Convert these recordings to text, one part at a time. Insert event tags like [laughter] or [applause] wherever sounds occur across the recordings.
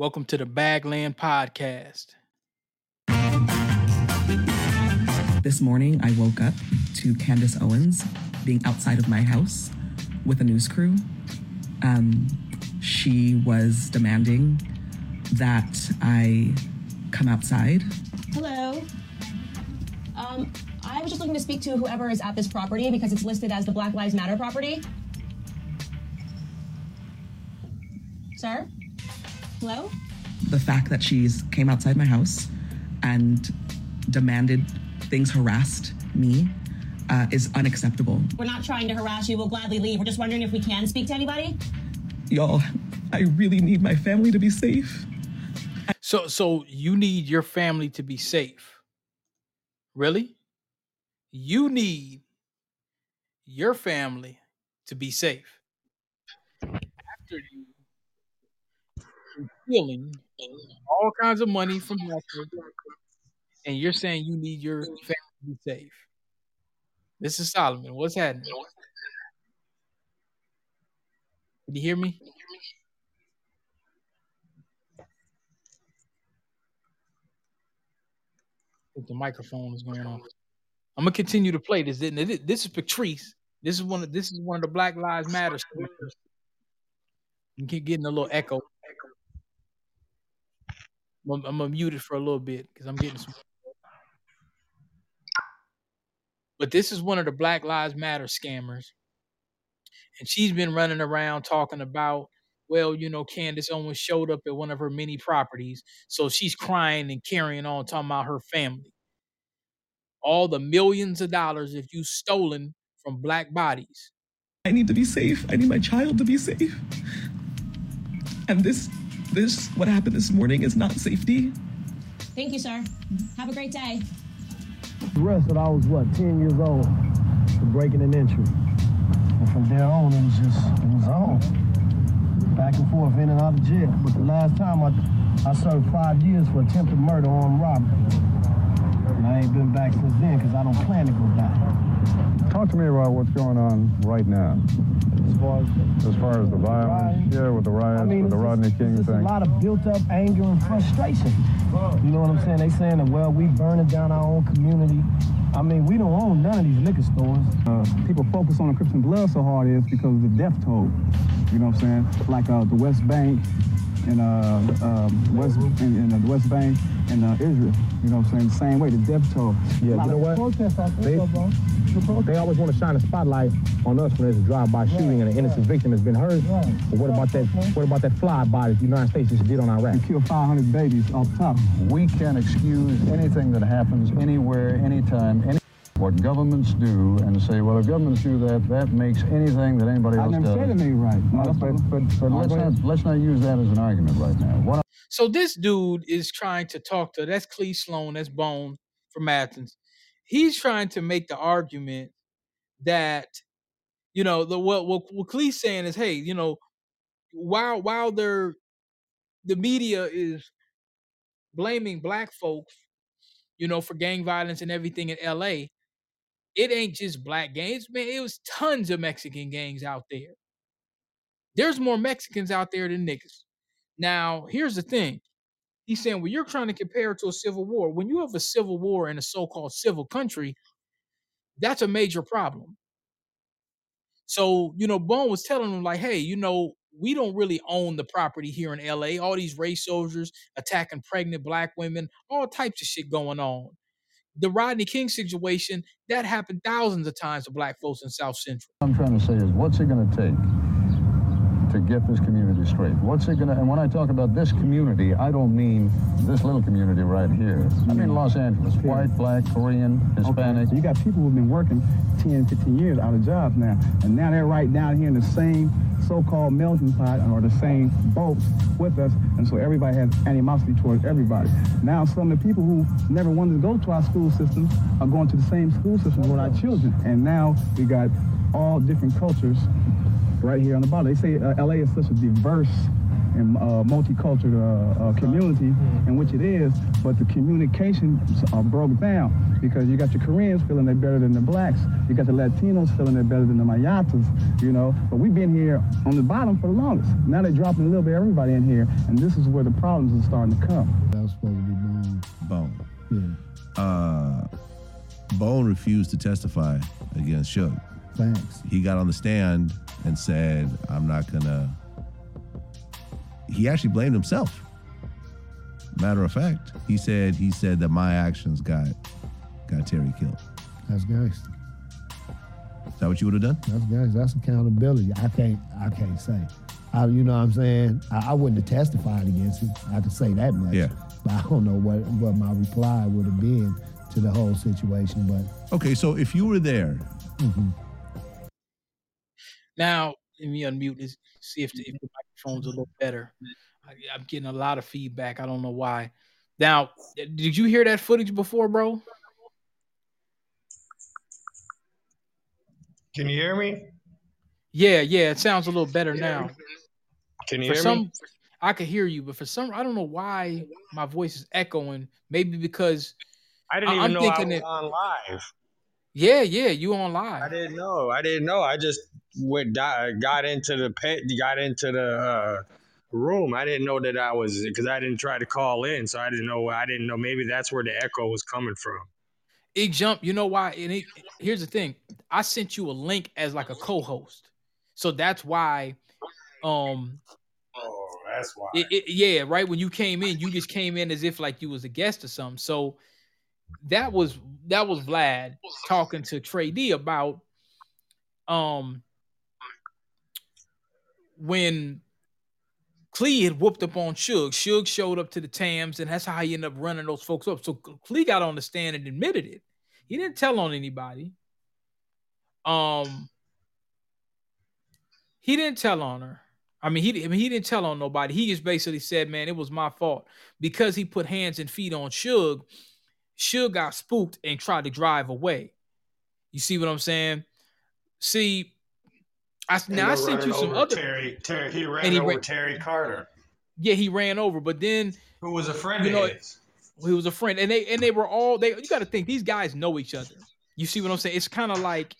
Welcome to the Bagland Podcast. This morning, I woke up to Candace Owens being outside of my house with a news crew. Um, she was demanding that I come outside. Hello. Um, I was just looking to speak to whoever is at this property because it's listed as the Black Lives Matter property. Sir? Hello? The fact that she's came outside my house and demanded things, harassed me, uh, is unacceptable. We're not trying to harass you. We'll gladly leave. We're just wondering if we can speak to anybody. Y'all, I really need my family to be safe. So so you need your family to be safe. Really? You need your family to be safe. After you stealing all kinds of money from and you're saying you need your family to be safe. This is Solomon. What's happening? Can you hear me? The microphone is going on. I'm gonna continue to play this. This is Patrisse. This is one of this is one of the Black Lives Matter. You keep getting a little echo. I'm, gonna mute it for a little bit because I'm getting some. But this is one of the Black Lives Matter scammers, and she's been running around talking about, well, you know, Candace Owens showed up at one of her many properties, so she's crying and carrying on, talking about her family. All the millions of dollars if you stolen from black bodies. I need to be safe. I need my child to be safe. And this, this, what happened this morning is not safety. Thank you, sir. Have a great day. Arrested, I was what, 10 years old for breaking an entry. And from there on, it was just, it was on. Back and forth, in and out of jail. But the last time I, I served five years for attempted murder on robbery. And I ain't been back since then because I don't plan to go back. Talk to me about what's going on right now. As far as, As far as the violence, yeah, with the riots, I mean, with the Rodney just, King it's just thing. a lot of built up anger and frustration. You know what I'm saying? They saying that, well, we burning down our own community. I mean, we don't own none of these liquor stores. uh, people focus on the Crips and Blood so hard is because of the death toll. You know what I'm saying? Like uh, the West Bank and uh, um, West in, in the West Bank and uh, Israel. You know what I'm saying? The same way, the death toll. Yeah, A lot you know what? Protests out there, They- so, bro. The protest- They always want to shine a spotlight on us when there's a drive-by shooting and an innocent victim has been hurt. Right. But what about that? What about that fly-by that the United States just did on Iraq? We killed 500 babies off top. We can't excuse anything that happens anywhere, anytime, any. What governments do and say, well, if governments do that, that makes anything that anybody I else never does. said it ain't right. No, but but, but let's not let's not use that as an argument right now. What So this dude is trying to talk to that's Cle Sloan, that's Bone from Athens. He's trying to make the argument that you know the what what, what Cle's saying is, hey, you know, while while they're the media is blaming black folks, you know, for gang violence and everything in LA, it ain't just black gangs, man. It was tons of Mexican gangs out there. There's more Mexicans out there than niggas. Now, here's the thing. He's saying, well, you're trying to compare it to a civil war. When you have a civil war in a so-called civil country, that's a major problem. So, you know, Bone was telling him, like, hey, you know, we don't really own the property here in LA. All these race soldiers attacking pregnant black women, all types of shit going on. The Rodney King situation, that happened thousands of times to black folks in South Central. I'm trying to say is, what's it going to take to get this community straight? What's it going to? And when I talk about this community, I don't mean this little community right here. I mean Los Angeles, white, black, Korean, Hispanic. So you got people who've been working 10, 15 years out of jobs now, and now they're right down here in the same so-called melting pot or the same boat with us, and so everybody has animosity towards everybody. Now some of the people who never wanted to go to our school system are going to the same school system with our children, and now we got all different cultures right here on the bottom. They say uh, LA is such a diverse and uh, multicultural uh, uh, community, Mm-hmm. in which it is, but the communication uh, broke down because you got your Koreans feeling they're better than the blacks, you got the Latinos feeling they're better than the Mayatas, you know. But we've been here on the bottom for the longest. Now they're dropping a little bit of everybody in here, and this is where the problems are starting to come. That was supposed to be Bone. Bone. Yeah, Uh, Bone refused to testify against Suge. thanks. He got on the stand and said, "I'm not gonna." He actually blamed himself. Matter of fact, he said he said that my actions got got Terry killed. That's guys. Is that what you would have done? That's guys. That's accountability. I can't. I can't say. I, you know what I'm saying? I, I wouldn't have testified against him. I can say that much. Yeah. But I don't know what what my reply would have been to the whole situation. But Okay, so if you were there, mm-hmm. Now, let me unmute this, see if the, if mm-hmm. the microphone's a little mm-hmm. better. I, I'm getting a lot of feedback. I don't know why. Now, eh, did you hear that footage before, bro? Can you hear me? Yeah, yeah. It sounds a little better now. Can you For hear some, me? I could hear you, but for some, I don't know why my voice is echoing. Maybe because, I didn't I- even I'm know I thinking was that- on live. Yeah, yeah, you on live. I didn't know. I didn't know. I just went got into the pet, got into the uh, room. I didn't know that I was because I didn't try to call in, so I didn't know. I didn't know. Maybe that's where the echo was coming from. It jumped. You know why? And it, here's the thing: I sent you a link as like a co-host, so that's why. Um, Oh, that's why. It, it, yeah, right. When you came in, you just came in as if like you was a guest or something. So that was that was Vlad talking to Trey D about um when Cle had whooped up on Suge. Suge showed up to the Tams, and that's how he ended up running those folks up. So Cle got on the stand and admitted it. He didn't tell on anybody. Um, he didn't tell on her. I mean, he I mean, he didn't tell on nobody. He just basically said, "Man, it was my fault because he put hands and feet on Suge. Suge got spooked and tried to drive away. You see what I'm saying? See, I now I sent you some other. Terry. Terry. He ran And he over ran- Terry Carter, Yeah, he ran over, but then who was a friend You of know, his. he was a friend, and they and they were all they. You got to think these guys know each other. You see what I'm saying? It's kind of like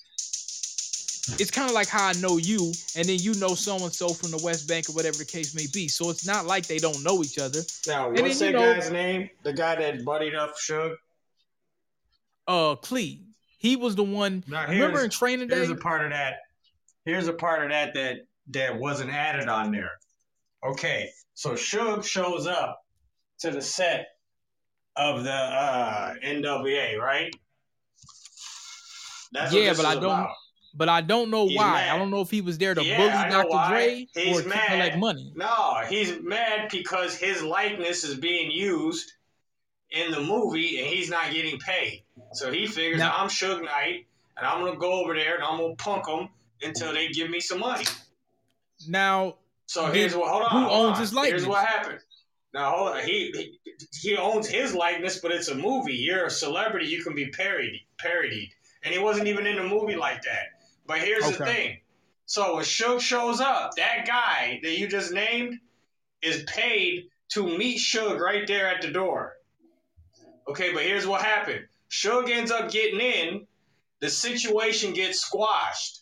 it's kind of like how I know you, and then you know so and so from the West Bank or whatever the case may be. So it's not like they don't know each other. Now, And what's then, that you know- guy's name? The guy that buddied up Suge. Uh, Cle, he was the one. Now, remember in training day? Here's a part of that. Here's a part of that that that wasn't added on there. Okay, so Suge shows up to the set of the uh, NWA, right? That's Yeah, but I don't- about. But I don't know He's why. mad. I don't know if he was there to Yeah, bully Dr. why. Dre He's or to collect money. No, he's mad because his likeness is being used in the movie and he's not getting paid. So he figures Now- I'm Suge Knight and I'm gonna go over there and I'm gonna punk them until they give me some money. Now, So Did- here's what. Hold on. who hold owns on. his likeness? Here's what happened. Now hold on. He, he he owns his likeness, but it's a movie. You're a celebrity. You can be parodied. Parodied, and he wasn't even in a movie like that. But here's the thing. So when Suge shows up, that guy that you just named is paid to meet Suge right there at the door. Okay, but here's what happened. Suge ends up getting in. The situation gets squashed.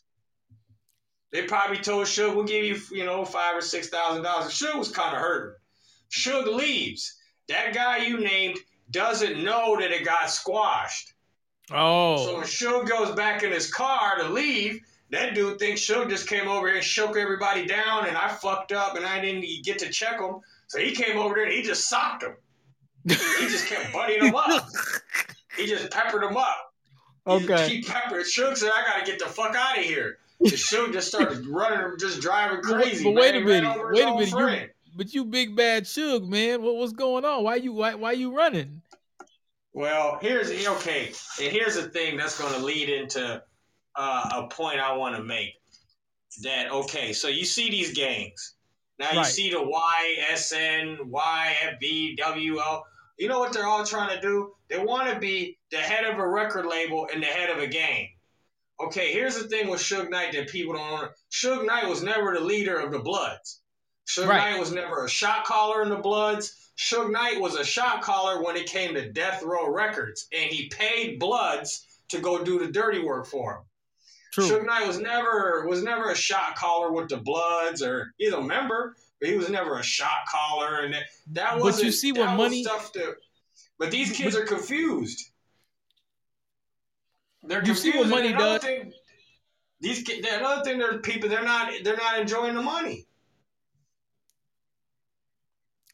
They probably told Suge, we'll give you, you know, five or six thousand dollars. Suge was kind of hurting. Suge leaves. That guy you named doesn't know that it got squashed. Oh. So when Suge goes back in his car to leave, that dude thinks Suge just came over here and shook everybody down, and I fucked up, and I didn't get to check him. So he came over there and he just socked him. He just kept butting him up. [laughs] He just peppered him up. Okay. he peppered. Suge said, "I gotta get the fuck out of here." And Suge just started [laughs] running, just driving crazy. but wait a minute, wait a minute, you- But you big bad Suge, man. What what's going on? Why you why why you running? Well, here's okay, and here's the thing that's going to lead into uh, a point I want to make. That okay, so you see these gangs. Now you Right. see the YSN, YFB, WO. You know what they're all trying to do? They want to be the head of a record label and the head of a gang. Okay, here's the thing with Suge Knight that people don't know. Suge Knight was never the leader of the Bloods. Suge Right. Knight was never a shot caller in the Bloods. Suge Knight was a shot caller when it came to Death Row Records, and he paid Bloods to go do the dirty work for him. True. Suge Knight was never was never a shot caller with the Bloods, or he's a member, but he was never a shot caller, and that, that But was you see what money- stuff that. But these kids are confused. They're confused. You see what money does? Thing, these ki- another thing, there's people they're not they're not enjoying the money.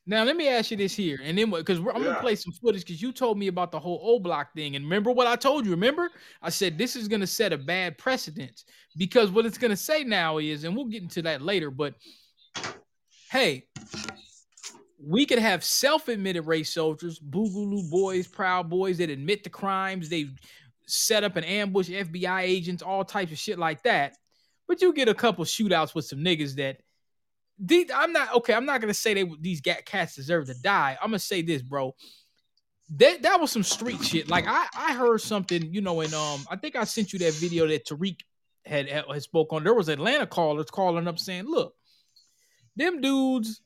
Now let me ask you this here, and then because I'm Yeah. gonna play some footage because you told me about the whole O Block thing, and remember what I told you. Remember, I said this is gonna set a bad precedent because what it's gonna say now is, and we'll get into that later. But hey, we could have self-admitted race soldiers, Boogaloo boys, Proud Boys that admit the crimes. They've set up an ambush, FBI agents, all types of shit like that. But you get a couple shootouts with some niggas that I'm not okay. I'm not gonna say they these cats deserve to die. I'm gonna say this, bro. That that was some street shit. Like I I heard something, you know, and um I think I sent you that video that Tariq had had, had spoke on. There was Atlanta callers calling up saying, "Look, them dudes."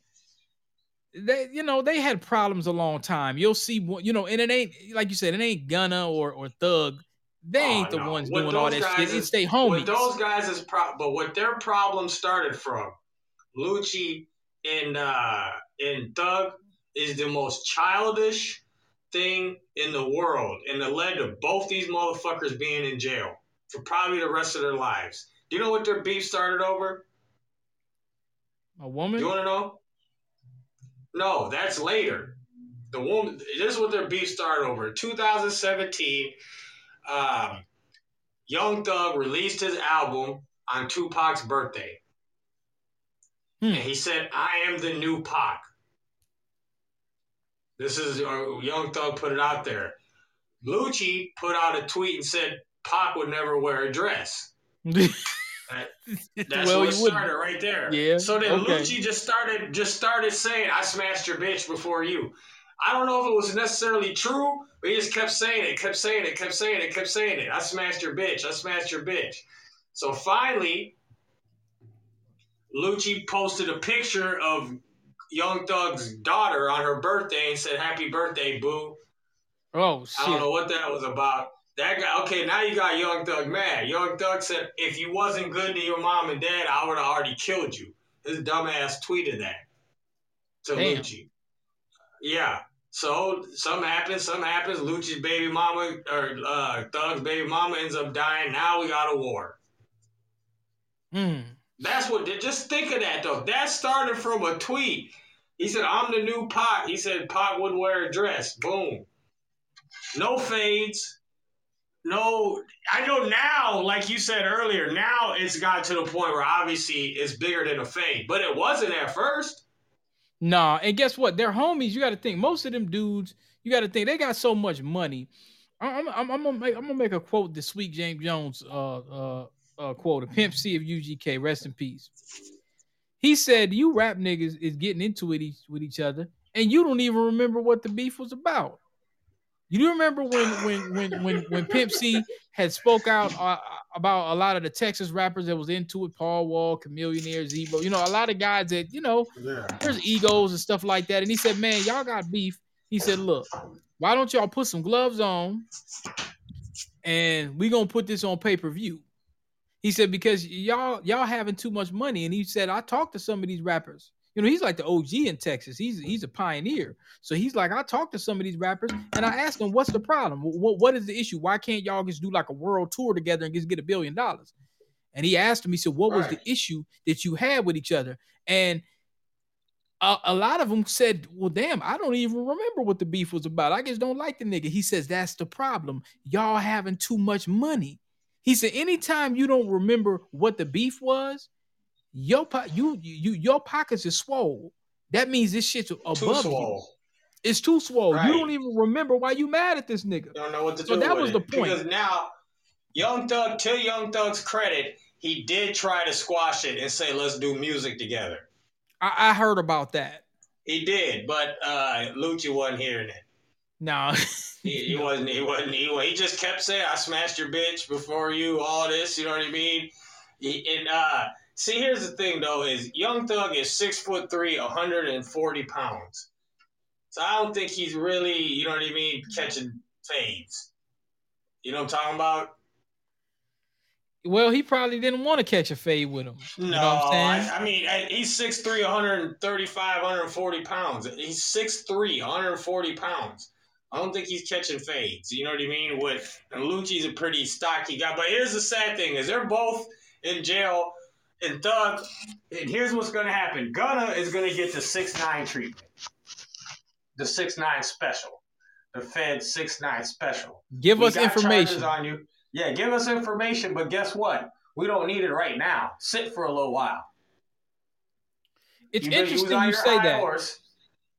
They, you know, they had problems a long time. You'll see, one- you know, and it ain't like you said, it ain't Gunna or or Thug. They Oh, ain't the no. ones What doing all that shit. is- It's they homies. those guys is pro- but what their problem started from, Lucci and uh and Thug is the most childish thing in the world, and it led to both these motherfuckers being in jail for probably the rest of their lives. Do you know what their beef started over? A woman. You want to know? No, that's later. The woman. This is what their beef started over. 2017, um, Young Thug released his album on Tupac's birthday, Hmm. and he said, "I am the new Pac." This is uh, Young Thug put it out there. Lucci put out a tweet and said Pac would never wear a dress. [laughs] That's [laughs] well, wouldn't. started right there. Yeah, So then okay. Lucci just started just started saying, "I smashed your bitch before you." I don't know if it was necessarily true, but he just kept saying it, kept saying it, kept saying it, kept saying it. I smashed your bitch. I smashed your bitch. So finally, Lucci posted a picture of Young Thug's daughter on her birthday and said, "Happy birthday, boo." Oh I don't know what that was about. That guy, okay, now you got Young Thug mad. Young Thug said, if you wasn't good to your mom and dad, I would have already killed you. His dumbass tweeted that to Damn. Lucci. Yeah. So something happens, something happens. Lucci's baby mama, or uh, Thug's baby mama ends up dying. Now we got a war. Hmm. That's what, just think of that though. That started from a tweet. He said, I'm the new Pot." He said "Pot wouldn't wear a dress. Boom. No fades. No, I know now, like you said earlier, now it's got to the point where obviously it's bigger than a fade, but it wasn't at first. Nah, and guess what? They're homies. You got to think. Most of them dudes, you got to think they got so much money. I'm, I'm, I'm gonna make, I'm gonna make a quote. this week, James Jones uh, uh, uh, quote, a [laughs] pimp C of UGK, rest in peace. He said, "You rap niggas is getting into it each, with each other, and you don't even remember what the beef was about. You do remember when when when when when Pimp C had spoke out uh, about a lot of the Texas rappers that was into it, Paul Wall, Chamillionaire, Zebo, you know, a lot of guys that you know Yeah. there's egos and stuff like that. And he said, Man, y'all got beef. He said, Look, why don't y'all put some gloves on and we gonna put this on pay-per-view? He said, because y'all y'all having too much money. And he said, I talked to some of these rappers. You know, he's like the OG in Texas. He's he's a pioneer. So he's like, I talked to some of these rappers and I asked them, what's the problem? What, what is the issue? Why can't y'all just do like a world tour together and just get a billion dollars? And he asked him, he said, What was Right. the issue that you had with each other? And a, a lot of them said, Well, damn, I don't even remember what the beef was about. I just don't like the nigga. He says, That's the problem. Y'all having too much money. He said, Anytime you don't remember what the beef was, your po- you, you your pockets is swole. That means this shit's Too above you. It's too swole. Right. You don't even remember why you mad at this nigga. Don't know what to So do. that with was it. the point. Because now, Young Thug, to Young Thug's credit, he did try to squash it and say, let's do music together. I, I heard about that. He did, but uh, Lucci wasn't hearing it. No. [laughs] He, he wasn't. He wasn't. He, he just kept saying, "I smashed your bitch before you." All this, you know what I mean? He, and uh, See, here's the thing though: is Young Thug is six foot three, 140 pounds. So I don't think he's really, you know what I mean, catching fades. You know what I'm talking about? Well, he probably didn't want to catch a fade with him. No, You know what I'm saying? I, I mean he's 6'3", 135, 140 pounds. He's 6'3", 140 pounds. I don't think he's catching fades. You know what I mean? With and Lucci's a pretty stocky guy. But here's the sad thing: is they're both in jail. And Thug, and here's what's gonna happen: Gunna is gonna get the six nine treatment, the six nine special, the Fed six nine special. Give We us information. on you. Yeah, give us information, but guess what? We don't need it right now. Sit for a little while. It's You interesting on you your say high that. Horse.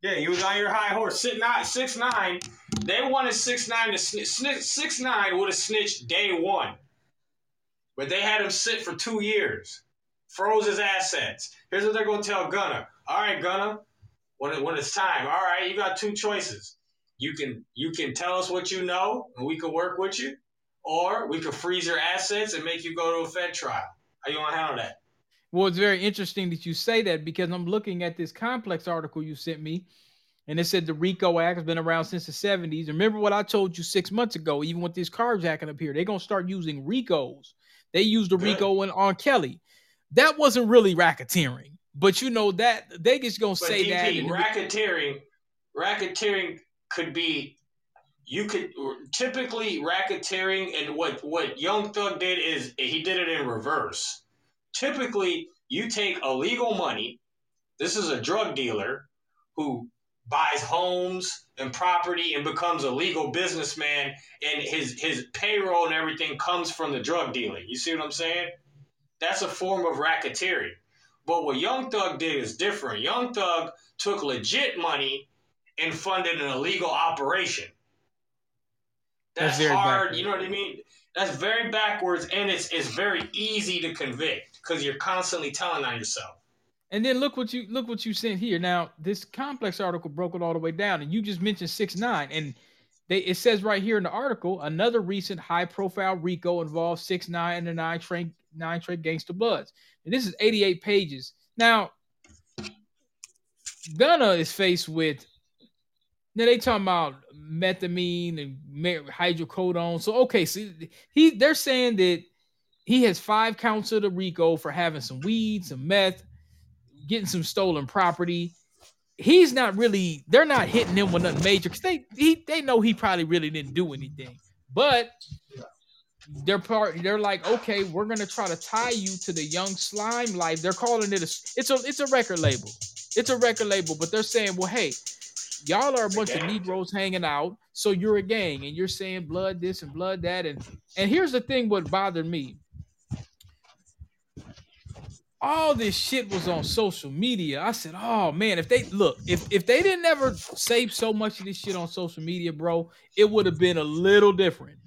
Yeah, you was on your high horse. Sitting at six nine. They wanted six nine to snitch. Six nine would have snitched day one, but they had him sit for two years, froze his assets. Here's what they're gonna tell Gunna. All right, Gunna, when it, when it's time. All right, you got two choices. You can you can tell us what you know, and we can work with you, or we can freeze your assets and make you go to a Fed trial. How you gonna handle that? Well, it's very interesting that you say that because I'm looking at this complex article you sent me, and it said the RICO Act has been around since the 70s. Remember what I told you six months ago? Even with this carjacking up here, they're gonna start using RICOs. They used the Good. RICO on, on Kelly. That wasn't really racketeering, but you know that they just gonna But say that. DP, and- racketeering, racketeering could be. You could typically racketeering and what what Young Thug did is he did it in reverse. Typically, you take illegal money. This is a drug dealer who buys homes and property and becomes a legal businessman, and his his payroll and everything comes from the drug dealing. You see what I'm saying? That's a form of racketeering. But what Young Thug did is different. Young Thug took legit money and funded an illegal operation. That's That's, very hard. backwards. You know what I mean? That's very backwards, and it's it's very easy to convict because you're constantly telling on yourself. And then look what you look what you sent here. Now this complex article broke it all the way down, and you just mentioned six nine, and they it says right here in the article another recent high profile RICO involved six nine and the nine Trey nine Trey gangster bloods. And this is eighty eight pages. Now Gunna is faced with now they talking about methamine and hydrocodone. So okay, so he they're saying that he has five counts of the RICO for having some weed, some meth, getting some stolen property. He's not really. They're not hitting him with nothing major because they he they know he probably really didn't do anything. But they're part. They're like, okay, we're gonna try to tie you to the young slime life. They're calling it a. It's a it's a record label. It's a record label, but they're saying, well, hey, y'all are a bunch of. Negroes hanging out, so you're a gang, and you're saying blood this and blood that, and and here's the thing: what bothered me all this shit was on social media. I said, "Oh man, if they look, if if they didn't ever save so much of this shit on social media, bro, it would have been a little different.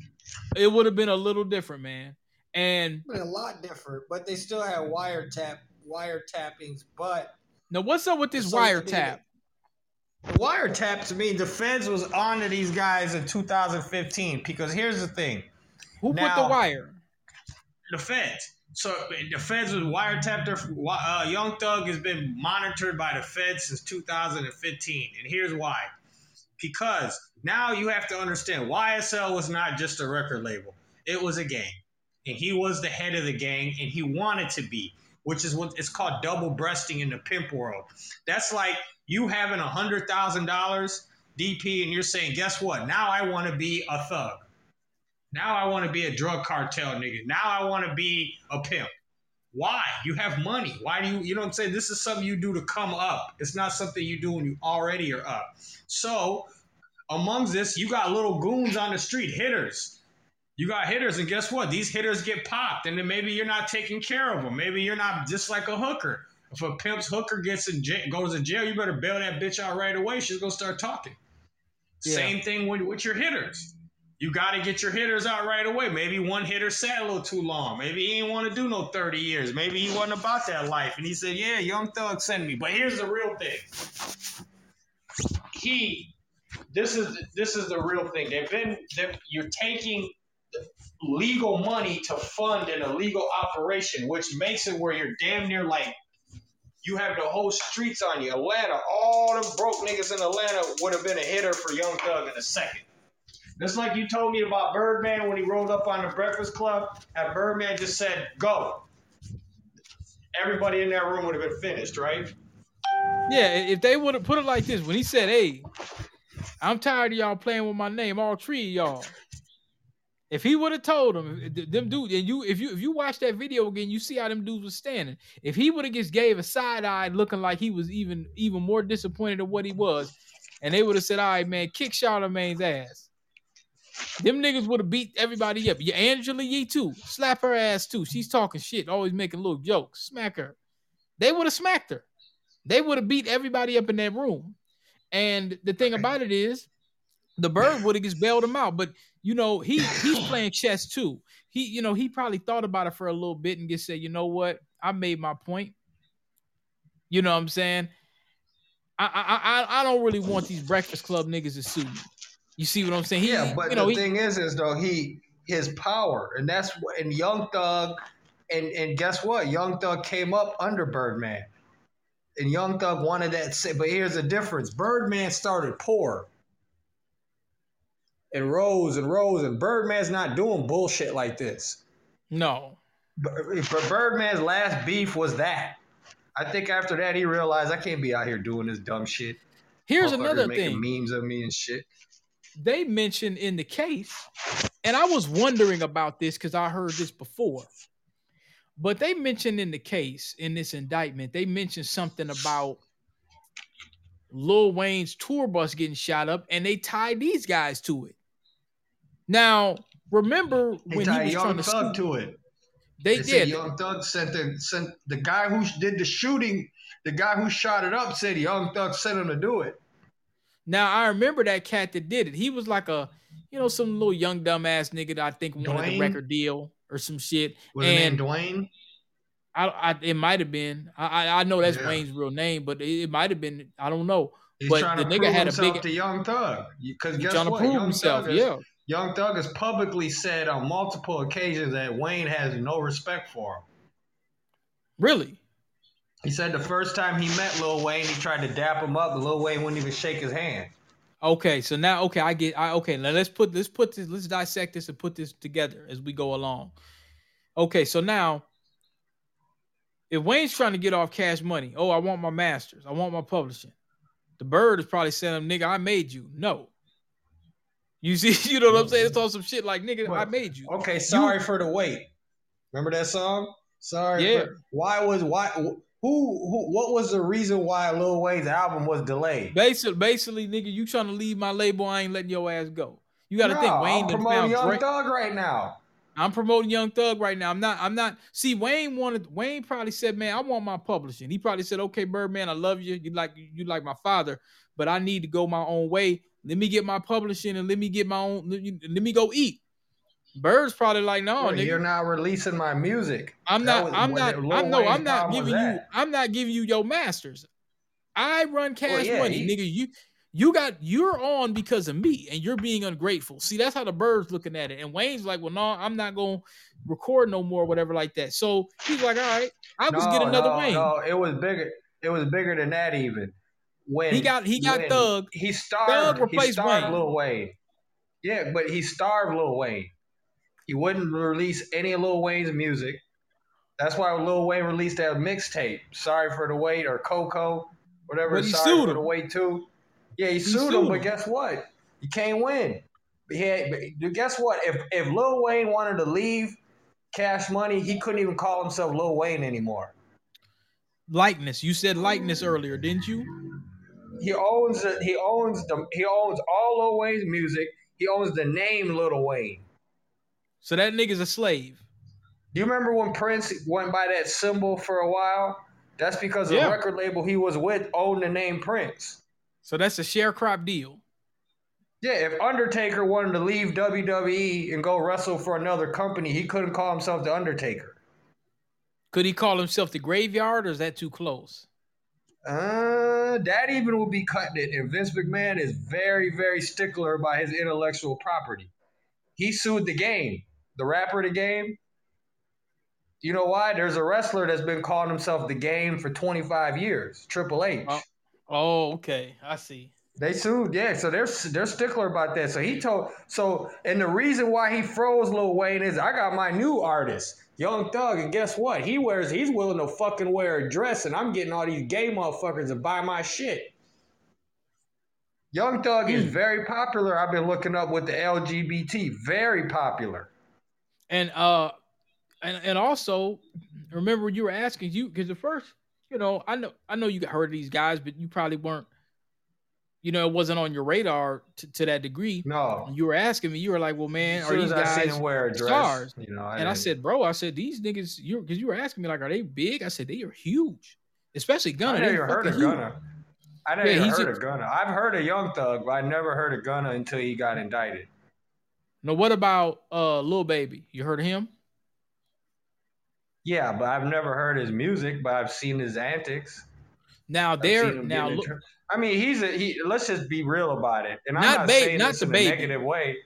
It would have been a little different, man." And a lot different, but they still had wiretap wiretappings. But now, what's up with this wiretap? The wiretap to me, the feds was on to these guys in 2015 because here's the thing: Who put the wire? The feds. So the feds was wiretapped. Their, uh, Young Thug has been monitored by the feds since 2015, and here's why. Because now you have to understand, YSL was not just a record label; it was a gang, and he was the head of the gang, and he wanted to be, which is what it's called double breasting in the pimp world. That's like you having a hundred thousand dollars DP, and you're saying, guess what? Now I want to be a thug. Now I want to be a drug cartel nigga. Now I want to be a pimp. Why? You have money. Why do you, you know what I'm saying? This is something you do to come up. It's not something you do when you already are up. So, amongst this, you got little goons on the street, hitters. You got hitters, and guess what? These hitters get popped, and then maybe you're not taking care of them. Maybe you're not just like a hooker. If a pimp's hooker gets in jail, goes to jail, you better bail that bitch out right away. She's gonna start talking. Yeah. Same thing with, with your hitters. You got to get your hitters out right away. Maybe one hitter sat a little too long. Maybe he didn't want to do no 30 years. Maybe he wasn't about that life. And he said, Yeah, Young Thug send me. But here's the real thing. He, this is this is the real thing. They've been, you're taking, legal money to fund an illegal operation, which makes it where you're damn near like you have the whole streets on you. Atlanta, all the broke niggas in Atlanta would have been a hitter for Young Thug in a second. Just like you told me about Birdman when he rolled up on the Breakfast Club, and Birdman just said, go. Everybody in that room would have been finished, right? Yeah, if they would have put it like this, when he said, "Hey, I'm tired of y'all playing with my name, all three of y'all." If he would have told them, them dudes, and you, if you if you watch that video again, you see how them dudes was standing. If he would have just gave a side eye, looking like he was even even more disappointed than what he was, and they would have said, "All right, man, kick Charlamagne's ass." Them niggas would have beat everybody up. Yeah, Angela Yee too. Slap her ass too. She's talking shit, always making little jokes. Smack her. They would have smacked her. They would have beat everybody up in that room. And the thing about it is, the bird would have just bailed him out. But you know, he he's playing chess too. He, you know, he probably thought about it for a little bit and just said, you know what, I made my point. You know what I'm saying? I I I, I don't really want these Breakfast Club niggas to sue me. You see what I'm saying? He, yeah, but you know, the he, thing is, is though he his power, and that's what and Young Thug, and and guess what? Young Thug came up under Birdman, and Young Thug wanted that. But here's the difference: Birdman started poor, and rose and rose, and Birdman's not doing bullshit like this. no. But Birdman's last beef was that. I think after that he realized I can't be out here doing this dumb shit. Here's another making thing. memes of me and shit. They mentioned in the case, and I was wondering about this because I heard this before. But they mentioned in the case, in this indictment, they mentioned something about Lil Wayne's tour bus getting shot up, and they tied these guys to it. Now, remember They when tied he was Young trying to Thug to it. they, They did. Young Thug sent the sent the guy who did the shooting. The guy who shot it up said Young Thug sent him to do it. Now I remember that cat that did it. He was like a, you know, some little young dumbass nigga that I think wanted the record deal or some shit. Was and Dwayne? I, I it might have been. I, I know that's Yeah. Wayne's real name, but it, it might have been. I don't know. He's but trying the to nigga prove had a big. to Young Thug. Because guess trying to what? prove Young himself. Thug has, Yeah. Young Thug has publicly said on multiple occasions that Wayne has no respect for him. Really? He said the first time he met Lil Wayne, he tried to dap him up, but Lil Wayne wouldn't even shake his hand. Okay, so now okay, I get. I okay. Now let's put let's put this. Let's dissect this and put this together as we go along. Okay, so now if Wayne's trying to get off cash money, oh, I want my masters, I want my publishing. The bird is probably saying, "Nigga, I made you." No. You see, [laughs] you know what I'm saying? It's on some shit like, "Nigga, I made you." Okay, sorry for the wait. Remember that song? Sorry. Yeah. For, why was why who who what was the reason why Lil Wayne's album was delayed? Basically, basically, nigga, you trying to leave my label? I ain't letting your ass go. You got to think, Wayne I'm promoting Young Drake. Thug right now. I'm promoting Young Thug right now. I'm not. I'm not. See, Wayne wanted. Wayne probably said, "Man, I want my publishing." He probably said, "Okay, Birdman, I love you. You like you like my father, but I need to go my own way. Let me get my publishing and let me get my own. Let me go eat." Bird's probably like, "No, nigga, you're not releasing my music. I'm That not. I'm not. I'm no. I'm not giving you. I'm not giving you your masters. I run cash yeah, money, he- nigga. You you got you're on because of me, and you're being ungrateful. See, that's how the birds looking at it. And Wayne's like, well, no, I'm not gonna record no more, whatever like that. So he's like, all right, I'll just get another no, Wayne. No, it was bigger. It was bigger than that even. When He got- he got Thug. He starved. Thug he replaced starved Wayne. Lil Wayne. Yeah, but he starved Lil Wayne. He wouldn't release any of Lil Wayne's music. That's why Lil Wayne released that mixtape, "Sorry for the Wait" or "Coco," whatever. But he Sorry sued for him. the Wait too. Yeah, he, He sued, sued him, him. but guess what? You can't win. Yeah, but guess what? If if Lil Wayne wanted to leave Cash Money, he couldn't even call himself Lil Wayne anymore. Likeness. You said likeness earlier, didn't you? He owns the, he owns the he owns all Lil Wayne's music. He owns the name Lil Wayne. So that nigga's a slave. Do you remember when Prince went by that symbol for a while? That's because the Yeah. record label he was with owned the name Prince. So that's a sharecrop deal. Yeah, if Undertaker wanted to leave WWE and go wrestle for another company, he couldn't call himself the Undertaker. Could he call himself the graveyard, or is that too close? Uh, that even would be cutting it. And Vince McMahon is very, very stickler by his intellectual property. He sued the game. The rapper, the game. You know why? There's a wrestler that's been calling himself the game for 25 years, Triple H. Oh, oh okay, I see. They sued, yeah. So they're they're stickler about that. So he told so, and the reason why he froze Lil Wayne is I got my new artist, Young Thug, and guess what? He wears he's willing to fucking wear a dress, and I'm getting all these gay motherfuckers to buy my shit. Young Thug is hmm. very popular. I've been looking up with the LGBT, very popular. And uh, and and also remember you were asking you because the first, you know, I know I know you got heard of these guys, but you probably weren't you know, it wasn't on your radar to, to that degree. No. You were asking me, you were like, well, man, are these I guys him wear a dress, stars? you know, I and I didn't- said, bro, I said, these niggas, you because you were asking me, like, are they big? I said, they are huge, especially Gunna. I never heard of huge. Gunna. I never Yeah, heard a- of Gunna. I've heard of Young Thug, but I never heard of Gunna until he got indicted. No, what about uh Lil Baby? You heard of him? Yeah, but I've never heard his music, but I've seen his antics. Now there, now look, tr- I mean, he's a he. Let's just be real about it, and I'm Not not Ba- saying not this the in Baby. a negative way.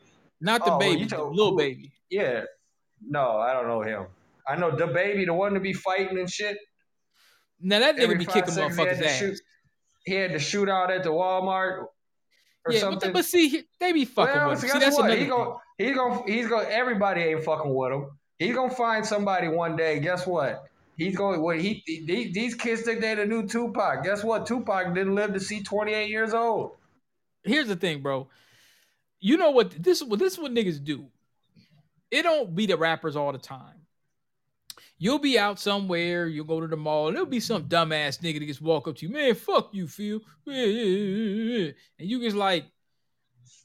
not the Oh, baby, you the told- Lil who- Baby. Yeah, no, I don't know him. I know the baby, the one to be fighting and shit. Now that nigga Every be kicking seconds he had motherfuckers' ass. shoot- He had to shoot out at the Walmart or Yeah, but, something. the- but see, they be fucking well, with him. See, that's what? another He thing. go, he go, he's gonna. Everybody ain't fucking with him. He's gonna find somebody one day. Guess what? He's going. What he, he these kids think they're the new Tupac. Guess what? Tupac didn't live to see 28 years old. here's the thing, bro. You know what this what this is what niggas do. It don't be the rappers all the time. You'll be out somewhere, you'll go to the mall, and there'll be some dumbass nigga that just walk up to you, man, fuck you, Phil. And you just like,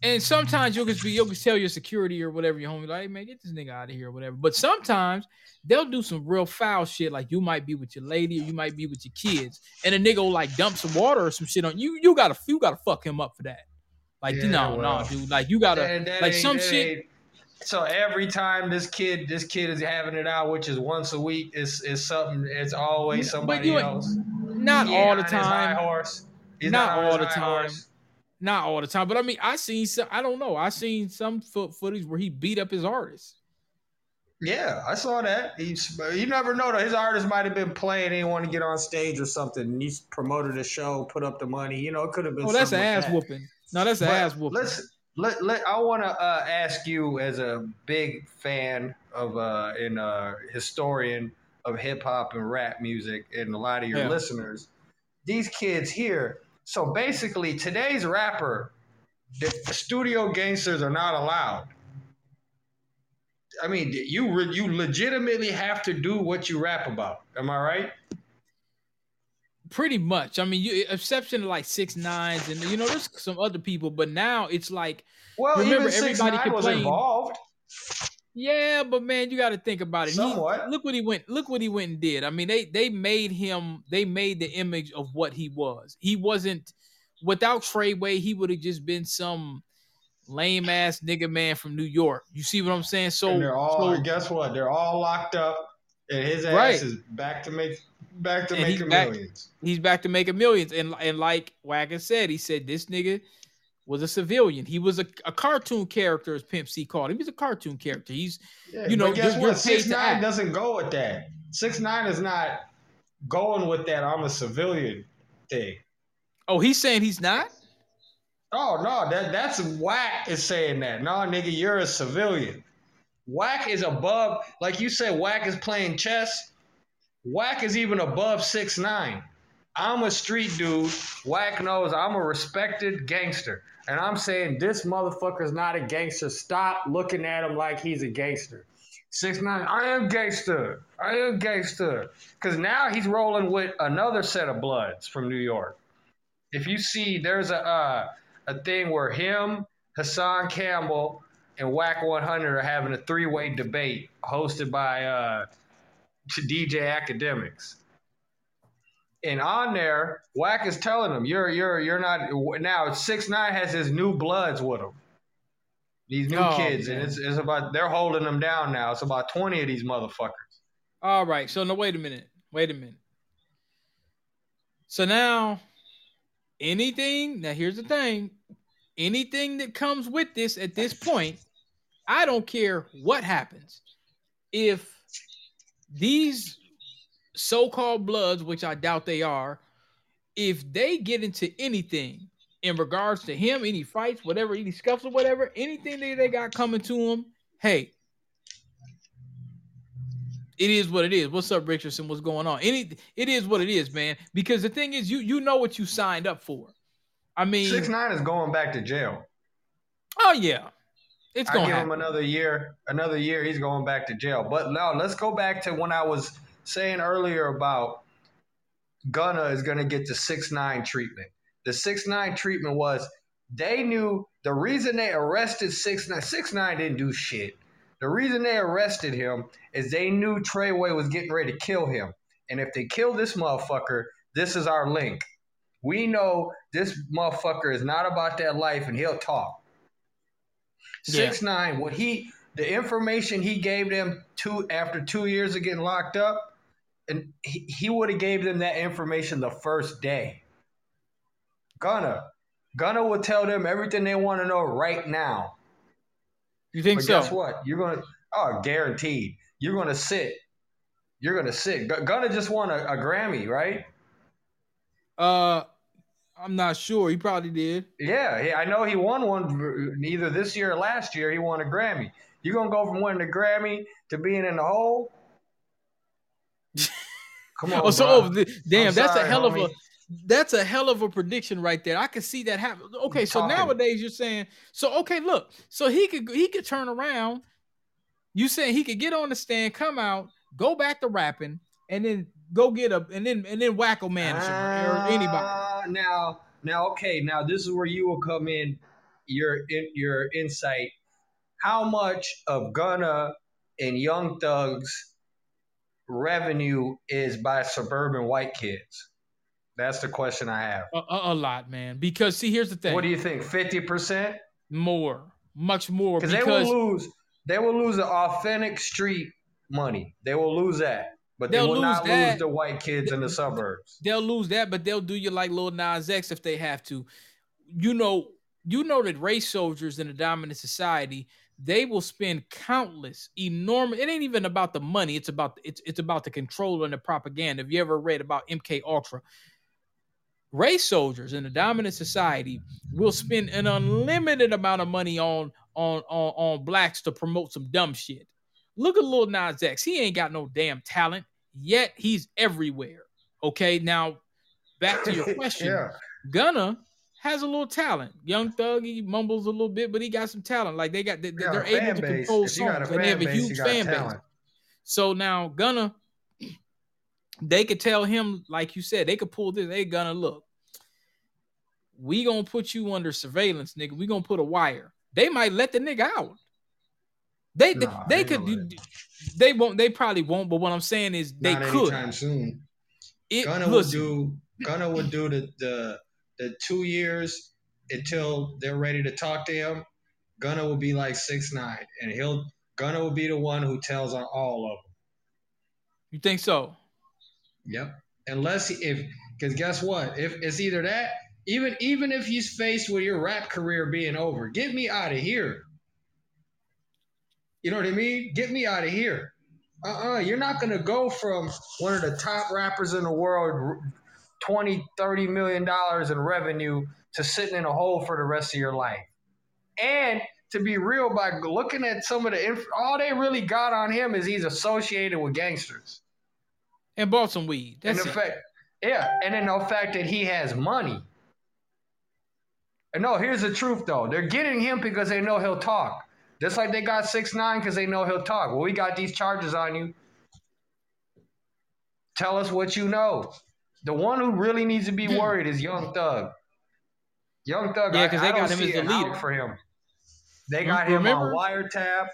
and sometimes you'll just be, you'll just tell your security or whatever your homie, like, hey, man, get this nigga out of here or whatever. But sometimes they'll do some real foul shit, like you might be with your lady or you might be with your kids, and a nigga will like dump some water or some shit on you. You gotta, you gotta fuck him up for that. Like, Yeah, no, well, no, dude. Like, you gotta, That- that like, some shit. So every time this kid, this kid is having it out, which is once a week, is is something. It's always somebody you else. Not He all the time. horse. He's not not all the time. horse. Not all the time. But I mean, I seen some. I don't know. I seen some foot footage where he beat up his artist. Yeah, I saw that. He's you never know. though. His artist might have been playing. He didn't want to get on stage or something. And he's promoted a show, put up the money. You know, it could have been. Oh, that's an ass that. whooping. No, that's an But ass whooping. Let's let, let I want to uh, ask you as a big fan of uh, and uh, historian of hip hop and rap music, and a lot of your Yeah. listeners, these kids here. So basically, today's rapper, the studio gangsters are not allowed. I mean, you re- you legitimately have to do what you rap about. Am I right? Pretty much. I mean, you exception to like six nines and you know there's some other people, but now it's like Well, remember even Six everybody Nine was complained. involved. Yeah, but man, you got to think about it. He- look what he went. Look what he went and did. I mean, they they made him. They made the image of what he was. He wasn't without Treyway. He would have just been some lame ass nigga man from New York. You see what I'm saying? So, and they're all. so guess what? They're all locked up, and his ass Right. is back to make back to And he's making back- millions. he's back to making millions. And and like Wagon said, he said this nigga was a civilian. He was a, a cartoon character, as Pimp C called him. He's a cartoon character. He's Yeah, you know but guess what? Six nine doesn't go with that. Six nine is not going with that. I'm a civilian thing. Oh, he's saying he's not. Oh no, that that's wack is saying that. No, nigga, you're a civilian. Wack is above, like you said, wack is playing chess. Wack is even above six nine. I'm a street dude. Wack knows I'm a respected gangster. And I'm saying this motherfucker's not a gangster. Stop looking at him like he's a gangster. Six nine, I am gangster. I am gangster. Cause now he's rolling with another set of bloods from New York. If you see, there's a uh, a thing where him, Hassan Campbell, and Wack 100 are having a three way debate hosted by uh, DJ Akademiks. And on there, Wack is telling them, "You're you're you're not now." Six nine has his new bloods with him. These new Oh, kids, and it's, it's about they're holding them down now. It's about twenty of these motherfuckers. All right. So no, wait a minute. Wait a minute. So now, anything. Now here's the thing. Anything that comes with this at this point I don't care what happens. If these so-called bloods, which I doubt they are, if they get into anything in regards to him, any fights, whatever, any scuffs or whatever, anything that they got coming to him, hey, it is what it is. What's up, Richardson? What's going on? Any, it is what it is, man. Because the thing is, you you know what you signed up for. I mean, Six nine is going back to jail. Oh yeah, it's I gonna give happen. him another year. Another year, he's going back to jail. But now let's go back to when I was saying earlier about Gunna is going to get the six nine treatment. The six nine treatment was they knew the reason they arrested six nine. Six nine didn't do shit. The reason they arrested him is they knew Treyway was getting ready to kill him. And if they kill this motherfucker, this is our link. We know this motherfucker is not about that life and he'll talk. Yeah. Six nine, what he the information he gave them two after two years of getting locked up, and he, he would have gave them that information the first day. Gunna. Gunna will tell them everything they want to know right now. You think But so? guess what? You're gonna oh guaranteed. You're gonna sit. You're gonna sit. Gu- Gunna just won a, a Grammy, right? Uh, I'm not sure. He probably did. Yeah, I know he won one either this year or last year. He won a Grammy. You're gonna go from winning a Grammy to being in the hole? [laughs] Come on, oh, so oh, th- damn, I'm that's sorry, a hell of a that's a hell of a prediction right there. I can see that happen. Okay, so talking. nowadays you're saying so. Okay, look, so he could he could turn around. You saying he could get on the stand, come out, go back to rapping, and then go get a and then and then whack a manager or anybody. Uh, now, now, okay, now this is where you will come in. Your in your insight. How much of Gunna and Young Thug's revenue is by suburban white kids? That's the question I have. A, a, a lot, man. Because see, here's the thing. What do you think? Fifty percent? More, much more. Because they will lose. They will lose the authentic street money. They will lose that, but they They'll lose not that. lose the white kids in the suburbs. they'll lose that, but they'll do you like Lil Nas X if they have to. You know, you know that race soldiers in a dominant society, they will spend countless, enormous. It ain't even about the money. It's about it's it's about the control and the propaganda. Have you ever read about MK Ultra? Race soldiers in a dominant society will spend an unlimited amount of money on on on on blacks to promote some dumb shit. Look at Lil Nas X. He ain't got no damn talent, yet he's everywhere. Okay, now back to your [laughs] question. yeah. Gunna has a little talent. Young Thug, he mumbles a little bit, but he got some talent. Like they got, they, they're able to base. compose If you got a songs, and they have a base, huge fan base. So now Gunna, they could tell him, like you said, they could pull this. Hey, Gunna, look, we gonna put you under surveillance, nigga. We gonna put a wire. They might let the nigga out. They they, Nah, they they could do. They won't. They probably won't. But what I'm saying is they Not could. anytime soon. It, Gunna would do Gunna would do the, the the two years until they're ready to talk to him. Gunna will be like six nine, and he'll Gunna will be the one who tells on all of them. You think so? Yep. Unless he, if because guess what? If it's either that, even even if he's faced with your rap career being over, get me out of here. You know what I mean? Get me out of here. Uh-uh. You're not gonna go from one of the top rappers in the world, 20, 30 million dollars in revenue to sitting in a hole for the rest of your life. And to be real, by looking at some of the inf- all they really got on him is he's associated with gangsters. And bought some weed. And That's the it. fact, yeah, and then the fact that he has money. And no, here's the truth though. They're getting him because they know he'll talk. Just like they got six nine because they know he'll talk. Well, we got these charges on you. Tell us what you know. The one who really needs to be hmm. worried is Young Thug. Young Thug, Yeah, I- 'cause I they got him as the leader. for him. They got him remember- on wiretap.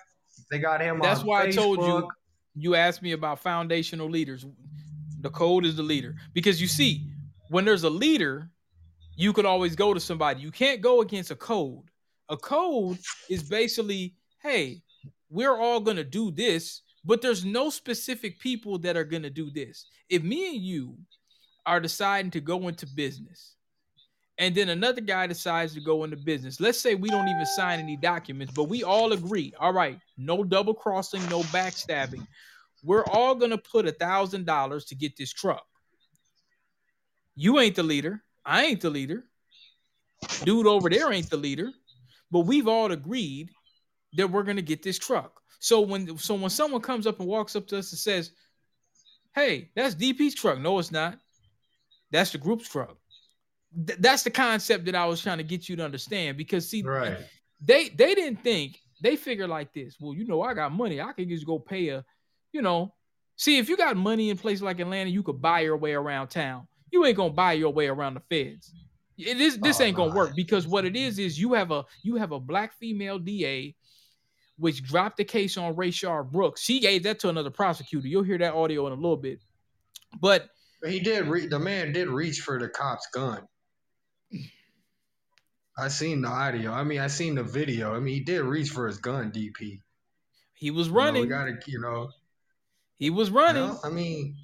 They got him That's why I told you. You asked me about foundational leaders. The code is the leader because you see, when there's a leader, you could always go to somebody. You can't go against a code. A code is basically, hey, we're all gonna do this, but there's no specific people that are gonna do this. If me and you are deciding to go into business, and then another guy decides to go into business. Let's say we don't even sign any documents, but we all agree. All right, no double crossing, no backstabbing. We're all gonna put a thousand dollars to get this truck. You ain't the leader. I ain't the leader. Dude over there ain't the leader. But we've all agreed that we're gonna get this truck. So when so when someone comes up and walks up to us and says, "Hey, that's DP's truck," no, it's not. That's the group's truck. Th- that's the concept that I was trying to get you to understand. Because see, Right. they they didn't think they figure like this. Well, you know, I got money. I could just go pay a, you know, see if you got money in places like Atlanta, you could buy your way around town. You ain't gonna buy your way around the feds. It is this Oh, ain't gonna nah. work because what it is is you have a you have a black female DA which dropped the case on Rayshard Brooks. She gave that to another prosecutor. You'll hear that audio in a little bit. But he did. Re- the man did reach for the cop's gun. I seen the audio. I mean, I seen the video. I mean, he did reach for his gun. DP. he was You know, running. we gotta, you know. he was you running. know, I mean,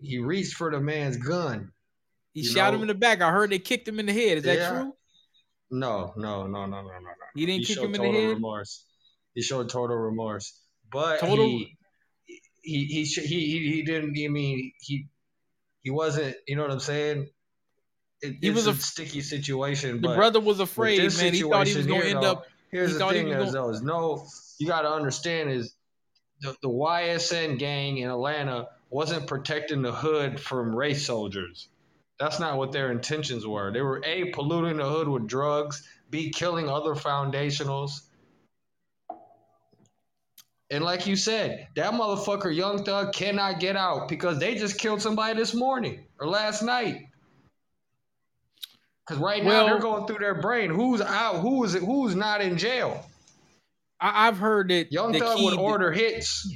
he reached for the man's gun. he you shot him in the back. I heard they kicked him in the head. Is that true? No, no, no, no, no, no, no. He didn't he kick him in the head. remorse. He showed total remorse, but Total- he he he he he he didn't. I mean, he he wasn't. You know what I'm saying? It, He was a, a- sticky situation. The brother was afraid, man. He thought he was gonna end up. Here's he the he thing, was is though, is no. You got to understand is the, the YSL gang in Atlanta wasn't protecting the hood from race soldiers. That's not what their intentions were. They were a polluting the hood with drugs, b killing other foundationals. And like you said, that motherfucker Young Thug cannot get out because they just killed somebody this morning or last night. Because right now they're going through their brain. Who's out? Who is it? Who's not in jail? I, I've heard that Young Thug would order hits.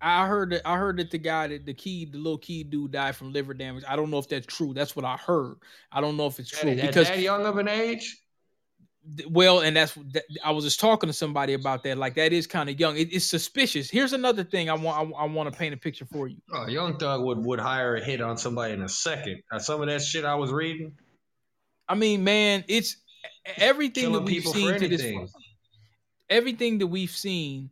I heard that I heard that the guy that the key, the little key dude died from liver damage. I don't know if that's true. That's what I heard. I don't know if it's true At, at because that young of an age, well, and that's that, I was just talking to somebody about that. Like that is kind of young. It, it's suspicious. Here's another thing I want. I, I want to paint a picture for you. oh, Young Thug would, would hire a hit on somebody in a second. Now, some of that shit I was reading, I mean, man, it's everything that we've seen to this. anything. Everything that we've seen,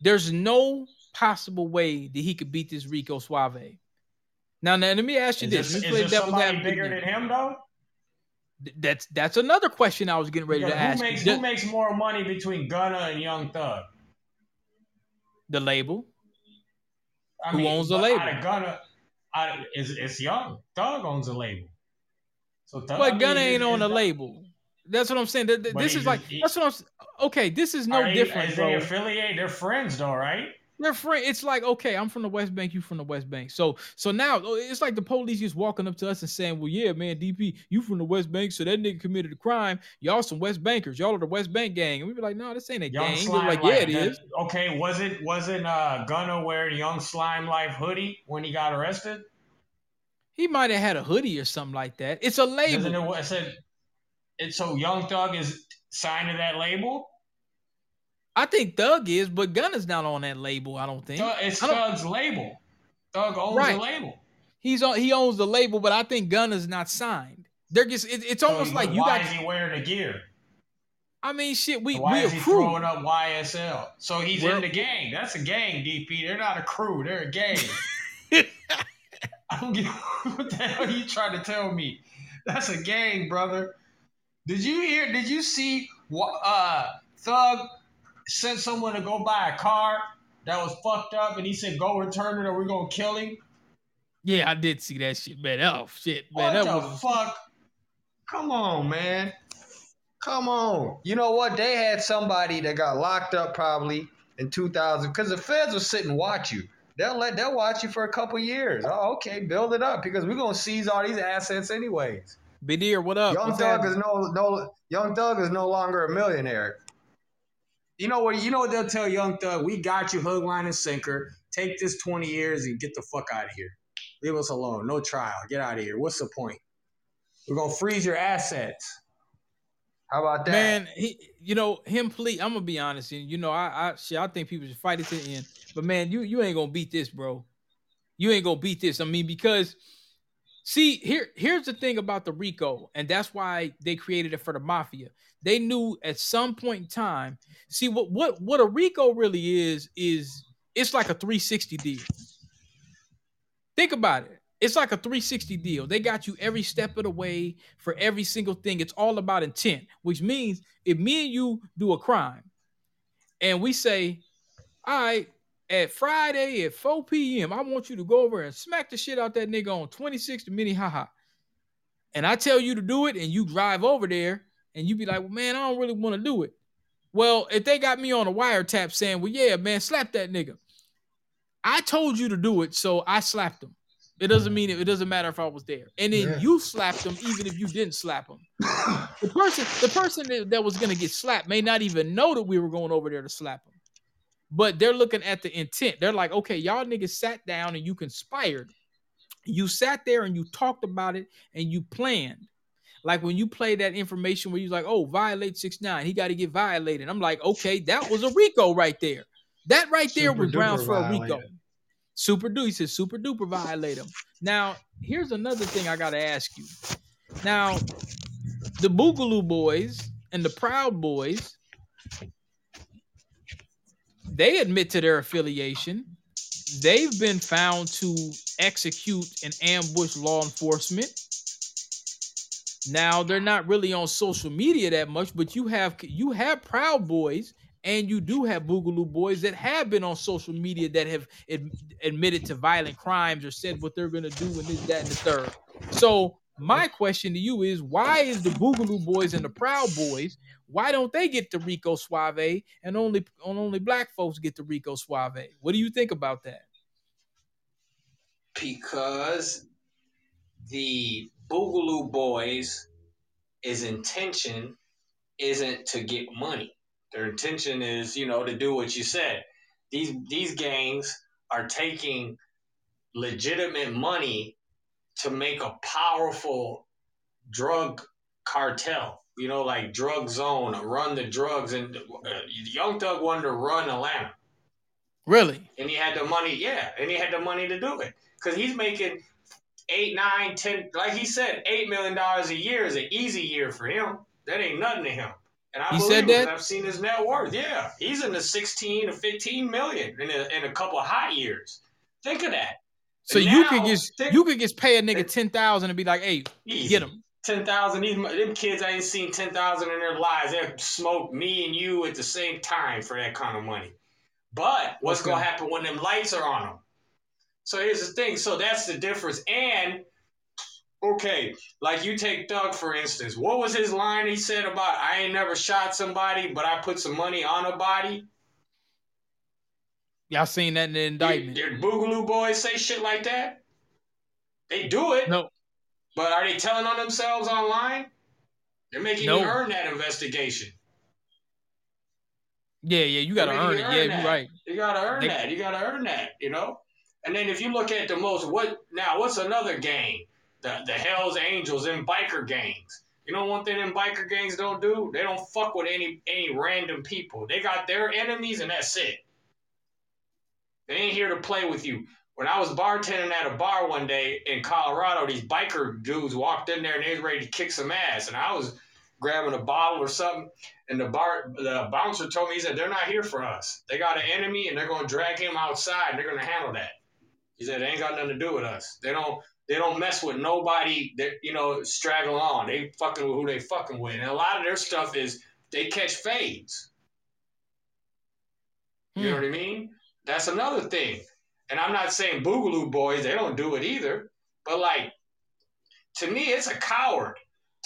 there's no possible way that he could beat this Rico Suave. Now, now let me ask you Is this. there, is there somebody bigger than him though? Th- That's that's another question I was getting ready Because to who ask. makes who makes more money between Gunna and Young Thug? the label. I Who owns the label? Out of Gunna, out of, it's, it's Young Thug owns the label. So Thug, But mean, Gunna it- ain't on the label. That's what I'm saying. Th- th- This is like he- that's what I'm. Okay, this is no they- different, Is bro. they affiliate? They're friends though, right? They're friend. It's like okay, I'm from the West Bank, you from the West Bank. So so now oh, it's like the police just walking up to us and saying, "Well, yeah, man, DP, you from the West Bank, so that nigga committed a crime. Y'all some West Bankers. Y'all are the West Bank gang." And we be like, "No, this ain't a Young gang." They're like, "Yeah, it is." Okay, was it wasn't uh, Gunna wearing a Young Slime Life hoodie when he got arrested? He might have had a hoodie or something like that. It's a label. Doesn't it? I said, it's so Young Thug is signed to that label. I think Thug is, but Gunna's not on that label. I don't think. Thug, it's don't- Thug's label. Thug owns Right. the label. He's on. He owns the label, but I think Gunna's not signed. They're just. It, it's So almost like you why got. is he wearing the gear? I mean, shit. We Why we is he crew. throwing up YSL? So he's We're- in the gang. That's a gang, DP. They're not a crew. They're a gang. [laughs] I don't get [laughs] what the hell you trying to tell me. That's a gang, brother. Did you hear? Did you see? Uh, Thug sent someone to go buy a car that was fucked up, and he said, "Go return it, or we're gonna kill him." Yeah, I did see that shit, man. Oh shit, man. what that the was fuck? Come on, man. Come on. You know what? They had somebody that got locked up probably in 2000 because the feds will sit and watch you. They'll let they'll watch you for a couple years. Oh, okay, build it up because we're gonna seize all these assets anyways. Bidir, what up? Young What's Thug that? is no no Young Thug is no longer a millionaire. You know what? You know what they'll tell Young Thug? We got you hook, line, and sinker. Take this twenty years and get the fuck out of here. Leave us alone. No trial. Get out of here. What's the point? We're gonna freeze your assets. How about that? Man, he, you know him. Please, I'm gonna be honest. And you know, I, I, shit, I think people should fight it to the end. But man, you, you ain't gonna beat this, bro. You ain't gonna beat this. I mean, because See, here here's the thing about the RICO, and that's why they created it for the mafia. They knew at some point in time. See what what what a RICO really is is it's like a 360 deal. Think about it. It's like a 360 deal. They got you every step of the way for every single thing. It's all about intent, which means if me and you do a crime and we say, all right, at Friday at 4 p.m., I want you to go over and smack the shit out that nigga on 26 to Minnehaha. And I tell you to do it, and you drive over there, and you be like, well, man, I don't really want to do it. Well, if they got me on a wiretap saying, well, yeah, man, slap that nigga. I told you to do it, so I slapped him. It doesn't mean it, it doesn't matter if I was there. And then Yeah. you slapped him even if you didn't slap him. The person, the person that, that was gonna get slapped may not even know that we were going over there to slap him. But they're looking at the intent. They're like, okay, y'all niggas sat down and you conspired. You sat there and you talked about it and you planned. Like when you play that information where you're like, oh, violate six nine, he got to get violated. I'm like, okay, that was a RICO right there. That right there Super was grounds for a RICO. Super duper, he says super duper violate him. Now, here's another thing I gotta ask you. Now, the Boogaloo boys and the Proud Boys, they admit to their affiliation. They've been found to execute and ambush law enforcement. Now they're not really on social media that much, but you have you have Proud Boys and you do have Boogaloo Boys that have been on social media that have ad- admitted to violent crimes or said what they're gonna do and this, that, and the third. So my question to you is, why is the Boogaloo Boys and the Proud Boys? Why don't they get the Rico Suave and only only black folks get the Rico Suave? What do you think about that? because the Boogaloo Boys' is intention isn't to get money. Their intention is, you know, to do what you said. These these gangs are taking legitimate money to make a powerful drug cartel. You know, like drug zone, run the drugs, and uh, Young Thug wanted to run Atlanta Really? and he had the money. Yeah, and he had the money to do it because he's making eight, nine, ten. Like he said, eight million dollars a year is an easy year for him. That ain't nothing to him. And I He believe that? I've seen his net worth. Yeah, he's in the sixteen to fifteen million in a, in a couple of hot years. Think of that. So And you now, could just think- you could just pay a nigga ten thousand and be like, hey, Easy. get him. Ten thousand. These them kids I ain't seen ten thousand in their lives. They smoke me and you at the same time for that kind of money. But what's Okay. gonna happen when them lights are on them? So here's the thing. So that's the difference. And okay, like you take Thug for instance. What was his line he said about I ain't never shot somebody, but I put some money on a body? Y'all seen that in the indictment? Did Boogaloo boys say shit like that? They do it. No. But are they telling on themselves online? They're making No. you earn that investigation. Yeah, yeah, you gotta They're earn it. Yeah, that. you're right. You gotta earn They- that. You gotta earn that. You know. And then if you look at the most, what now? What's another gang? The the Hell's Angels and biker gangs. You know one thing them biker gangs don't do? They don't fuck with any any random people. They got their enemies and that's it. They ain't here to play with you. When I was bartending at a bar one day in Colorado, these biker dudes walked in there and they was ready to kick some ass, and I was grabbing a bottle or something, and the bar the bouncer told me he said they're not here for us. They got an enemy and they're gonna drag him outside and they're gonna handle that. He said they ain't got nothing to do with us. They don't they don't mess with nobody that you know straggle on. They fucking with who they fucking with. And a lot of their stuff is they catch fades. You know hmm. what I mean? That's another thing. And I'm not saying Boogaloo boys, they don't do it either. But like, to me, it's a coward.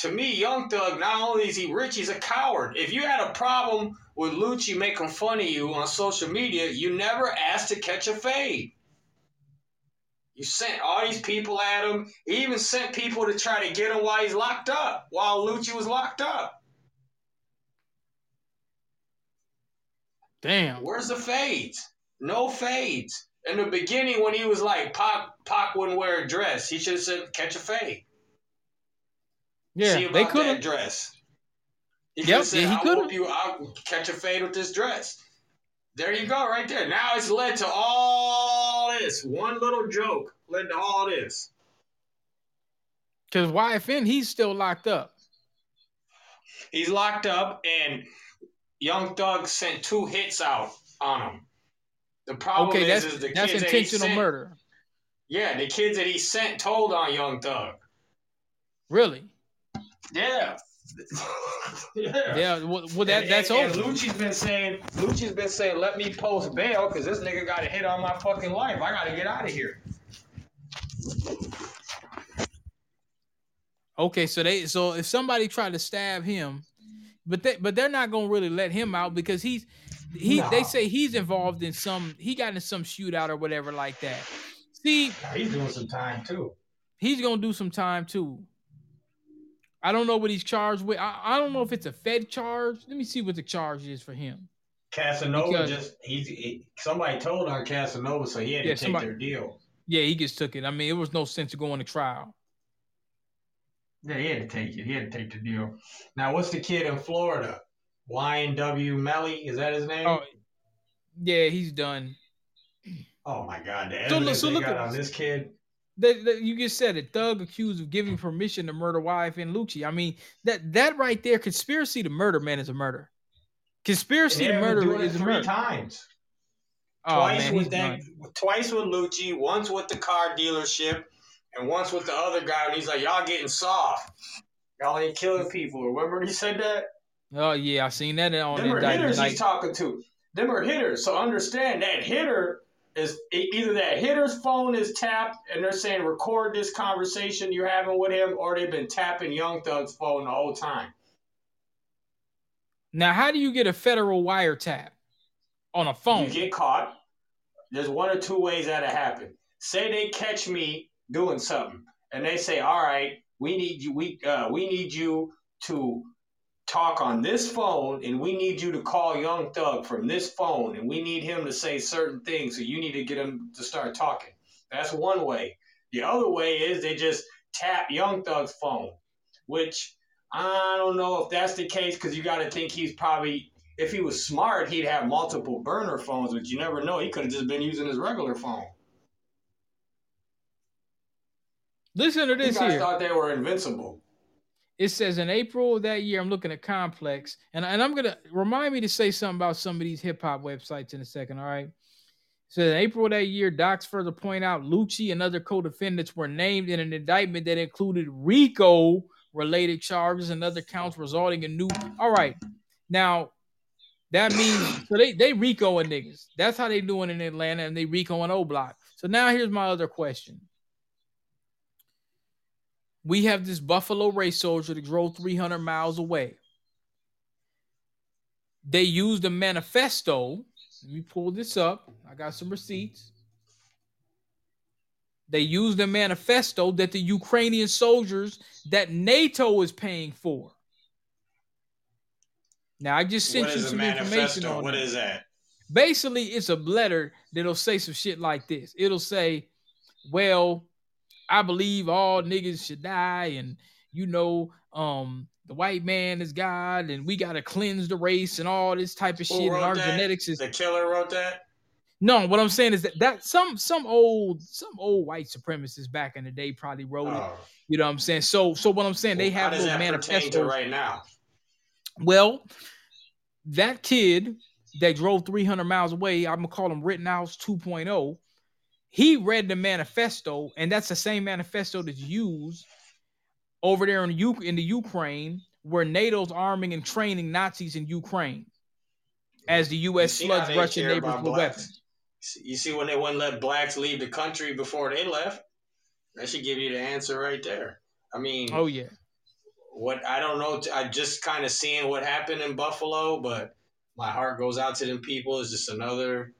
To me, Young Thug, not only is he rich, he's a coward. If you had a problem with Lucci making fun of you on social media, you never asked to catch a fade. You sent all these people at him. He even sent people to try to get him while he's locked up, while Lucci was locked up. Damn. Where's the fades? No fades. In the beginning, when he was like, Pac, Pac wouldn't wear a dress, he should have said, catch a fade. Yeah, they could have. dress. He Yep, said, yeah, he whoop you, I'll catch a fade with this dress. There you go, right there. Now it's led to all this. One little joke led to all this. Because YFN, he's still locked up. He's locked up, and Young Thug sent two hits out on him. The problem Okay, is, that's is the that's kids that intentional sent- murder. Yeah, the kids that he sent told on Young Thug. Really? Yeah. [laughs] yeah. Yeah. Well, well that And- that's and, and over. Lucci's been saying, Lucci's been saying, let me post bail because this nigga got a hit on my fucking life. I gotta get out of here. Okay, so they so if somebody tried to stab him, but they but they're not gonna really let him out because he's he they say he's involved in some he got in some shootout or whatever like that. See, He's doing some time too. he's gonna do some time too. I don't know what he's charged with. I, I don't know if it's a Fed charge. Let me see what the charge is for him. Casanova Because- just he's he, somebody told on Casanova, so he had Yeah, to take somebody- their deal. Yeah, he just took it. I mean, it was no sense of going to trial. Yeah, he had to take it. He had to take the deal. Now, what's the kid in Florida? YNW Melly, is that his name? Oh, yeah, he's done. Oh my God, the So look- so they look got at- on this kid. That- you just said it. Thug accused of giving permission to murder YFN Lucci. I mean, that that right there, conspiracy to murder, man, is a murder. Conspiracy And to they murder is three murder. times. Oh twice man, with that, done. twice with Lucci, once with the car dealership, and once with the other guy. And he's like, "Y'all getting soft. Y'all ain't killing people." Remember he said that? Oh yeah, I seen that on Them the are hitters he's talking to. Them are hitters. So understand that hitter is either that hitter's phone is tapped and they're saying record this conversation you're having with him, or they've been tapping Young Thug's phone the whole time. now, how do you get a federal wiretap on a phone? You get caught. There's one or two ways that'll happen. Say they catch me doing something, and they say, "All right, we need you. We uh, we need you to talk on this phone, and we need you to call Young Thug from this phone, and we need him to say certain things. So you need to get him to start talking." That's one way. The other way is they just tap Young Thug's phone, which I don't know if that's the case because you got to think he's probably if he was smart, he'd have multiple burner phones, but you never know. He could have just been using his regular phone. Listen to You this guys here. thought they were invincible. It says in April of that year, I'm looking at Complex, and, and I'm gonna remind me to say something about some of these hip hop websites in a second. All right. So in April of that year, docs further point out Lucci and other co-defendants were named in an indictment that included RICO related charges and other counts resulting in new. All right. Now that means so they they Rico RICOing niggas. That's how they doing in Atlanta, and they RICOing O Block. So now here's my other question. We have this Buffalo race soldier that drove 300 miles away. They used a manifesto. Let me pull this up. I got some receipts. They used a manifesto that the Ukrainian soldiers that NATO is paying for. Now I just sent you some information on What that. is that? Basically, it's a letter that'll say some shit like this. It'll say, "Well, I believe all niggas should die, and you know, um, the white man is God, and we gotta cleanse the race and all this type of Who shit. And our that? genetics is The killer wrote that. no. What I'm saying is that that some some old some old white supremacists back in the day probably wrote it. Oh. You know what I'm saying? So so what I'm saying they have does little that pertain to manifestos. right now? Well, that kid that drove 300 miles away, I'm gonna call him Rittenhouse 2.0. He read the manifesto, and that's the same manifesto that's used over there in, U- in the Ukraine, where NATO's arming and training Nazis in Ukraine, as the U.S. You see how floods they Russian neighbors with weapons. You see when they wouldn't let blacks leave the country before they left? That should give you the answer right there. I mean, Oh yeah, what I don't know. I just kind of seeing what happened in Buffalo, but my heart goes out to them people. It's just another,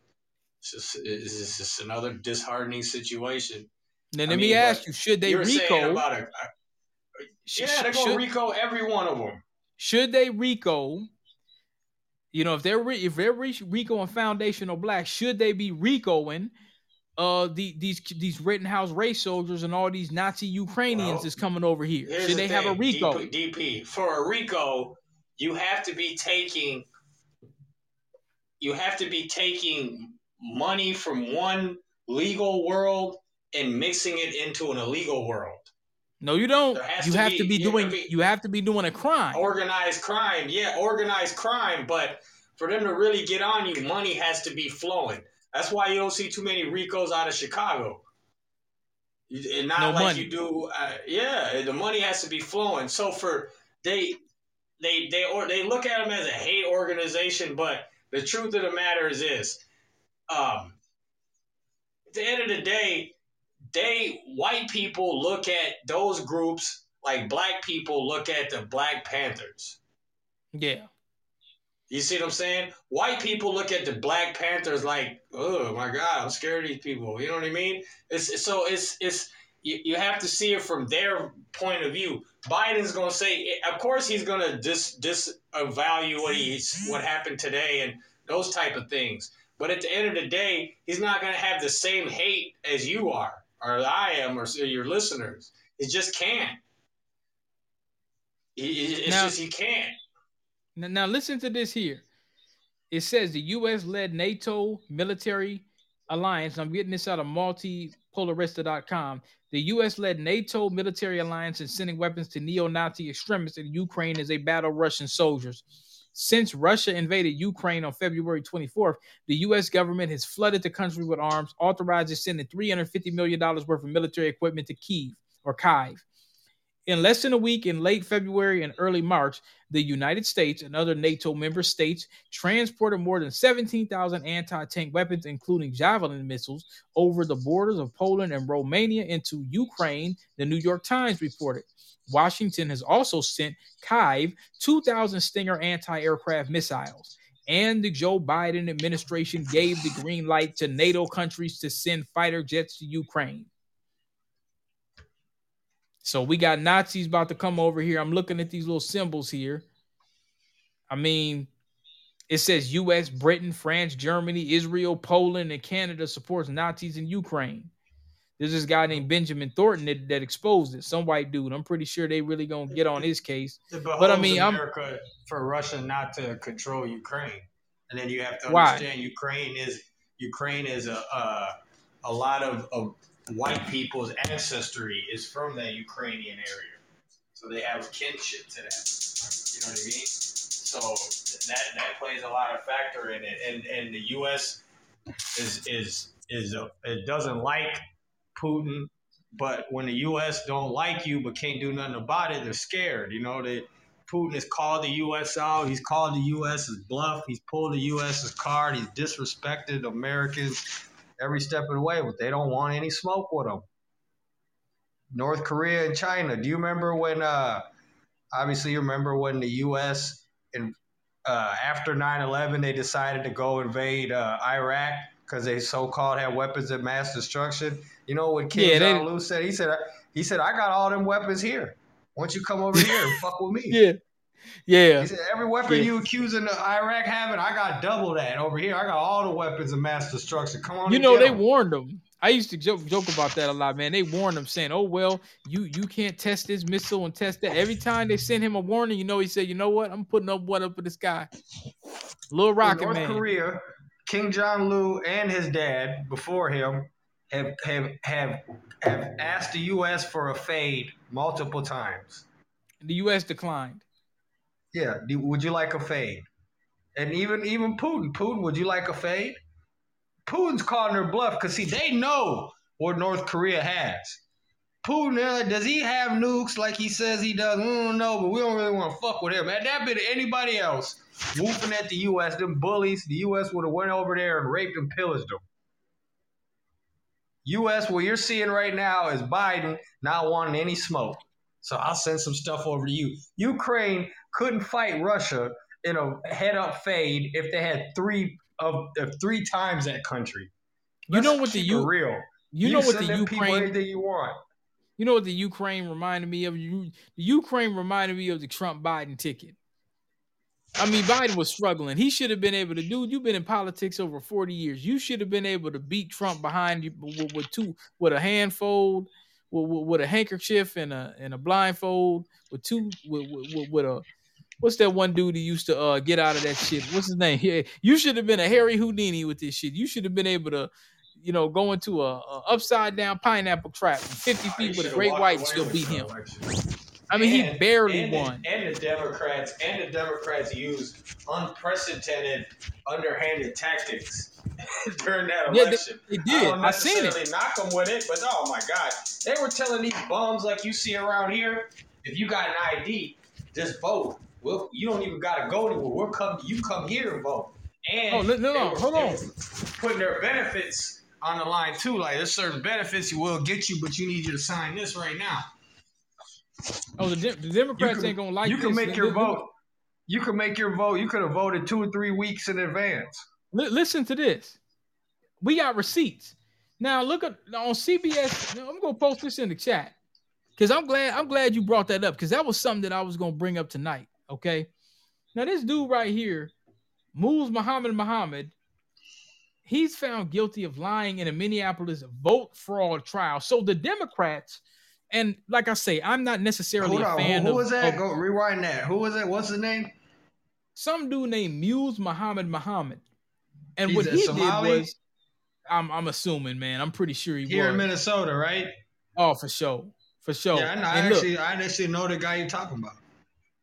it's just, it's just another disheartening situation. Now I let mean, me ask you: Should they RICO? about a, sh- yeah, they're gonna should- RICO every one of them. should they RICO? You know, if they're re- if they're re- RICO and foundational black, should they be RICOing uh the these these Rittenhouse race soldiers and all these Nazi Ukrainians Well, that's coming over here? Should the they have a RICO? DP, DP for a RICO, you have to be taking, you have to be taking money from one legal world and mixing it into an illegal world. No, you don't. You to have be- to be doing. mean- You have to be doing a crime. Organized crime, yeah, organized crime. But for them to really get on you, money has to be flowing. That's why you don't see too many Ricos out of Chicago. And not No like money. you do. Uh, yeah, the money has to be flowing. So for they, they they or they look at them as a hate organization, but the truth of the matter is this: um, at the end of the day, they white people look at those groups like black people look at the Black Panthers. Yeah. You see what I'm saying? White people look at the Black Panthers like, oh my God, I'm scared of these people. You know what I mean? It's so it's it's you, you have to see it from their point of view. Biden's gonna say, of course, he's gonna dis disvalue what he's what happened today and those type of things. But at the end of the day, he's not gonna have the same hate as you are, or I am, or your listeners. He just can't. It's Now- just he can't. Now, listen to this here. It says the U.S. led NATO military alliance. I'm getting this out of multipolarista.com. The U.S. led NATO military alliance is sending weapons to neo-Nazi extremists in Ukraine as they battle Russian soldiers. Since Russia invaded Ukraine on February 24th, the U.S. government has flooded the country with arms, authorizing sending $350 million worth of military equipment to Kiev or Kiev. In less than a week, in late February and early March, the United States and other NATO member states transported more than 17,000 anti tank weapons, including Javelin missiles, over the borders of Poland and Romania into Ukraine, the New York Times reported. Washington has also sent Kyiv 2,000 Stinger anti aircraft missiles. And the Joe Biden administration gave the green light to NATO countries to send fighter jets to Ukraine. So we got Nazis about to come over here. I'm looking at these little symbols here. I mean, it says US, Britain, France, Germany, Israel, Poland, and Canada supports Nazis in Ukraine. There's this guy named Benjamin Thornton that, that exposed it. Some white dude. I'm pretty sure they really gonna get on his case. But I mean, I'm America for Russia not to control Ukraine, and then you have to Why? understand Ukraine is Ukraine is a a, a lot of, of white people's ancestry is from that Ukrainian area, so they have kinship to that. You know what I mean? So that that plays a lot of factor in it, and and the U.S. is is is a, it doesn't like Putin, but when the U.S. don't like you but can't do nothing about it, they're scared. You know that Putin has called the U.S. out. He's called the U.S.'s bluff. He's pulled the U.S.'s card. He's disrespected Americans every step of the way, but they don't want any smoke with them. North Korea and China. Do you remember when? Uh, obviously, you remember when the U.S. and uh, after 9/11 they decided to go invade uh, Iraq because they so-called had weapons of mass destruction. You know what Kim Yeah, Jong Un said? He said, "He said I got all them weapons here. Why don't you come over here and fuck with me?" [laughs] Yeah. Yeah. He said, every weapon Yeah. you accusing Iraq having, I got double that over here. I got all the weapons of mass destruction. Come on, You know, they they 'em." warned them. I used to joke, joke about that a lot, man. They warned him saying, "Oh well, you you can't test this missile and test that." Every time they send him a warning, you know, he said, "You know what? I'm putting up what up in the sky." Little rocket North man. Korea, King Jong Lu and his dad before him have have have have asked the U.S. for a fade multiple times. The U.S. declined. Yeah, do- would you like a fade? And even even Putin, Putin, would you like a fade? Putin's calling her bluff because see they know what North Korea has. Putin, uh, does he have nukes like he says he does? We don't know, but we don't really want to fuck with him. Had that been anybody else whooping at the U.S., them bullies, the U.S. would have went over there and raped and pillaged them. U.S. what you're seeing right now is Biden not wanting any smoke. So I'll send some stuff over to you. Ukraine couldn't fight Russia in a head-up fade if they had three of of three times that country. You know what the U- real. You, know what the Ukraine anything you want. You know what the Ukraine reminded me of? You, the Ukraine reminded me of the Trump Biden ticket. I mean, Biden was struggling. He should have been able to do. You've been in politics over forty years. You should have been able to beat Trump behind you with, with two, with a handfold, with, with, with a handkerchief and a and a blindfold, with two, with, with, with a. What's that one dude who used to uh, get out of that shit? What's his name? Yeah, you should have been a Harry Houdini with this shit. You should have been able to you know, go into a, a upside down pineapple trap from 50 He feet with a great white and still beat him. election. I mean, he barely and the- won. and the Democrats and the Democrats used unprecedented, underhanded tactics [laughs] during that Yeah, they- election. they I did. don't I seen it. necessarily knock them with it, but oh my god, they were telling these bums like you see around here, if you got an ID, just vote. Well, you don't even gotta go anywhere. We'll come. You come here and vote. And Oh, no, no, no, hold on. Putting their benefits on the line too. Like there's certain benefits you will get you, but you need you to sign this right now. Oh, the, De- the Democrats can- ain't gonna like you this. can make your vote. You can make your vote. You could have voted two or three weeks in advance. Li- listen to this. We got receipts. Now look at on CBS. I'm gonna post this in the chat because I'm glad I'm glad you brought that up because that was something that I was gonna bring up tonight. Okay. Now this dude right here, Muse Muhammad Muhammad, he's found guilty of lying in a Minneapolis vote fraud trial. So the Democrats, and like I say, I'm not necessarily Hold a on. fan Who, who of, was that? of Go rewind that. Who was it? What's his name? some dude named Muse Muhammad Muhammad. And He's what he Somali? did was, I'm I'm assuming, man. I'm pretty sure he Here was. in Minnesota, right? Oh, for sure, for sure. Yeah, I, know, I And look, actually, I actually know the guy you're talking about.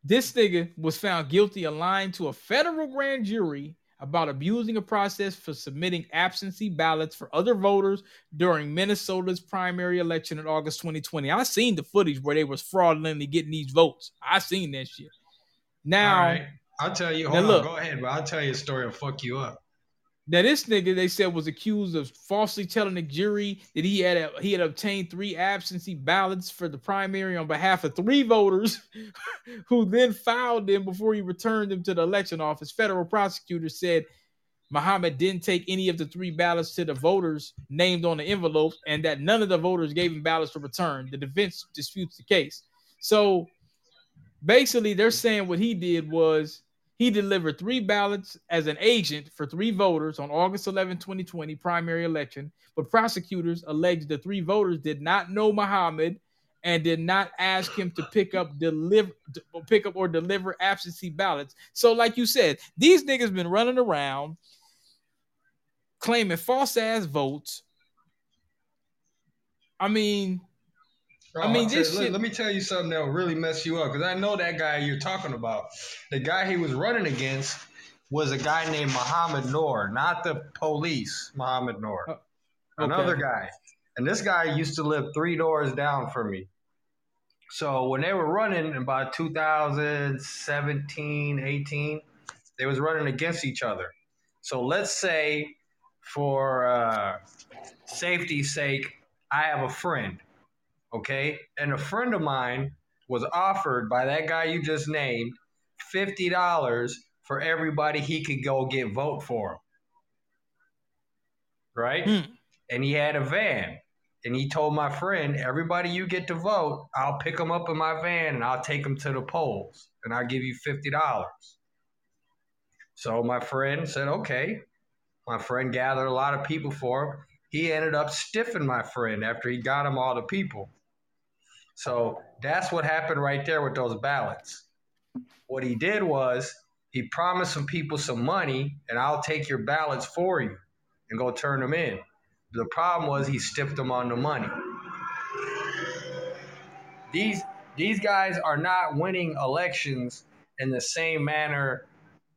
This nigga was found guilty of lying to a federal grand jury about abusing a process for submitting absentee ballots for other voters during Minnesota's primary election in August 2020. I seen the footage where they was fraudulently getting these votes. I seen that shit. Now, right. I'll tell you. Hold on. look. Go ahead, but I'll tell you a story and fuck you up. Now this nigga they said was accused of falsely telling the jury that he had he had obtained three absentee ballots for the primary on behalf of three voters, [laughs] who then filed them before he returned them to the election office. Federal prosecutors said Muhammad didn't take any of the three ballots to the voters named on the envelope, and that none of the voters gave him ballots to return. The defense disputes the case. So basically, they're saying what he did was he delivered three ballots as an agent for three voters on August 11, 2020 primary election, but prosecutors alleged the three voters did not know Muhammad and did not ask him to pick up deliver pick up or deliver absentee ballots. So like you said, these niggas been running around claiming false ass votes. I mean, I mean, I'll this look, shit- Let me tell you something that will really mess you up because I know that guy you're talking about. The guy he was running against was a guy named Muhammad Noor, not the police, Muhammad Noor. Another okay. guy. And this guy used to live three doors down from me. So when they were running in about 2017, 18, they was running against each other. So let's say for uh, safety's sake, I have a friend, okay? And a friend of mine was offered by that guy you just named $50 for everybody he could go get vote for him. Right? Hmm. And he had a van. And he told my friend, everybody you get to vote, I'll pick them up in my van and I'll take them to the polls and I'll give you $50. So my friend said, okay. My friend gathered a lot of people for him. He ended up stiffing my friend after he got him all the people. So that's what happened right there with those ballots. What he did was he promised some people some money and I'll take your ballots for you and go turn them in. The problem was he stiffed them on the money. These these guys are not winning elections in the same manner.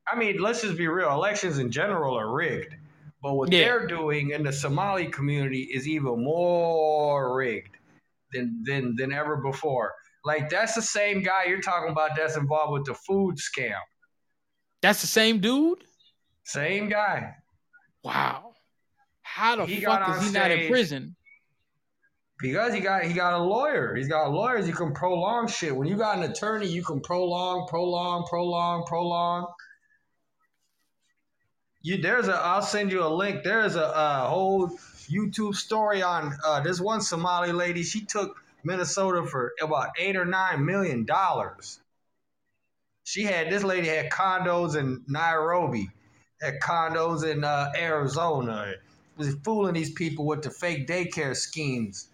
I mean, let's just be real. Elections in general are rigged. But what Yeah. they're doing in the Somali community is even more rigged than than than ever before. Like that's the same guy you're talking about that's involved with the food scam. That's the same dude? Same guy. Wow. How the He fuck is he not in prison? Because he got he got a lawyer. He's got lawyers. You can prolong shit. When you got an attorney, you can prolong, prolong, prolong, prolong. You there's a. I'll send you a link. There's a, a whole YouTube story on uh, this one Somali lady. She took Minnesota for about eight or nine million dollars. She had this lady had condos in Nairobi, had condos in uh, Arizona. Was fooling these people with the fake daycare schemes.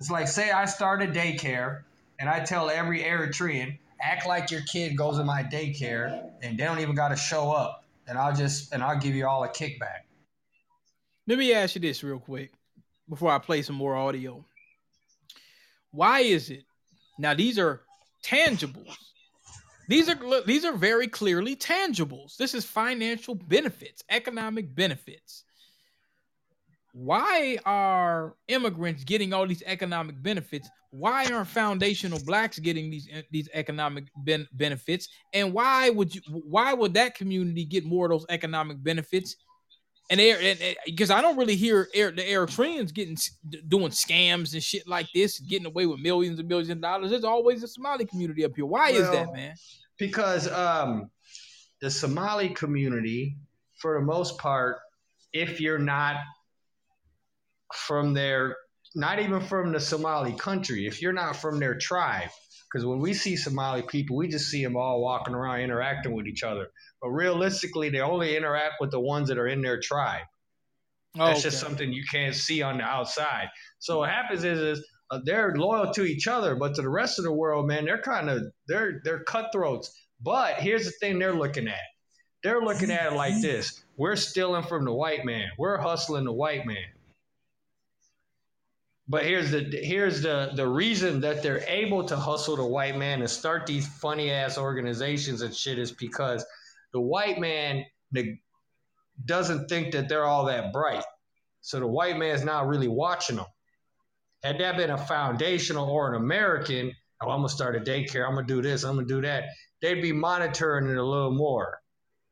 It's like, say I start a daycare and I tell every Eritrean, act like your kid goes in my daycare and they don't even got to show up. And I'll just, and I'll give you all a kickback. Let me ask you this real quick before I play some more audio. Why is it now? These are tangibles. These are these are very clearly tangibles. This is financial benefits, economic benefits. Why are immigrants getting all these economic benefits? Why aren't foundational blacks getting these these economic ben- benefits? And why would you? Why would that community get more of those economic benefits? And air because I don't really hear air, the Eritreans getting doing scams and shit like this, getting away with millions and millions of dollars. There's always a Somali community up here. Why well, is that, man? Because um, the Somali community, for the most part, if you're not from their, not even from the Somali country, if you're not from their tribe, because when we see Somali people, we just see them all walking around interacting with each other. But realistically, they only interact with the ones that are in their tribe. Oh, That's okay. just something you can't see on the outside. So what happens is, is uh, they're loyal to each other, but to the rest of the world, man, they're kind of they're they're cutthroats. But here's the thing they're looking at. They're looking at it like [laughs] this: We're stealing from the white man. We're hustling the white man. But here's the here's the the reason that they're able to hustle the white man and start these funny ass organizations and shit is because the white man doesn't think that they're all that bright. So the white man's not really watching them. Had that been a foundational or an American, oh, I'm gonna start a daycare, I'm gonna do this, I'm gonna do that, they'd be monitoring it a little more.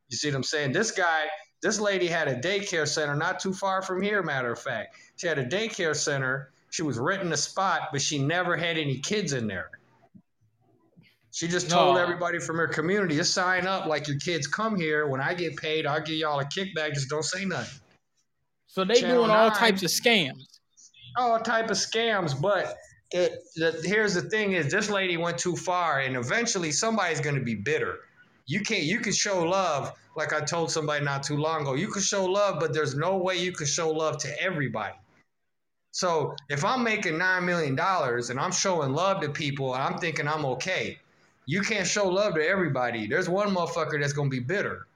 You see what I'm saying? This guy, this lady had a daycare center not too far from here, matter of fact. She had a daycare center she was renting a spot, but she never had any kids in there. She just told no. everybody from her community to sign up like your kids come here. When I get paid, I'll give y'all a kickback. Just don't say nothing. So they Channel doing all 9, types of scams. All type of scams, but it, the, here's the thing: is this lady went too far, and eventually somebody's going to be bitter. You can't. You can show love, like I told somebody not too long ago. You can show love, but there's no way you can show love to everybody. So if I'm making nine million dollars and I'm showing love to people and I'm thinking I'm okay, you can't show love to everybody. There's one motherfucker that's gonna be bitter.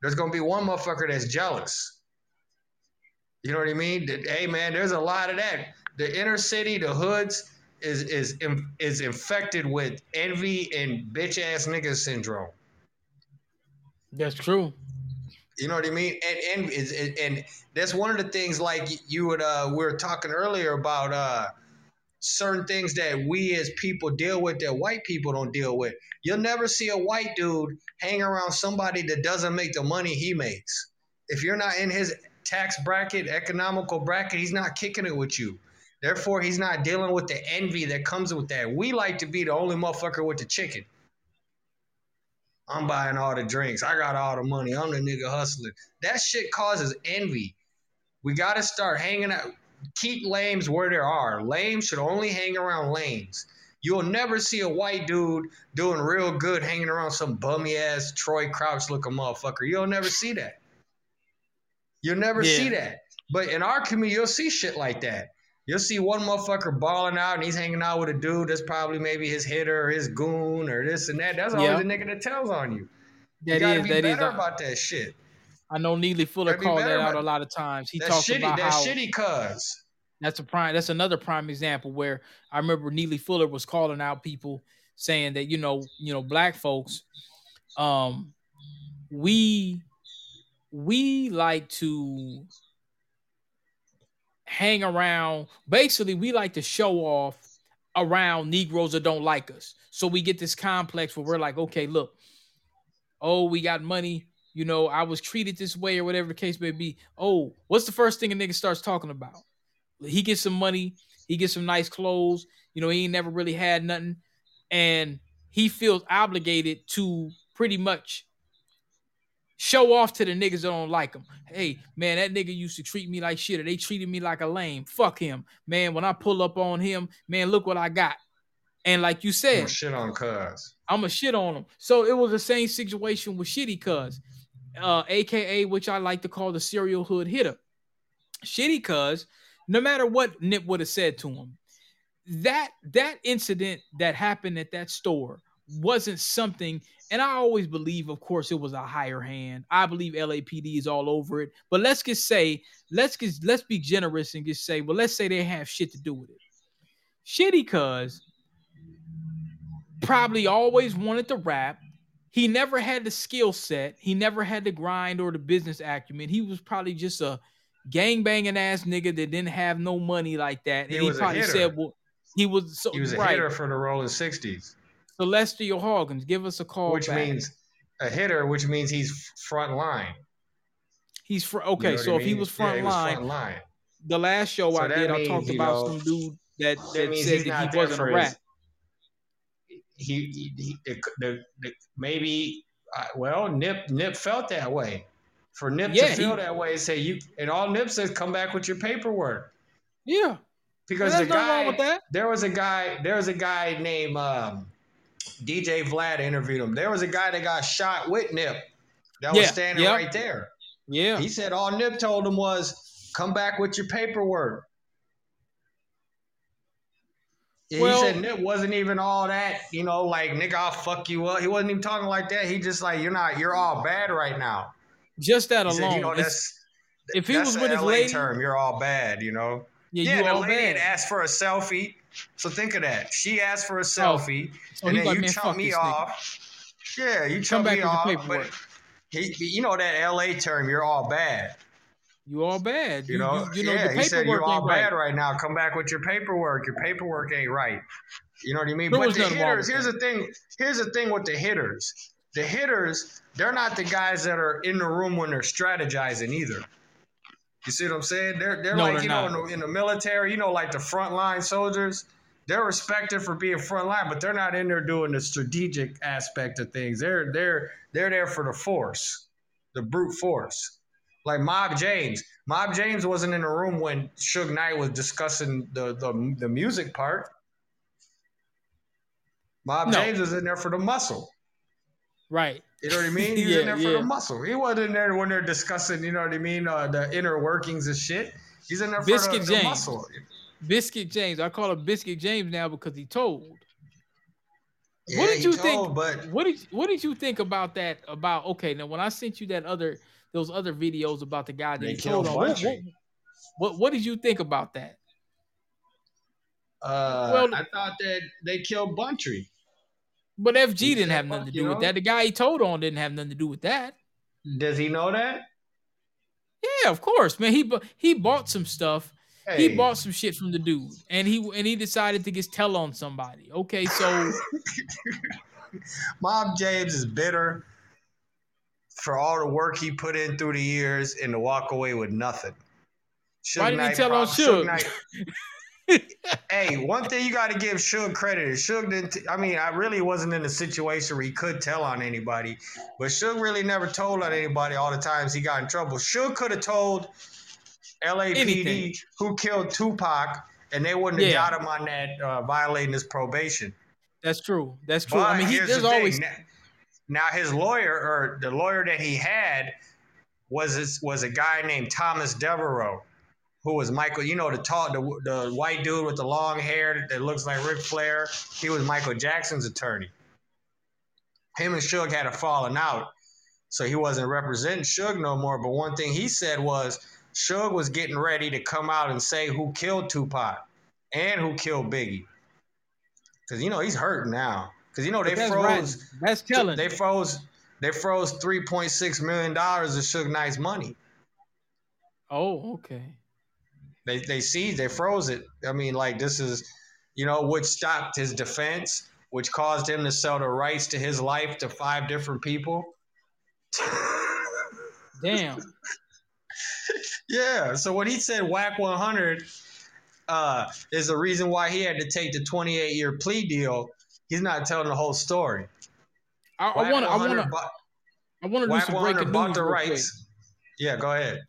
There's gonna be one motherfucker that's jealous. You know what I mean? Hey man, there's a lot of that. The inner city, the hoods, is is is infected with envy and bitch ass nigga syndrome. That's true. You know what I mean? And and and that's one of the things like you would uh we were talking earlier about uh certain things that we as people deal with that white people don't deal with. You'll never see a white dude hang around somebody that doesn't make the money he makes. If you're not in his tax bracket, economical bracket, he's not kicking it with you. Therefore, he's not dealing with the envy that comes with that. We like to be the only motherfucker with the chicken. I'm buying all the drinks. I got all the money. I'm the nigga hustling. That shit causes envy. We got to start hanging out. Keep lames where there are. Lames should only hang around lanes. You'll never see a white dude doing real good hanging around some bummy ass Troy Crouch looking motherfucker. You'll never see that. You'll never yeah. see that. But in our community, you'll see shit like that. You'll see one motherfucker balling out and he's hanging out with a dude that's probably maybe his hitter or his goon or this and that. That's always yep. a nigga that tells on you. That you gotta is, be that better is, about that shit. I know Neely Fuller called that out a lot of times. He talks shitty, about that how shitty cuz. That's a prime. That's another prime example where I remember Neely Fuller was calling out people saying that you know, you know, black folks, um, we we like to hang around. Basically, we like to show off around Negroes that don't like us. So we get this complex where we're like, okay, look, oh, we got money. You know, I was treated this way or whatever the case may be. Oh, what's the first thing a nigga starts talking about? He gets some money, he gets some nice clothes. You know, he ain't never really had nothing. And he feels obligated to pretty much Show off to the niggas that don't like him. Hey, man, that nigga used to treat me like shit, or they treated me like a lame. Fuck him, man. When I pull up on him, man, look what I got. And like you said, I'm shit on cuz. I'm a shit on him. So it was the same situation with shitty cuz, uh, aka which I like to call the serial hood hitter. Shitty cuz, no matter what Nip would have said to him, that that incident that happened at that store wasn't something. And I always believe, of course, it was a higher hand. I believe LAPD is all over it. But let's just say, let's just let's be generous and just say, well, let's say they have shit to do with it. Shitty cuz probably always wanted to rap. He never had the skill set. He never had the grind or the business acumen. He was probably just a gang banging ass nigga that didn't have no money like that. And He he, was a probably said, well, he was so He was a right. hitter for the Rolling Sixties, Celestial Hawkins, give us a call. which back. means a hitter, which means he's front line. he's fr- You okay. know so I if he was Yeah, front he was line, front line. the last show So I did, I talked about know, some dude that That that said that he wasn't a rat. He, he, he the, the, the, maybe uh, well Nip Nip felt that way. For Nip Yeah, to feel that way, say you and all Nip says, come back with your paperwork. Yeah, Because the guy, wrong with that. there was a guy, there was a guy named um, DJ Vlad interviewed him. There was a guy that got shot with Nip that was Yeah, standing yep. right there. Yeah, He said all Nip told him was, "Come back with your paperwork." Well- he said Nip wasn't even all that, you know, like nigga, I'll fuck you up. He wasn't even talking like that. He just like, you're not, you're all bad right now. just that He alone. said, you know, that's if he was with his LA lady, term. You're all bad, you know. Yeah, Yeah, you the lady had bad. Oh, asked for a selfie. So think of that. She asked for a oh, selfie, So and then like, you chump me nigga. off. Yeah, you chump me off. But he, you know that LA term. You're all bad. You all bad. You know, you, you know yeah, the he said you're all ain't right. bad right now. Come back with your paperwork. Your paperwork ain't right. You know what I mean? There but the hitters, here's the thing. Here's the thing with the hitters. The hitters, they're not the guys that are in the room when they're strategizing either. You see what I'm saying? They're they're No, like they're you know in the, in the military, you know, like the frontline soldiers. They're respected for being frontline, but they're not in there doing the strategic aspect of things. They're they're they're there for the force, the brute force. Like Mob James. Mob James wasn't in the room when Suge Knight was discussing the the, the music part. Mob No. James was in there for the muscle. Right. You know what I mean? He was Yeah, in there for yeah. the muscle. He wasn't in there when they're discussing, you know what I mean, uh, the inner workings of shit. He's in there for Biscuit the, the James. muscle. Biscuit James. I call him Biscuit James now because he told. Yeah, what did he you told, think? But What did What did you think about that? About okay, now when I sent you that other those other videos about the guy that he killed told on, what, what, what what did you think about that? uh, Well- I thought that they killed Buntry. But FG He didn't have nothing to do with know?" that. The guy he told on didn't have nothing to do with that. Does he know that? Yeah, of course, man. He he bought some stuff. Hey. He bought some shit from the dude, and he and he decided to just tell on somebody. Okay, so [laughs] Mob James is bitter for all the work he put in through the years and to walk away with nothing. Why didn't he tell on Suge? Knight- [laughs] hey, one thing you got to give Suge credit is Suge didn't. T- I mean, I really wasn't in a situation where he could tell on anybody, but Suge really never told on anybody all the times he got in trouble. Suge could have told LAPD Anything. who killed Tupac, and they wouldn't have Yeah. got him on that uh, violating his probation. that's true. That's true. But I mean, he, here's there's the always Now, now his lawyer or the lawyer that he had was this, was a guy named Thomas Mesereau, who was Michael. You know the tall, the, the white dude with the long hair that looks like Ric Flair. He was Michael Jackson's attorney. Him and Suge had a falling out, so he wasn't representing Suge no more. But one thing he said was Suge was getting ready to come out and say who killed Tupac and who killed Biggie. Because you know he's hurting now. Because you know they that's froze. right. That's telling. They froze. They froze three point six million dollars of Suge Knight's money. oh, okay. They they seized. They froze it. I mean, like this is, you know, which stopped his defense, which caused him to sell the rights to his life to five different people. Damn. [laughs] Yeah. So when he said Wack one hundred, uh, is the reason why he had to take the twenty eight year plea deal. He's not telling the whole story. I want to. I want to. I want to do some breaking news the quick. rights. Yeah, go ahead.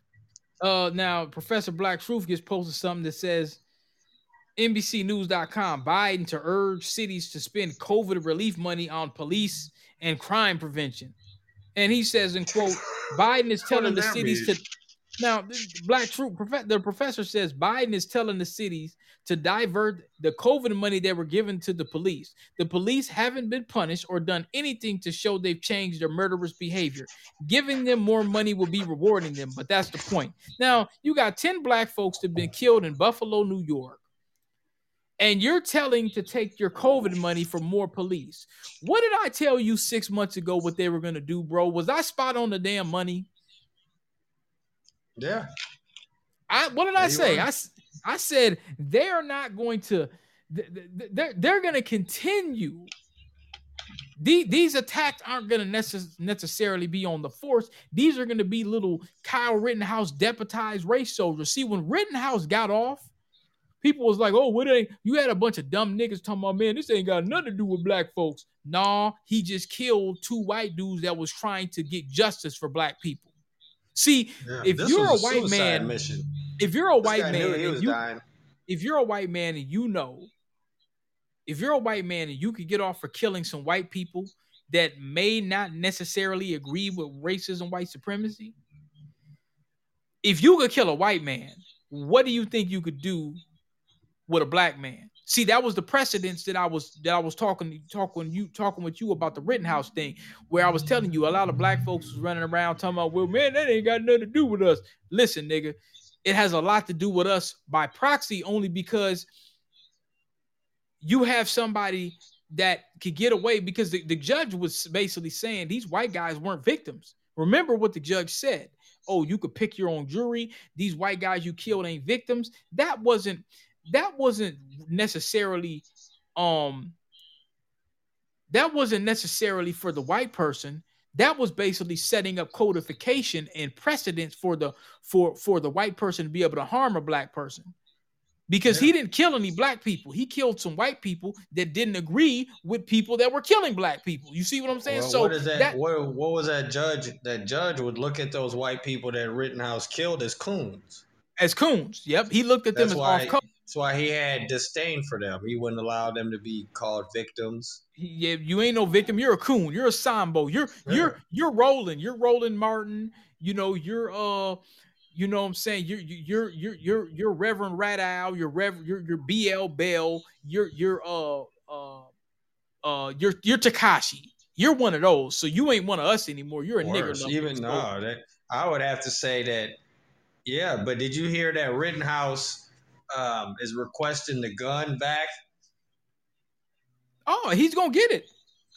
Uh, now Professor Black Truth just posted something that says NBCNews.com Biden to urge cities to spend COVID relief money on police and crime prevention. And he says, in quote, Biden is telling the cities mean? to Now, Black Truth, the professor says Biden is telling the cities to divert the COVID money they were given to the police. The police haven't been punished or done anything to show they've changed their murderous behavior. Giving them more money will be rewarding them, but that's the point. Now, you got 10 black folks that have been killed in Buffalo, New York. And you're telling to take your COVID money for more police. What did I tell you six months ago what they were going to do, bro? Was I spot on the damn money? Yeah. I what did Yeah, I say? I I said they are not going to th- th- th- they're they're going to continue. These attacks aren't going to necess- necessarily be on the force. These are going to be little Kyle Rittenhouse deputized race soldiers. See, when Rittenhouse got off, people was like, "Oh, what ain't you had a bunch of dumb niggas talking about, man, this ain't got nothing to do with black folks." Nah, he just killed two white dudes that was trying to get justice for black people. See, Yeah, if you're a was white man, mission. If you're a This white man he and was you dying. if you're a white man and you know if you're a white man and you could get off for killing some white people that may not necessarily agree with racism white supremacy if you could kill a white man what do you think you could do with a black man see that was the precedence that i was that i was talking talking you talking with you about the rittenhouse thing where i was telling you a lot of black folks was running around talking about well man that ain't got nothing to do with us listen nigga it has a lot to do with us by proxy only because you have somebody that could get away because the, the judge was basically saying these white guys weren't victims. Remember what the judge said. Oh, you could pick your own jury. These white guys you killed ain't victims. That wasn't that wasn't necessarily um that wasn't necessarily for the white person that was basically setting up codification and precedence for the for for the white person to be able to harm a black person because he didn't kill any black people he killed some white people that didn't agree with people that were killing black people you see what i'm saying Well, so what is that? that what, what was that judge? That judge would look at those white people that Rittenhouse killed as coons. as coons yep he looked at them That's as off color That's why he had disdain for them. He wouldn't allow them to be called victims. yeah, you ain't no victim. You're a coon. You're a Sambo. You're you're you're rolling. You're Roland Martin. You know, you're uh, you know what I'm saying? You're you're you're you're you're Reverend Radow, you're Rev you're you're BL Bell, you're you're uh uh uh you're you're Tekashi. You're one of those. So you ain't one of us anymore. You're a nigger. Worse, number. even So- no, that I would have to say that. Yeah, but did you hear that Rittenhouse um, is requesting the gun back? Oh, he's gonna get it.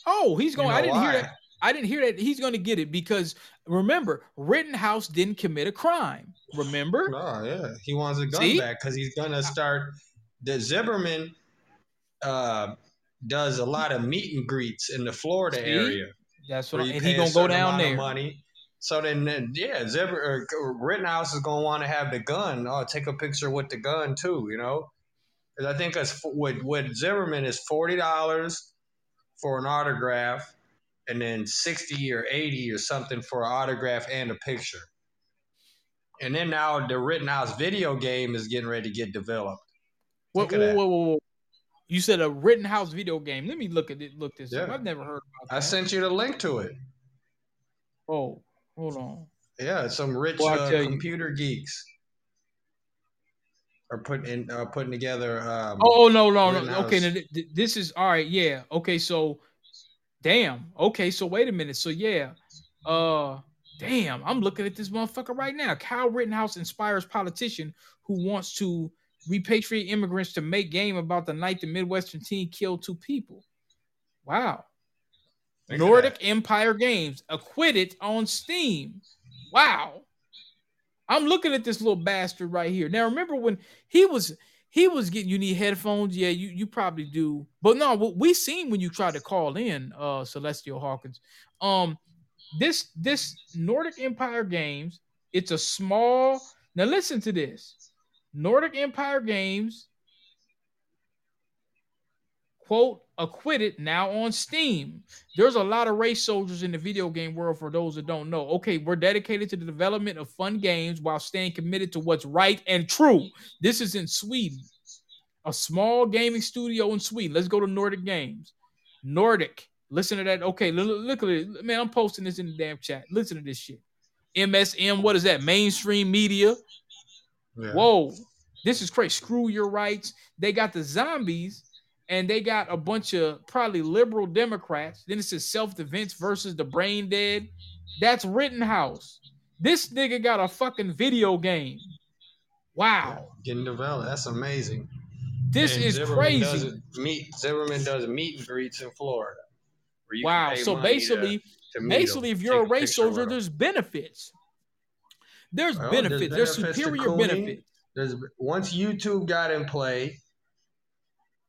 Oh, he's going. know I didn't why? hear that. I didn't hear that. He's gonna get it because remember, Rittenhouse didn't commit a crime. Remember? No, yeah, he wants the gun See? back because he's gonna start. The Zimmerman uh, does a lot of meet and greets in the Florida See? area. That's what, you and pay he a gonna go down there. Money. So then, yeah, or Rittenhouse is gonna want to have the gun. Oh, take a picture with the gun too, you know. 'Cause I think that's with with Zimmerman is forty dollars for an autograph, and then sixty or eighty or something for an autograph and a picture. And then now the Rittenhouse video game is getting ready to get developed. What, whoa, whoa, whoa, whoa. You said a Rittenhouse video game. Let me look at it. Look this up. I've never heard about it. I sent you the link to it. Oh, hold on. Yeah, some rich Well, uh, tell you. computer geeks are putting uh, putting together. Um, Oh, oh no, no, no. Okay, now, th- th- this is all right. Yeah. Okay, so damn. Okay, so wait a minute. So yeah. Uh damn, I'm looking at this motherfucker right now. Kyle Rittenhouse inspires politician who wants to repatriate immigrants to make game about the night the Midwestern teen killed two people. Wow. Think of Nordic Empire Games acquitted on Steam. Wow. I'm looking at this little bastard right here. Now remember when he was he was getting you need headphones. Yeah, you you probably do. But no, what we seen when you tried to call in uh Celestial Hawkins. Um this this Nordic Empire Games, it's a small now listen to this. Nordic Empire Games quote acquitted now on steam there's a lot of race soldiers in the video game world for those that don't know okay we're dedicated to the development of fun games while staying committed to what's right and true this is in sweden a small gaming studio in sweden let's go to nordic games nordic listen to that okay look, look at it man i'm posting this in the damn chat listen to this shit MSM. What is that? Mainstream media. Yeah. Whoa, this is crazy. Screw your rights. They got the zombies, and they got a bunch of probably liberal Democrats. Then it says self defense versus the brain dead. That's Rittenhouse. This nigga got a fucking video game. Wow, Getting developed. That's amazing. this And is Zimmerman Does crazy. meet Zimmerman does meet and greets in Florida. where you can Wow. So basically, to, to basically, if you're a race soldier, there's benefits. There's Well, benefits. There's benefits superior benefits. there's once YouTube got in play,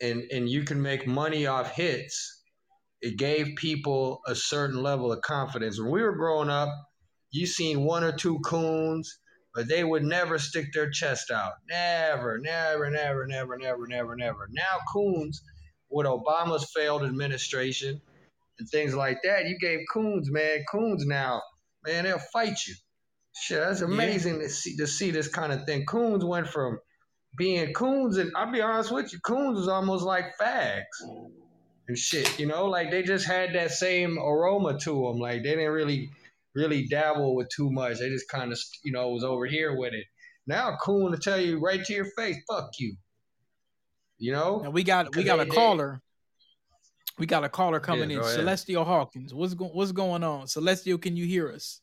and and you can make money off hits, it gave people a certain level of confidence. When we were growing up, you seen one or two coons, but they would never stick their chest out. Never, never, never, never, never, never, never. Now coons, with Obama's failed administration and things like that, you gave coons, man, coons now, man, they'll fight you. Shit, that's amazing to see to see this kind of thing. Coons went from being coons, and I'll be honest with you, coons was almost like fags and shit. You know, like they just had that same aroma to them. Like they didn't really, really dabble with too much. They just kind of, you know, was over here with it. Now, coon to tell you right to your face, "Fuck you." You know, And we got we got a they- they- caller. We got a caller coming Yeah, in. Celestial Hawkins. What's going what's going on? Celestial, can you hear us?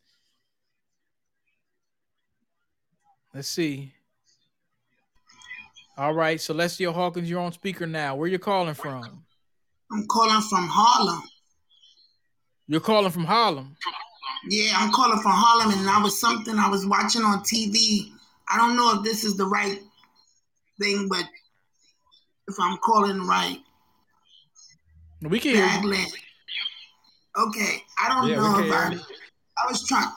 Let's see. All right, Celestia Hawkins, you're on speaker now. Where you calling from? I'm calling from Harlem. You're calling from Harlem. Yeah, I'm calling from Harlem, and I was something I was watching on TV. I don't know if this is the right thing, but if I'm calling right, We can hear you. Okay, I don't Yeah, know can if I. I was trying.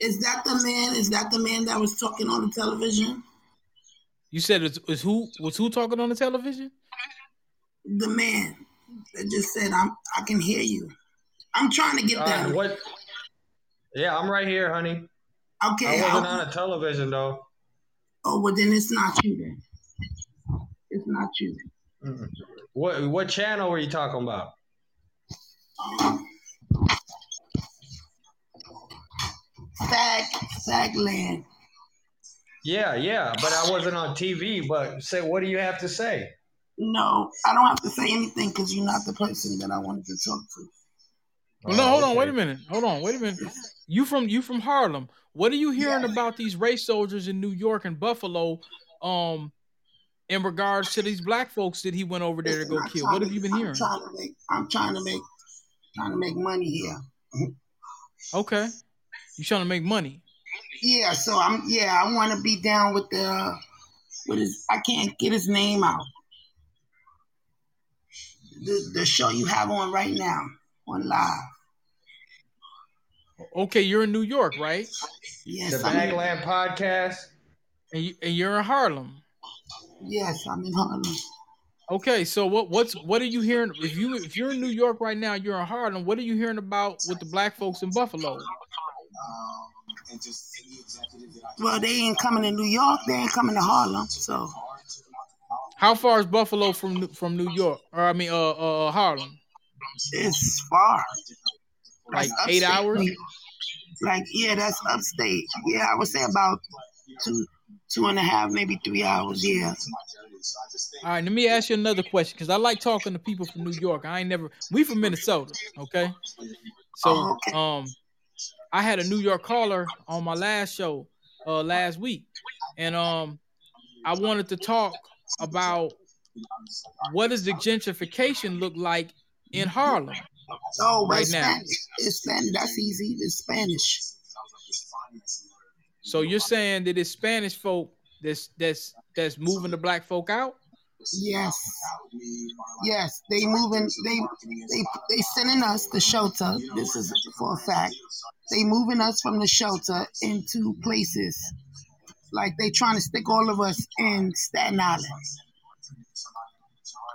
Is that the man? Is that the man that was talking on the television? You said it's, it's who was who talking on the television? The man that just said, "I'm. I can hear you." I'm trying to get Uh, that. what? Yeah, I'm right here, honey. Okay. I wasn't I'll- on a television though. oh well, then it's not you. Then it's not you. Mm-mm. What what channel were you talking about? Sag, Sagland. Yeah, yeah, but I wasn't on TV. But say, what do you have to say? No, I don't have to say anything because you're not the person that I wanted to talk to. Well, no, hold on, wait a minute. Hold on, wait a minute. You from you from Harlem. What are you hearing about these race soldiers in New York and Buffalo um in regards to these black folks that he went over there to go I'm kill? What have you been I'm hearing? trying to make. I'm trying to make. Trying to make money here. Okay. You trying to make money. Yeah, so I'm. Yeah, I want to be down with the. With his, I can't get his name out. The the show you have on right now on live. Okay, you're in New York, right? Yes, The I'm in- Bagland podcast. And, you, and you're in Harlem. Yes, I'm in Harlem. Okay, so what what's what are you hearing? If you if you're in New York right now, you're in Harlem. What are you hearing about with the black folks in Buffalo? Uh, Well, they ain't coming to New York. They ain't coming to Harlem. So How far is Buffalo from New- from New York? Or I mean, uh, uh Harlem. it's far. Like That's eight upstate. hours. Like yeah, that's upstate. Yeah, I would say about two, two and a half, maybe three hours. Yeah. All right, let me ask you another question because I like talking to people from New York. I ain't never. We from Minnesota, okay? So, Oh, okay. um, I had a New York caller on my last show, uh, last week, and um, I wanted to talk about what does the gentrification look like in Harlem Oh, right now. It's Spanish. That's easy. It's Spanish. So you're saying that it's Spanish folk that's that's that's moving the black folk out? Yes. Yes. They moving. They they they sending us the shelter. This is for a fact. They moving us from the shelter into places like they trying to stick all of us in Staten Island.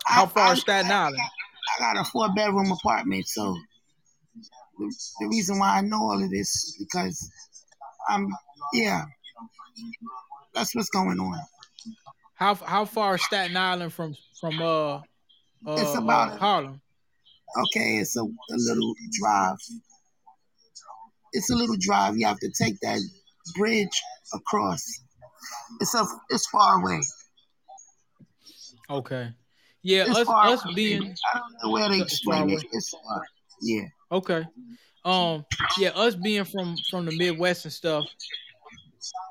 How I- far I- is Staten Island? I got a four bedroom apartment, so the, the reason why I know all of this because I'm yeah. That's what's going on. How how far is Staten Island from from uh, uh, It's about- Harlem? Okay, it's a, a little drive. it's a little drive. You have to take that bridge across. It's a it's far away. Okay. Yeah, It's us us away. being I don't know where they explain it. It's far. Yeah. Okay. Um. Yeah, us being from from the Midwest and stuff.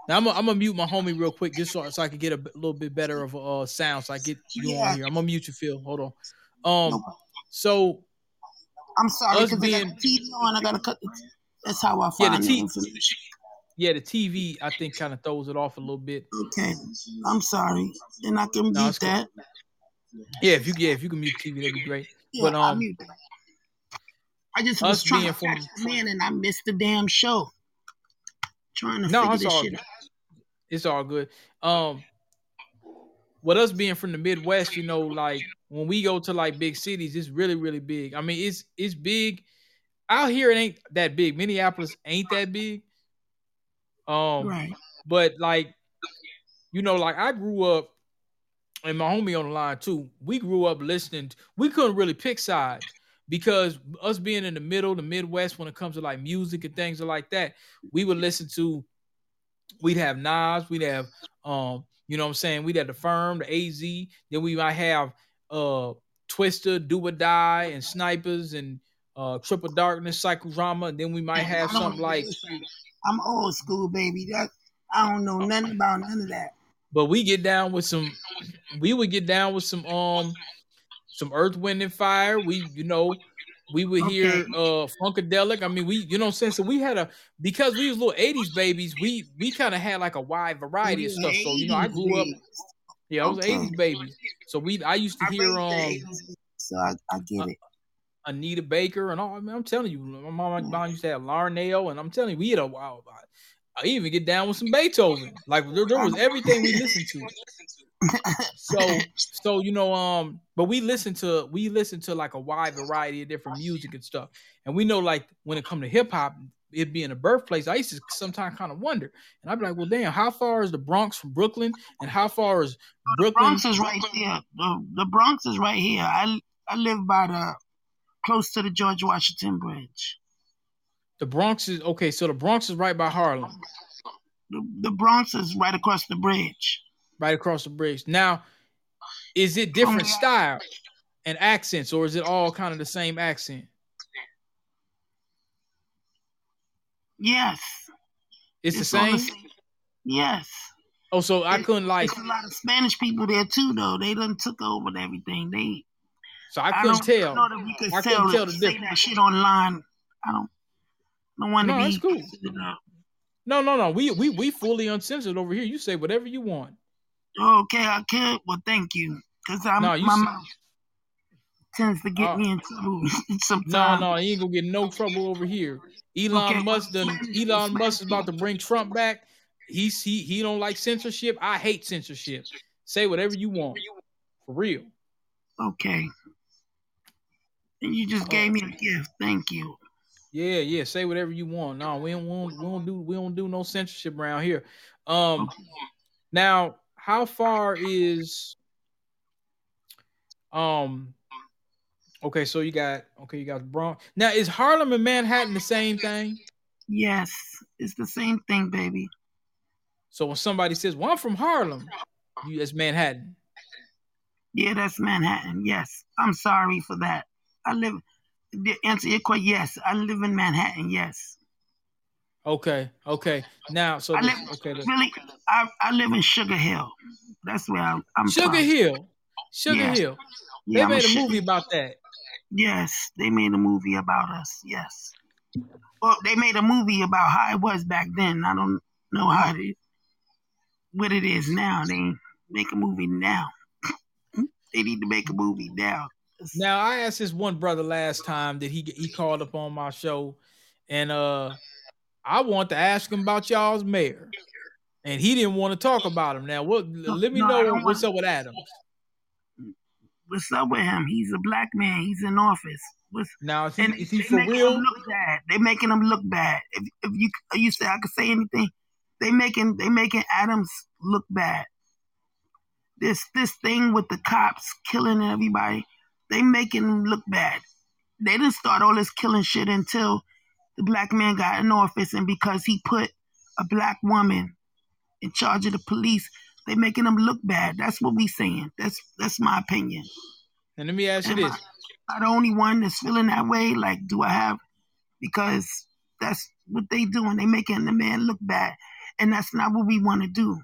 Now I'm gonna mute my homie real quick just so, so I can get a b- little bit better of a uh, sound. So I get you Yeah. on here. I'm gonna mute you, Phil. Hold on. Um. So I'm sorry Us because I got the TV on. I gotta cut the. That's how I yeah, find the the T. information. Yeah, the TV I think kind of throws it off a little bit. Okay. I'm sorry, and I can No, mute it's cool. that. Yeah, if you yeah if you can mute TV, that'd be great. Yeah, But um, that. I just was trying to catch man, and I missed the damn show. Trying to no, figure it's this all shit out. it's all good. Um, with us being from the Midwest, you know, like when we go to like big cities, it's really really big. I mean, it's it's big. Out here, it ain't that big. Minneapolis ain't that big. Um, Right. but like, you know, like I grew up, and my homie on the line too. We grew up listening. We couldn't really pick sides because us being in the middle, the Midwest, when it comes to like music and things like that, we would listen to. We'd have Nas, we'd have, um, you know what I'm saying? We'd have the Firm, the AZ. Then we might have uh Twista, Do or Die, and Snipers, and uh Triple Darkness, Psychodrama. And then we might have something like. I'm old school, baby. That I don't know nothing about none of that. But we get down with some. We would get down with some um, some Earth, Wind, and Fire. We, you know, we would hear uh Funkadelic. I mean, we, you know, I'm saying so. We had a because we was little '80s babies. We we kind of had like a wide variety of stuff. So you know, I grew up. Yeah, I was Okay. '80s baby. So we, I used to I hear um. so I, I get it. Anita Baker and all. I mean, I'm telling you, my mom, my mom used to have Larnelle, and I'm telling you, we had a wow. I even get down with some Beethoven. Like there, there was everything we listened to. So, [laughs] so you know, um, but we listen to we listen to like a wide variety of different music and stuff, and we know like when it come to hip hop, it being a birthplace, I used to sometimes kind of wonder, and I'd be like, well, damn, how far is the Bronx from Brooklyn, and how far is Brooklyn? Bronx is right there. The, the Bronx is right here. I I live by the close to the George Washington Bridge. The Bronx is okay. So the Bronx is right by Harlem. The, the Bronx is right across the bridge. Right across the bridge. Now, is it oh, different style and accents, or is it all kind of the same accent? Yes. It's, the all same. Yes. Oh, so I couldn't like. There's a lot of Spanish people there too, though. They done took over everything. They. So I couldn't don't tell. know that we could I couldn't tell the say difference. that shit online. I don't. don't want to No, be. that's cool. Uh, no, no, no. We we we fully uncensored over here. You say whatever you want. Okay, I could. Well, thank you, because I'm No, my mouth tends to get Uh, me in trouble [laughs] sometimes. no, no, you ain't gonna get no trouble over here. Elon Okay, Musk done. Elon Musk is about to bring Trump back. He's he he don't like censorship. I hate censorship. Say whatever you want. For real. Okay. And you just gave me a gift. Thank you. Yeah, yeah. Say whatever you want. No, we don't, we don't, we don't do we don't do no censorship around here. Um, now how far is um? Okay, so you got okay, you got Bronx. Now is Harlem and Manhattan the same thing? Yes, it's the same thing, baby. So when somebody says, "Well, I'm from Harlem," you that's Manhattan. Yeah, that's Manhattan. Yes, I'm sorry for that. I live. The answer your question, yes, I live in Manhattan. Yes, Okay, okay. Now, so I live okay, really. I, I live in Sugar Hill. That's where I'm. I'm Sugar from. Hill, Sugar Yeah. Hill. Yeah, they a made a movie about that. Yes, they made a movie about us. Yes. Well, they made a movie about how it was back then. I don't know how it, what it is now. They make a movie now. [clears throat] they need to make a movie now. Now I asked this one brother last time that he he called up on my show, and uh, I want to ask him about y'all's mayor, and he didn't want to talk about him. Now, what? let me no, know what's up with Adams. What's up with him? He's a black man. He's in office. What's, Now is he, is he for making real? Him look bad. They making him look bad. If, if you you say I could say anything, they making they making Adams look bad. This this thing with the cops killing everybody, they making him look bad. They didn't start all this killing shit until the black man got in office and because he put a black woman in charge of the police, they making them look bad. That's what we saying. That's that's my opinion. And let me ask you Am this: I, I the only one that's feeling that way? Like, do I have? Because that's what they doing. They making the man look bad, and that's not what we want to do.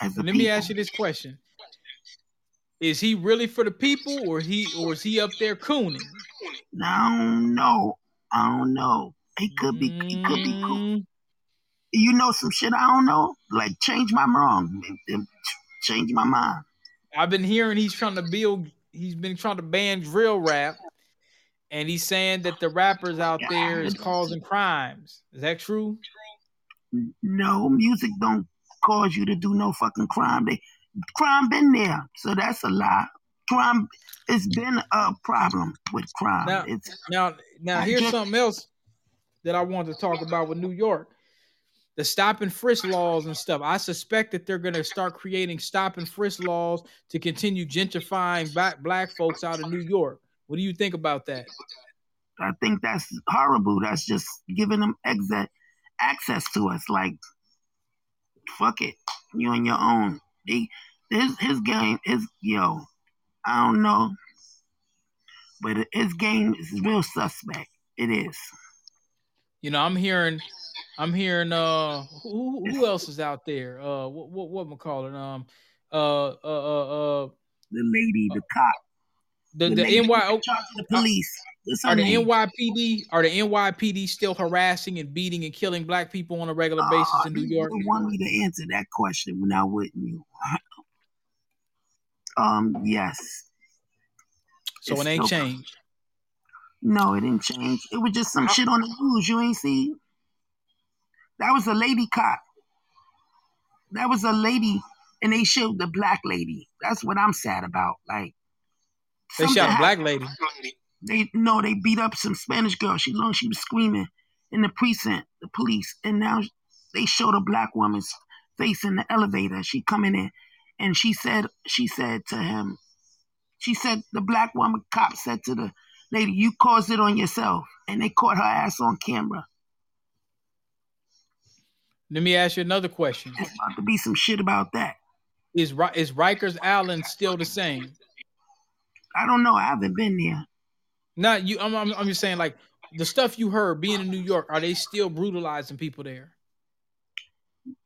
As a Let me ask you this question: Is he really for the people, or he, or is he up there cooning? I don't know. I don't know. He could be. He could be cool. Mm. You know some shit I don't know. Like change my wrong. Change my mind. I've been hearing he's trying to build. He's been trying to ban drill rap, and he's saying that the rappers out there is causing crimes. Is that true? No, music don't cause you to do no fucking crime. They crime been there, so that's a lie. Crime, it's been a problem with crime. Now, it's now, now, here's just- something else that I wanted to talk about with New York. The stop and frisk laws and stuff. I suspect that they're going to start creating stop and frisk laws to continue gentrifying black black folks out of New York. What do you think about that? I think that's horrible. That's just giving them exa- access to us. Like, fuck it, you on your own. He, his his game is yo. I don't know, but his game is real suspect. It is. You know, I'm hearing, I'm hearing. Uh, who who else is out there? Uh, what what what am I calling? Um, uh, uh, uh, uh The lady, the cop, the the the NY in charge of the police. Are the? NYPD are the NYPD still harassing and beating and killing black people on a regular basis in New York? You want me to answer that question? Now, wouldn't you? [laughs] um, yes. So It's it ain't still- changed. No, it didn't change. It was just some shit on the news. You ain't see? That was a lady cop. That was a lady, and they showed the black lady. That's what I'm sad about. Like They shot a black happened. lady. They no, they beat up some Spanish girl. She long she was screaming in the precinct, the police, and now they showed a black woman's face in the elevator. She coming in, and she said she said to him, she said the black woman cop said to the lady, "You caused it on yourself," and they caught her ass on camera. Let me ask you another question: There's about to be some shit about that. Is is Rikers Island still the same? I don't know. I haven't been there. Not you. I'm, I'm I'm just saying, like the stuff you heard being in New York. Are they still brutalizing people there?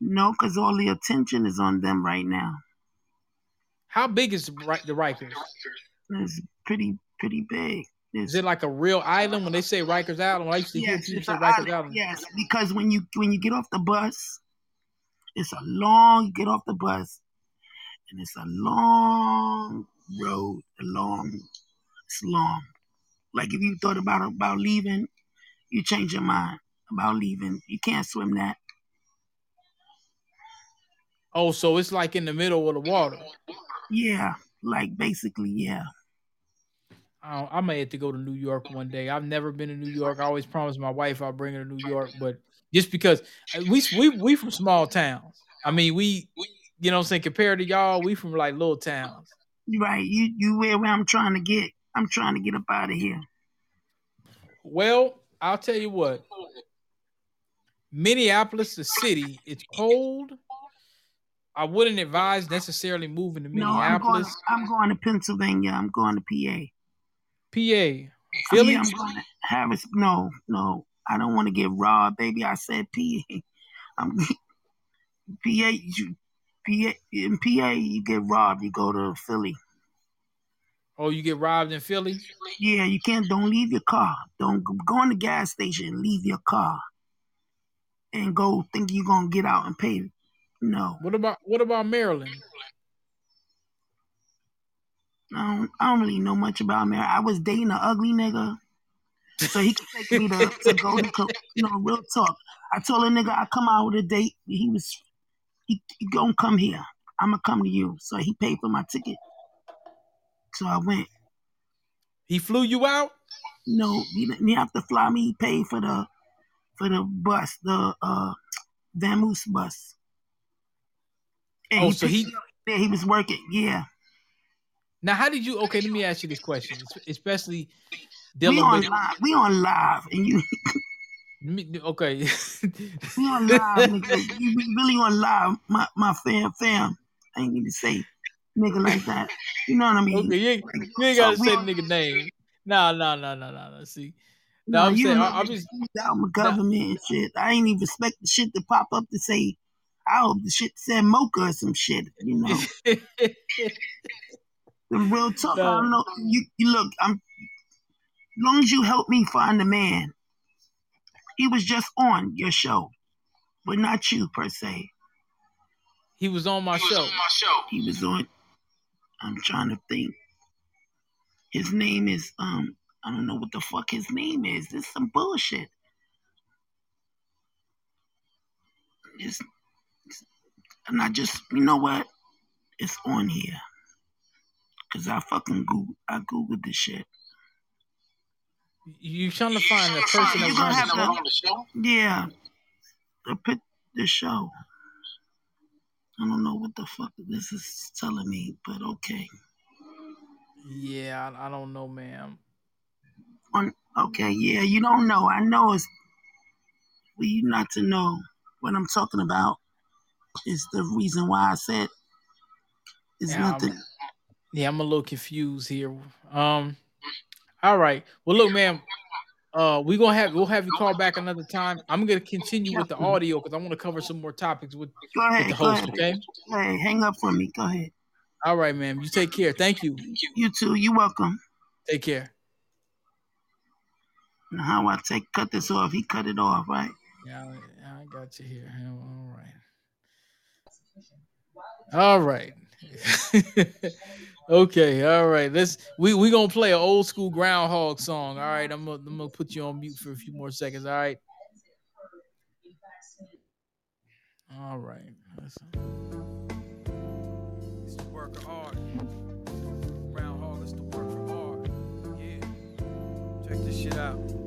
No, because all the attention is on them right now. How big is the the Rikers? It's pretty pretty big. Is it like a real island when they say Rikers Island? I used to hear Yes, people say Rikers island. Island. Yes, because when you when you get off the bus, it's a long. Get off the bus, and it's a long road. A long, it's long. Like if you thought about about leaving, you change your mind about leaving. You can't swim that. Oh, so it's like in the middle of the water. Yeah, like basically, yeah. I, don't- I may have to go to New York one day. I've never been to New York. I always promised my wife I'll bring her to New York, but just because uh, we we we from small towns. I mean, we, we you know, what I'm saying compared to y'all, we from like little towns. Right. You you where where I'm trying to get. I'm trying to get up out of here. Well, I'll tell you what. Minneapolis, the city, it's cold. I wouldn't advise necessarily moving to No, I'm going. Minneapolis, I'm going to Pennsylvania. I'm going to PA. PA, Philly. I'm going to Harris. No, no, I don't want to get robbed, baby. I said PA. [laughs] I'm [laughs] PA. You, PA in PA, you get robbed. You go to Philly. Oh, you get robbed in Philly? Yeah, you can't. Don't leave your car. Don't go, in the gas station and leave your car, and go think you're gonna get out and pay. No, What about what about Maryland? I don't, I don't really know much about Mary. I was dating an ugly nigga, so he could take me to, to go to, you know, real talk. I told a nigga I come out with a date. He was, he, he gonna come here. I'm gonna come to you. So he paid for my ticket. So I went. He flew you out? No, he didn't have to fly me. He paid for the, for the bus, the uh, Vamoose bus. And Oh, so he-. Yeah, he was working. Yeah. Now, how did you? Okay, let me ask you this question, especially dealing We on with. live. We on live, and you. [laughs] Me- Okay. [laughs] We on live, nigga. You really on live, my my fam fam. I ain't need to say nigga like that. You know what I mean? okay, you ain't, you ain't gotta we say nigga name. Nah, nah, nah, nah, nah, nah. See. No, I'm saying I, I'm just out my government and shit. I ain't even expect the shit to pop up to say. I hope the shit said mocha or some shit. You know, [laughs] the real talk. I don't know. You, you look. I'm. Long as you help me find the man, he was just on your show, but not you per se. he was on my show. He was on. I'm trying to think. His name is um. I don't know what the fuck his name is. This is some bullshit. It's, it's- and I just you know what? It's on here. Cause I fucking Google I googled this shit. You trying to find the person You that gonna runs have the show? yeah. The pit the show. I don't know what the fuck this is telling me, but okay. Yeah, I, I don't know, ma'am. On okay, yeah, you don't know. I know it's for you not to know what I'm talking about is the reason why I said it's Yeah, nothing. Yeah, I'm a little confused here. Um, all right. Well, look, ma'am. Uh, we gonna have we'll have you call back another time. I'm gonna continue with the audio because I want to cover some more topics with, Go with ahead, the go host. ahead. Okay. Hey, hang up for me. Go ahead. All right, ma'am. You take care. Thank you. You too. You're welcome. Take care. Now, how I take cut this off? He cut it off, right? Yeah, I, I got you here. All right. All right. [laughs] okay. All right. Let's we we gonna play an old school groundhog song. All right. I'm gonna, I'm gonna put you on mute for a few more seconds. All right. All right. It's the work of art. Groundhog is the work of art. Yeah. Check this shit out.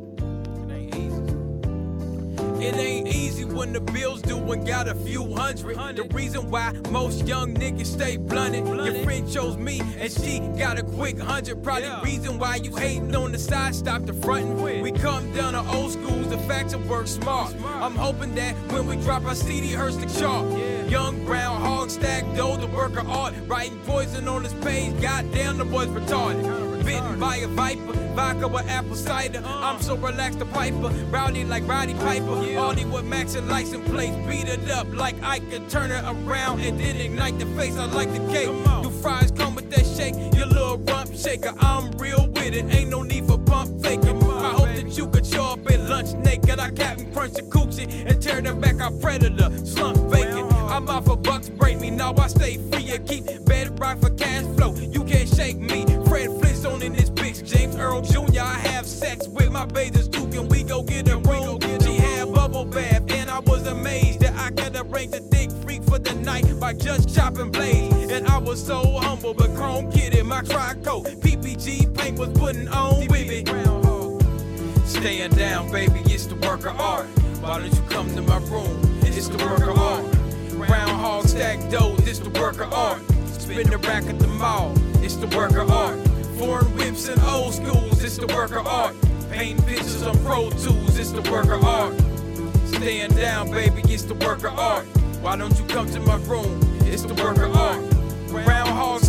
It ain't easy. It ain't easy when the bills due and got a few hundred. The reason why most young niggas stay blunted. Your friend chose me and she got a quick hundred. Probably reason why you hating on the side, stop the frontin'. We come down to old schools, the facts of work smart. I'm hoping that when we drop our CD, hurts the chart. Young brown hog stack dough, the work of art. Writing poison on his page, goddamn the boy's retarded. Bitten by a viper, vodka with apple cider. I'm so relaxed, the piper, rowdy like Roddy Piper. Audi with max and license plates, beat it up like I could turn it around and then ignite the face. I like the cake. Do fries come with that shake? Your little rump shaker, I'm real with it. Ain't no need was so humble, but chrome kidding. My cry coat, PPG paint was putting on with it. Staying down, baby, it's the work of art. Why don't you come to my room? It's the work of art. Groundhog stack dough, it's the work of art. Spin the rack at the mall, it's the work of art. Foreign whips and old schools, it's the work of art. Painting pictures on Pro Tools, it's the work of art. Staying down, baby, it's the work of art. Why don't you come to my room? It's the work of art.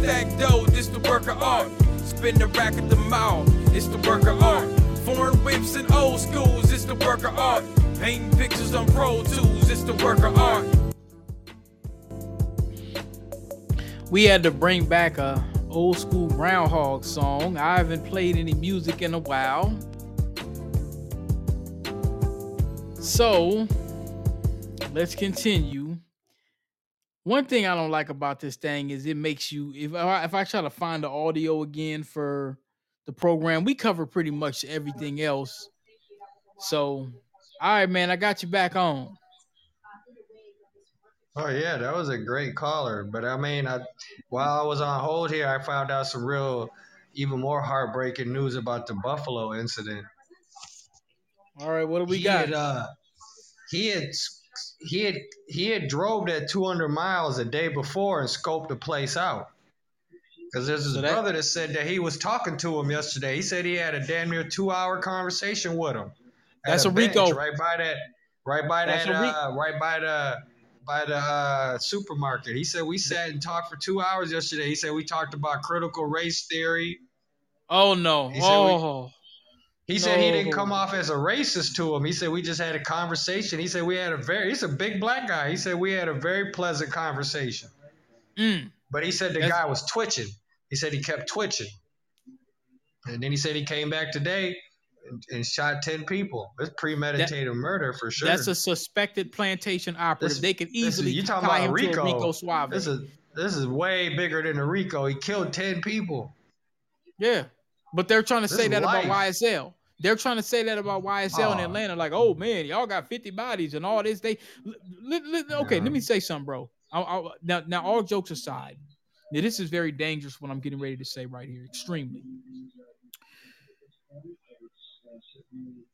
Stack dough, it's the work of art. Spin the rack at the mall, it's the work of art. Foreign whips and old schools, it's the work of art. Painting pictures on Pro Tools, it's the work of art. we had to bring back a old school groundhog song. I haven't played any music in a while. So let's continue. One thing I don't like about this thing is it makes you if I, if I try to find the audio again for the program, we cover pretty much everything else. So, all right, man, I got you back on. Oh yeah, that was a great caller. But I mean, I, while I was on hold here, I found out some real, even more heartbreaking news about the Buffalo incident. All right, what do we he got? Had, uh, he had he had he had drove that 200 miles a day before and scoped the place out. Because there's his So that- brother that said that he was talking to him yesterday. He said he had a damn near two hour conversation with him. That's a bench Rico. right by that, right by That's that, uh, right by the by the uh, supermarket. He said we sat and talked for two hours yesterday. He said we talked about critical race theory. Oh no. He Oh. He said he didn't come off as a racist to him. He said we just had a conversation. He said we had a very. He's a big black guy. He said we had a very pleasant conversation. Mm. But he said the That's- guy was twitching. He said he kept twitching. And then he said he came back today and, and shot 10 people. It's premeditated murder for sure. That's a suspected plantation operative. This- they could easily you talking about Rico. Rico Suave. This is this is way bigger than a Rico. He killed 10 people. Yeah, but they're trying to This say that life. about YSL. They're trying to say that about YSL in Atlanta. Like, oh man, y'all got 50 bodies and all this. They okay. Let me say something, bro. I, I, now, now, all jokes aside, now this is very dangerous. What I'm getting ready to say right here, extremely.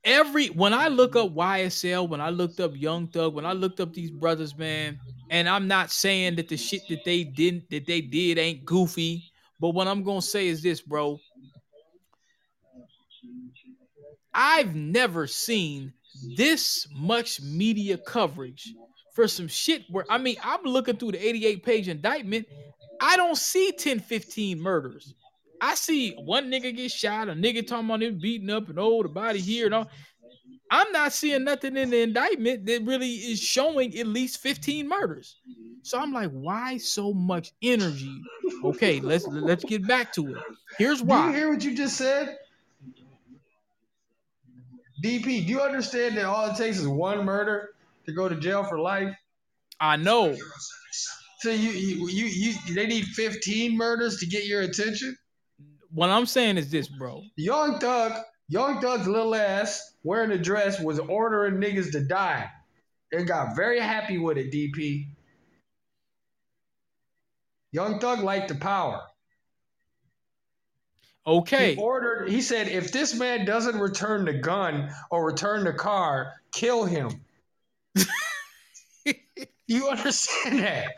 Every when I look up YSL, when I looked up Young Thug, when I looked up these brothers, man, and I'm not saying that the shit that they didn't that they did ain't goofy, but what I'm gonna say is this, bro. I've never seen this much media coverage for some shit where I mean, I'm looking through the 88 page indictment. I don't see 10, 15 murders. I see one nigga get shot, a nigga talking about him beating up and oh, the body here and all. I'm not seeing nothing in the indictment that really is showing at least 15 murders. So I'm like, why so much energy? Okay, let's let's get back to it. Here's Do why. you hear what you just said? DP, do you understand that all it takes is one murder to go to jail for life? I know. So you you you, you they need 15 murders to get your attention? What I'm saying is this, bro. Young Thug, Young Thug's little ass wearing a dress was ordering niggas to die. And got very happy with it, DP. Young Thug liked the power. Okay. He ordered, he said, if this man doesn't return the gun or return the car, kill him. [laughs] you understand that?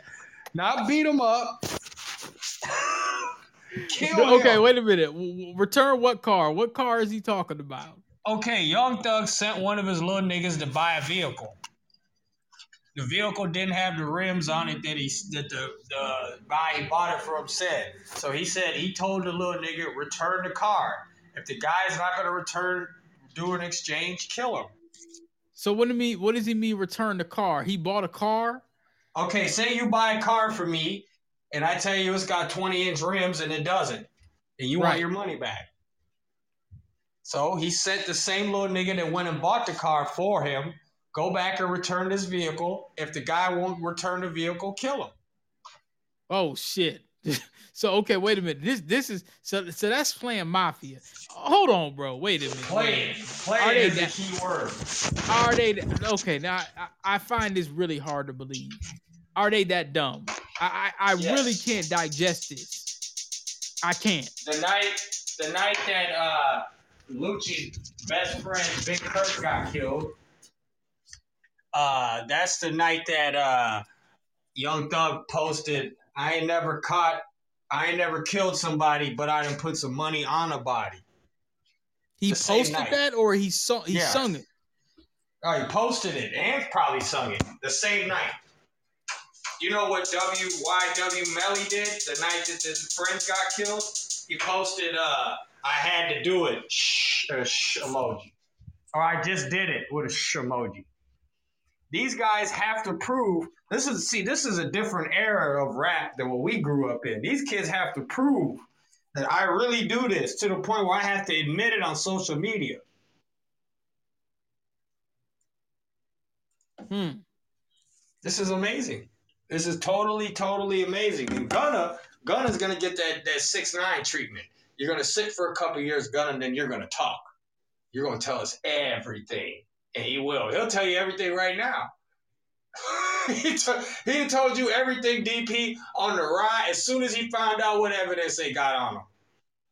Not beat him up. [laughs] kill okay, him. wait a minute. Return what car? What car is he talking about? Okay, Young Thug sent one of his little niggas to buy a vehicle. The vehicle didn't have the rims on it that he that the the guy he bought it from said. So he said he told the little nigga return the car. If the guy's not gonna return, do an exchange, kill him. So what do mean? What does he mean? Return the car? He bought a car. Okay, say you buy a car for me, and I tell you it's got 20 inch rims and it doesn't, and you want your money back. So he sent the same little nigga that went and bought the car for him, go back and return this vehicle. If the guy won't return the vehicle, kill him. Oh shit. [laughs] so okay, wait a minute. This this is so so that's playing mafia. Hold on, bro. Wait a minute. Play. Play Are it they is the key word. Are they th- okay? Now I, I find this really hard to believe. Are they that dumb? I I, I really can't digest this. I can't. The night, the night that uh, Lucci's best friend Big Kurt got killed. Uh, that's the night that uh, Young Thug posted. I ain't never caught. I ain't never killed somebody, but I done put some money on a body. He The posted that or he saw he Yeah. sung it. Oh, he posted it and probably sung it the same night. You know what YNW Melly did the night that his friends got killed? He posted, uh, I had to do it, shh, a shh emoji. Or I just did it with a shh emoji. These guys have to prove this is see, this is a different era of rap than what we grew up in. These kids have to prove that I really do this to the point where I have to admit it on social media. Hmm. This is amazing. This is totally, totally amazing. And Gunna, Gunna's gonna get that that six nine treatment. You're gonna sit for a couple years, Gunna, and then you're gonna talk. You're gonna tell us everything, and he will. He'll tell you everything right now. [laughs] he, to, he told you everything, DP, on the ride as soon as he found out what evidence they got on him.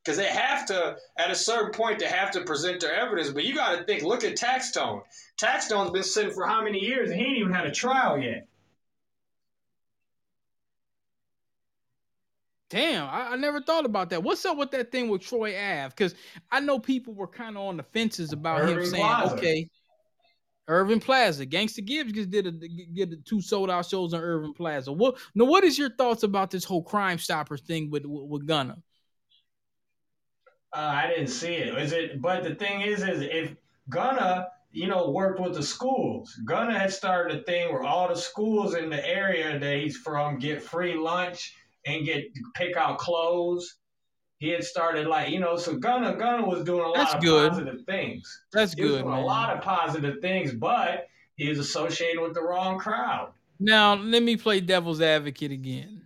Because they have to, at a certain point, they have to present their evidence. But you got to think, look at Taxstone. Taxstone's been sitting for how many years, and he ain't even had a trial yet. Damn, I, I never thought about that. What's up with that thing with Troy Ave? Because I know people were kind of on the fences about him saying, Plaza. okay, Irving Plaza. Gangsta Gibbs just did a get two sold out shows on Irving Plaza. What now? What is your thoughts about this whole Crime Stoppers thing with with, with Gunna? Uh, I didn't see it. Is it? But the thing is, is if Gunna, you know, worked with the schools. Gunna had started a thing where all the schools in the area that he's from get free lunch and get pick out clothes. He had started like you know, so Gunna Gunna was doing a lot That's of good. positive things. That's He was good, a lot of positive things, but he was associated with the wrong crowd. Now let me play devil's advocate again.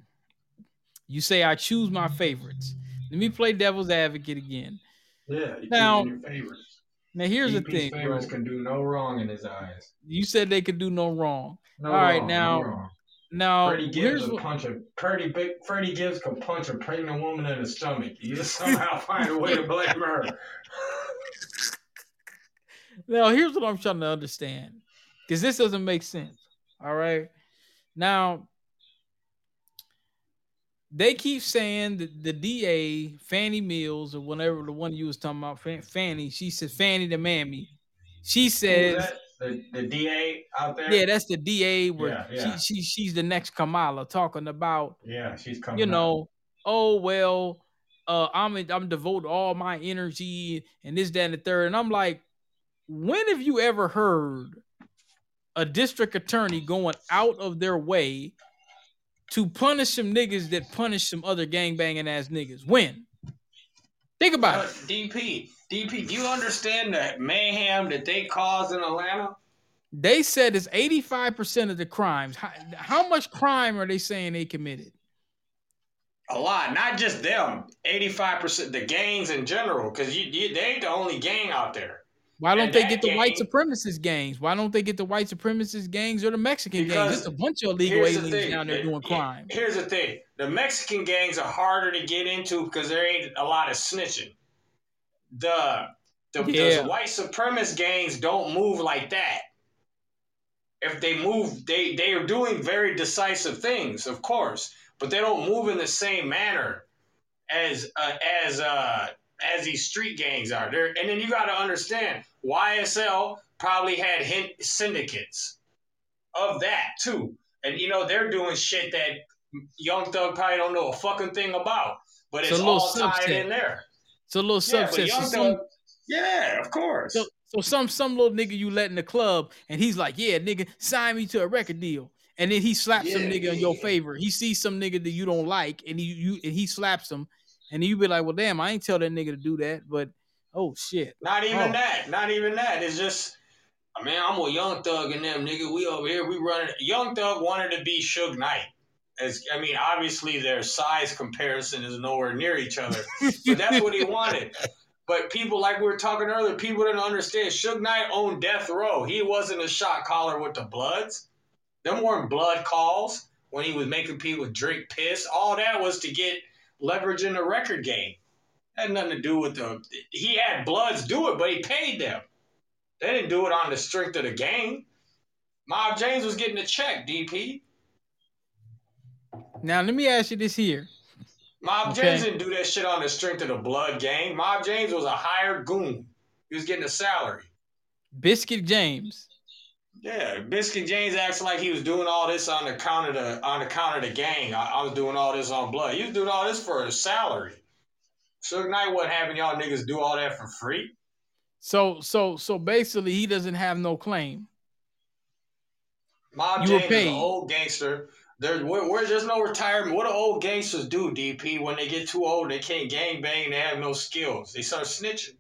You say I choose my favorites. Let me play devil's advocate again. Yeah, you Now- your favorites. Now here's the thing, bro. favorites can do no wrong in his eyes. You said they could do no wrong. No All right, wrong, now, no. Now Freddie Gibbs what, punch a Freddie, Big- Freddie Gibbs could punch a pregnant woman in the stomach. You just somehow [laughs] find a way to blame her. now here's what I'm trying to understand, because this doesn't make sense. All right, now they keep saying that the DA Fani Mills or whatever the one you was talking about, Fani. She said Fani the mammy. She says. That? The, the DA out there? Yeah, that's the DA where Yeah, yeah. She, she she's the next Kamala talking about Yeah, she's coming you up. know, oh well, uh, I'm I'm devoting all my energy and this, that, and the third. And I'm like, when have you ever heard a district attorney going out of their way to punish some niggas that punish some other gang banging ass niggas? When? Think about Uh, it. DP, DP, do you understand the mayhem that they caused in Atlanta? They said it's 85% of the crimes. How, how much crime are they saying they committed? A lot, not just them. Eighty-five percent, the gangs in general, because you, you, they ain't the only gang out there. Why don't And they get the white supremacist gangs? Why don't they get the white supremacist gangs or the Mexican gangs? There's a bunch of illegal aliens thing, down there doing crime. Here's the thing: the Mexican gangs are harder to get into because there ain't a lot of snitching. The the, Yeah. the white supremacist gangs don't move like that. If they move, they they are doing very decisive things, of course, but they don't move in the same manner as uh, as uh, as these street gangs are. There, and then you got to understand, YSL probably had hint syndicates of that too. And you know they're doing shit that Young Thug probably don't know a fucking thing about, but It's it's all tied in there. It's a little Yeah, subset. So some, yeah, of course. so, so some some little nigga you let in the club, and he's like, "Yeah, nigga, sign me to a record deal." And then he slaps some Yeah, nigga in your favor. He sees some nigga that you don't like, and he you and he slaps him, and you be like, "Well, damn, I ain't tell that nigga to do that." But oh shit, Not even Oh. that. Not even that. It's just, man, I'm a Young Thug and them nigga. We over here. We running. Young Thug wanted to be Suge Knight. As I mean, obviously their size comparison is nowhere near each other, [laughs] but that's what he wanted. But people, like we were talking earlier, people didn't understand. Suge Knight owned Death Row. He wasn't a shot caller with the Bloods. Them weren't blood calls when he was making people drink piss. All that was to get leverage in the record game. Had nothing to do with the. He had Bloods do it, but he paid them. They didn't do it on the strength of the game. Mob James was getting a check, DP. Now let me ask you this here. Mob Okay. James didn't do that shit on the strength of the blood gang. Mob James was a hired goon. He was getting a salary. Biscuit James. Yeah, Biscuit James acts like he was doing all this on the count of the on the count of the gang. I, I was doing all this on blood. He was doing all this for a salary. So Knight what happened? y'all niggas do all that for free. So so so basically, he doesn't have no claim. Mob You James is an old gangster. There, where, there's no retirement. What do old gangsters do, DP? When they get too old, they can't gang bang. They have no skills. They start snitching.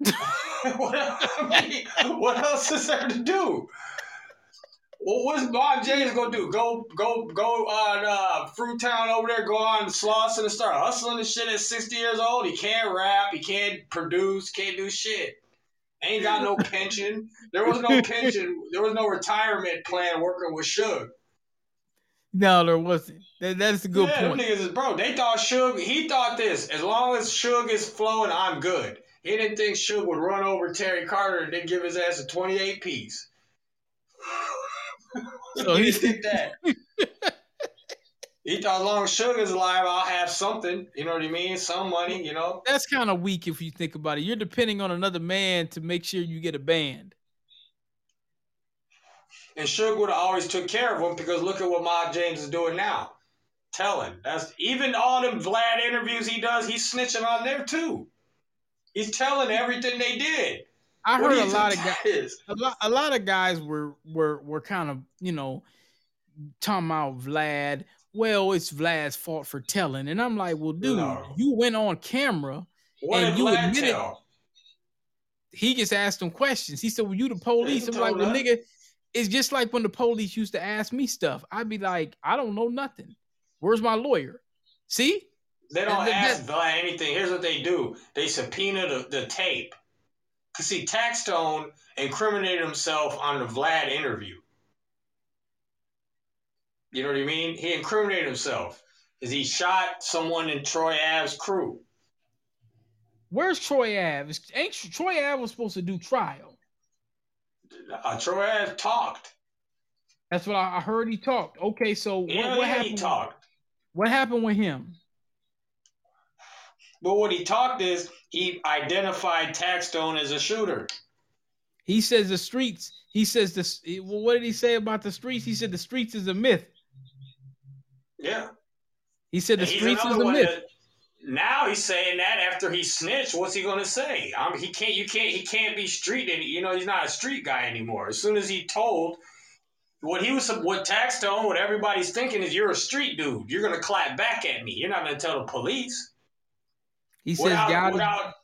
[laughs] [laughs] what, I mean, what else is there to do? Well, what's Mob James gonna do? Go, go, go on uh, Fruit Town over there. Go on Slauson and start hustling and shit at sixty years old. He can't rap. He can't produce. Can't do shit. Ain't got no pension. There was no [laughs] pension. There was no retirement plan working with Suge. No, there wasn't. That, that's a good yeah, point. niggas is bro. They thought Suge. He thought this. As long as Suge is flowing, I'm good. He didn't think Suge would run over Terry Carter and then give his ass a 28 piece. So he didn't think that. he thought as long is alive, I'll have something. You know what I mean? Some money. You know. That's kind of weak if you think about it. You're depending on another man to make sure you get a band. And Suge would have always took care of him because look at what Mob James is doing now. Telling. That's even all them Vlad interviews he does, he's snitching on there too. He's telling everything they did. I What heard a lot of guys. is? A lot, a lot of guys were were were kind of you know talking about Vlad. Well, it's Vlad's fault for telling, and I'm like, well, dude, No. you went on camera What and did you Vlad admitted tell? he just asked him questions. He said, "Well, you the police." I'm like, "Well, nigga, it's just like when the police used to ask me stuff. I'd be like, I don't know nothing. Where's my lawyer? See, They don't And ask Vlad anything. Here's what they do. They subpoena the, the tape. See, Taxstone incriminated himself on the Vlad interview. You know what I mean? He incriminated himself. Is he shot someone in Troy Ave's crew? where's Troy Ave? Is- Ain't Troy Ave was supposed to do trial? Uh, Troy Ave talked. That's what I I heard. He talked. Okay, so what, Yeah, what yeah, happened? he talked. What happened with him? But what he talked is he identified Taxstone as a shooter. He says the streets. He says this. Well, what did he say about the streets? He said the streets is a myth. Yeah. He said the he's streets is a myth. that- now he's saying that after he snitched, what's he going to say? Um, he can't. You can't. He can't be street. Any, you know, he's not a street guy anymore. As soon as he told what he was, what Taxstone, what everybody's thinking is, you're a street dude. You're going to clap back at me. You're not going to tell the police. He says without, God. without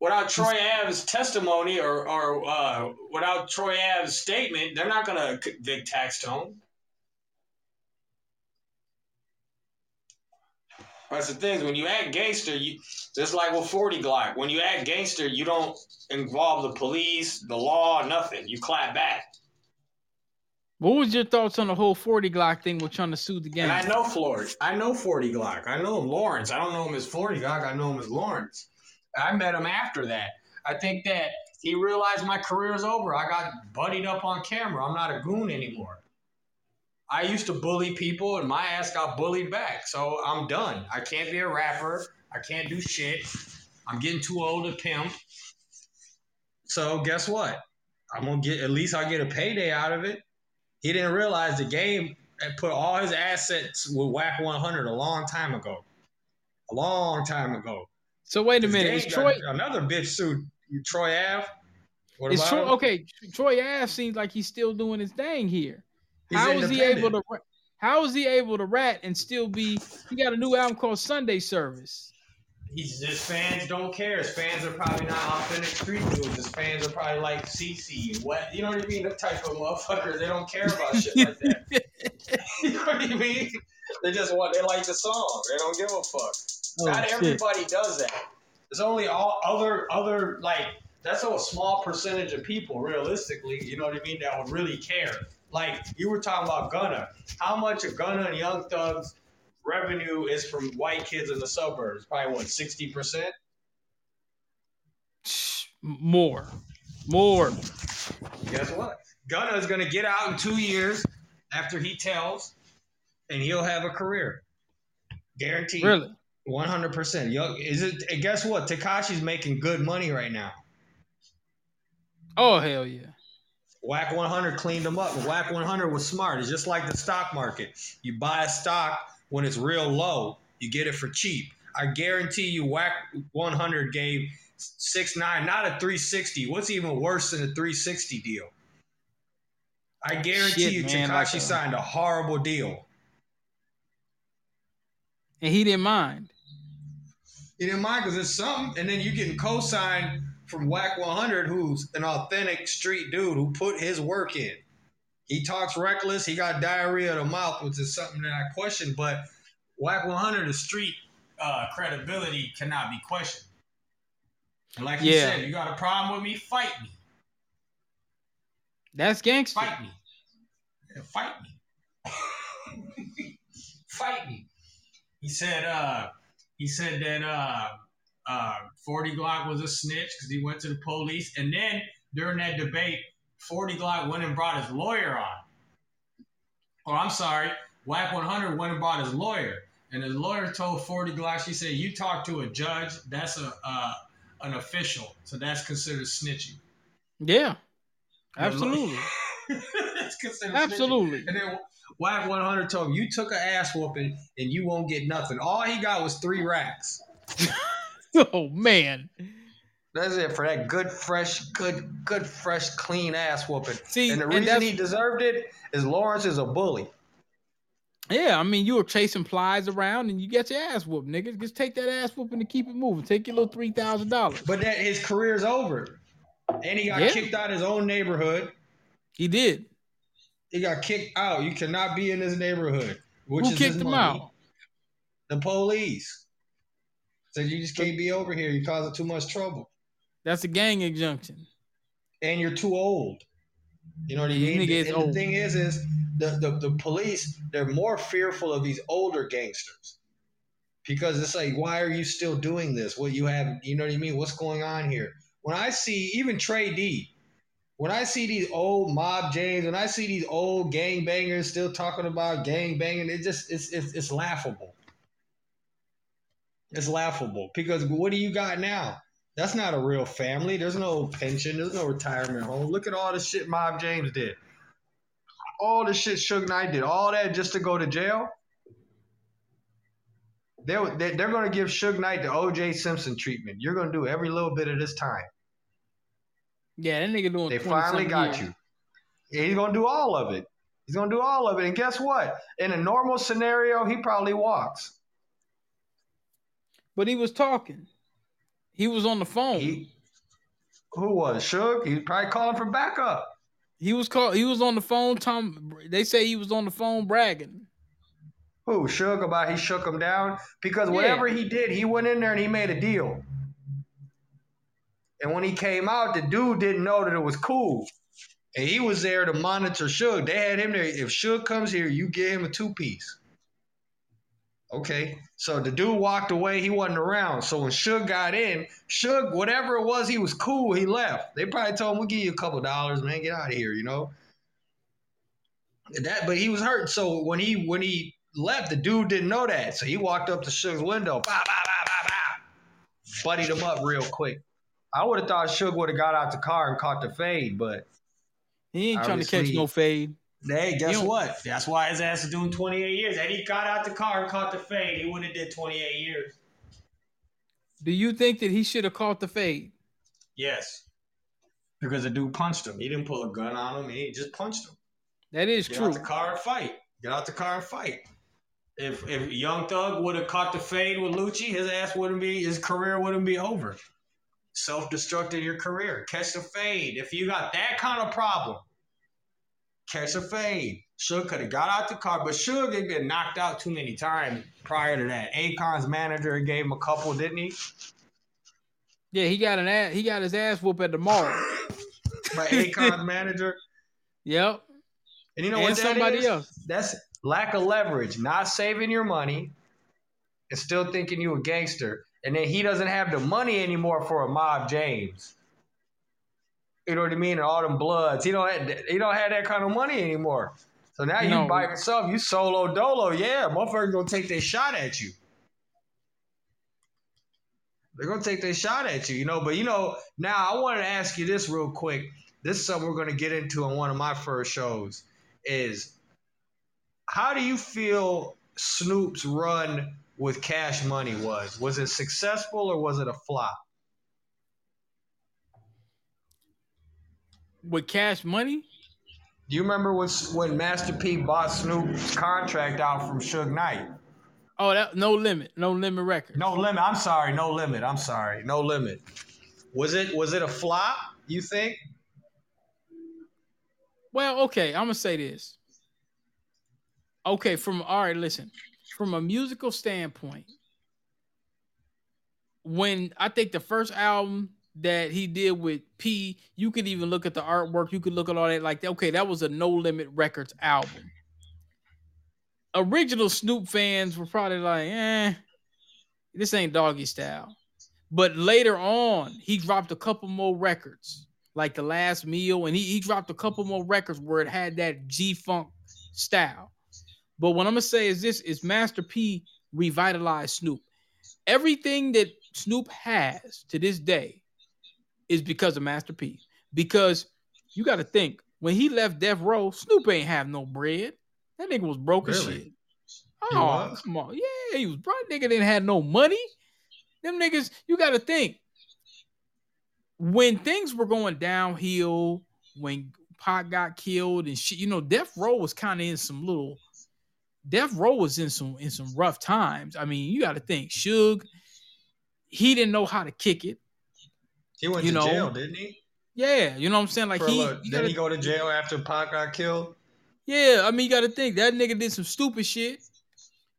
without Troy Ave's testimony or or uh, without Troy Ave's statement, they're not going to convict Taxstone. That's the thing. When you act gangster, you just like with Forty Glock. When you act gangster, you don't involve the police, the law, nothing. You clap back. What was your thoughts on the whole forty Glock thing? We're trying to sue the gang. And I know Floyd. I know Forty Glock. I know him Lawrence. I don't know him as Forty Glock. I know him as Lawrence. I met him after that. I think that he realized my career is over. I got buddied up on camera. I'm not a goon anymore. I used to bully people, and my ass got bullied back. So I'm done. I can't be a rapper. I can't do shit. I'm getting too old to pimp. So guess what? I'm gonna get at least I get a payday out of it. He didn't realize the game had put all his assets with Wack 100 a long time ago. A long time ago. So wait a minute. Is Troy? another bitch sued Troy Ave? What Is about Troy him? okay? Troy Ave seems like he's still doing his thing here. He's How is he able to? independent. How is he able to rat and still be? He got a new album called Sunday Service. He's his fans don't care. His fans are probably not authentic street dudes. His fans are probably like CC and what you know what I mean? The type of motherfuckers they don't care about shit like that. [laughs] you know what I mean? They just want they like the song. They don't give a fuck. Oh, not shit. everybody does that. It's only all other other like that's a small percentage of people realistically, you know what I mean, that would really care. Like you were talking about Gunna. How much of Gunna and Young Thug's revenue is from white kids in the suburbs? Probably what, sixty percent? More, more. Guess what? Gunna is gonna get out in two years after he tells, and he'll have a career. Guaranteed. Really? One hundred percent. Is it? And guess what? Tekashi's making good money right now. Oh hell yeah! Wack 100 cleaned them up. Wack 100 was smart. It's just like the stock market. You buy a stock when it's real low, you get it for cheap. I guarantee you, Wack 100 gave six nine, not a 360. What's even worse than a 360 deal? I guarantee Shit, you, Tekashi like a- signed a horrible deal. And he didn't mind. He didn't mind because it's something, and then you getting co-signed from Wack 100, who's an authentic street dude who put his work in. He talks reckless. He got diarrhea of the mouth, which is something that I question. But Wack 100, the street uh, credibility cannot be questioned. And like you said, you got a problem with me, fight me, That's gangster. fight me, Yeah, fight me, [laughs] fight me. He said, uh, he said that uh, uh, 40 Glock was a snitch because he went to the police. And then during that debate, 40 Glock went and brought his lawyer on. Or I'm sorry, Wack 100 went and brought his lawyer. And his lawyer told 40 Glock, she said, You talk to a judge, that's a uh, an official. So that's considered snitching. Yeah, absolutely. [laughs] Considered Absolutely. snitching. And then Wack 100 told him, You took an ass whooping and you won't get nothing. All he got was three racks. [laughs] [laughs] oh, man. That's it for that good, fresh, good, good, fresh, clean ass whooping. See, and the reason that's- he deserved it is Lawrence is a bully. Yeah, I mean, you were chasing plies around and you got your ass whooped, nigga. Just take that ass whooping and keep it moving. Take your little three thousand dollars. But that his career's over. And he got Yeah. kicked out of his own neighborhood. He did. He got kicked out. You cannot be in this neighborhood. Which Who is kicked him money. out? The police. Said you just can't be over here. You're causing too much trouble. That's a gang injunction. And you're too old. You know what I mean? and old. the thing is, is the, the, the police, they're more fearful of these older gangsters. Because it's like, why are you still doing this? What you have, you know what I mean? What's going on here? When I see even Trey D, when I see these old mob James, when I see these old gang bangers still talking about gang banging, it just it's it's, it's laughable. It's laughable because what do you got now? That's not a real family. There's no pension. There's no retirement home. Look at all the shit Mob James did. All the shit Suge Knight did. All that just to go to jail. They, they, they're going to give Suge Knight the O.J. Simpson treatment. You're going to do every little bit of this time. Yeah, that nigga doing. They finally got years. you. He's gonna do all of it. He's gonna do all of it. And guess what? In a normal scenario, he probably walks. But he was talking. He was on the phone. He, who was Suge? He was probably calling for backup. He was called. He was on the phone. Tom. They say he was on the phone bragging. Who Suge about he shook him down because Yeah. whatever he did, he went in there and he made a deal. And when he came out, the dude didn't know that it was cool. And he was there to monitor Suge. They had him there. If Suge comes here, you give him a two piece. Okay. So the dude walked away. He wasn't around. So when Suge got in, Suge, whatever it was, he was cool. He left. They probably told him, we'll give you a couple dollars, man. Get out of here, you know? And That, but he was hurt. So when he when he left, the dude didn't know that. So he walked up to Suge's window, bah, bah, bah, bah, bah, buddied him up real quick. I would have thought Suge would have got out the car and caught the fade, but He ain't trying to catch no fade. Hey, guess don't- what? That's why his ass is doing 28 years. And he got out the car and caught the fade. He wouldn't have did 28 years. Do you think that he should have caught the fade? Yes. Because the dude punched him. He didn't pull a gun on him. He just punched him. That is Get true. Get out the car and fight. Get out the car and fight. If if Young Thug would have caught the fade with Lucci, his ass wouldn't be his career wouldn't be over. Self destructing your career. Catch the fade. If you got that kind of problem, catch a fade. Suge could have got out the car, but Suge had been knocked out too many times prior to that. Akon's manager gave him a couple, didn't he? Yeah, he got an ass. He got his ass whooped at the mall. But [laughs] Akon's manager. Yep. And you know And what that somebody is? else. That's lack of leverage, not saving your money, and still thinking you a gangster. And then he doesn't have the money anymore for a mob James. You know what I mean? And all them bloods. He don't have, he don't have that kind of money anymore. So now you No. by yourself, you solo dolo. Yeah, motherfuckers gonna take their shot at you. They're gonna take their shot at you, you know. But you know, now I wanted to ask you this real quick. This is something we're gonna get into on one of my first shows. Is how do you feel Snoop's run with Cash Money was? Was it successful or was it a flop? With cash money? Do you remember when when Master P bought Snoop's contract out from Suge Knight? Oh, that no limit, no limit record. No limit. I'm sorry, no limit. I'm sorry, no limit. Was it was it a flop? You think? Well, okay, I'm gonna say this. Okay, from all right, listen. From a musical standpoint, when I think the first album that he did with P, you could even look at the artwork, you could look at all that like okay, that was a No Limit Records album. Original Snoop fans were probably like, eh, this ain't doggy style. But later on, he dropped a couple more records, like the last meal, and he, he dropped a couple more records where it had that G Funk style. But what I'm gonna say is this is Master P revitalized Snoop. Everything that Snoop has to this day is because of Master P. Because you got to think when he left Death Row, Snoop ain't have no bread. That nigga was broke as shit. Oh, come on. Yeah, he was broke. Nigga didn't have no money. Them niggas, you gotta think. When things were going downhill, when Pac got killed and shit, you know, Death Row was kind of in some little Death Row was in some in some rough times. I mean, you gotta think, Suge, he didn't know how to kick it. He went You to know, jail, didn't he? Yeah, you know what I'm saying? Like For he, didn't gotta- he go to jail after Pac got killed? Yeah, I mean, you got to think that nigga did some stupid shit.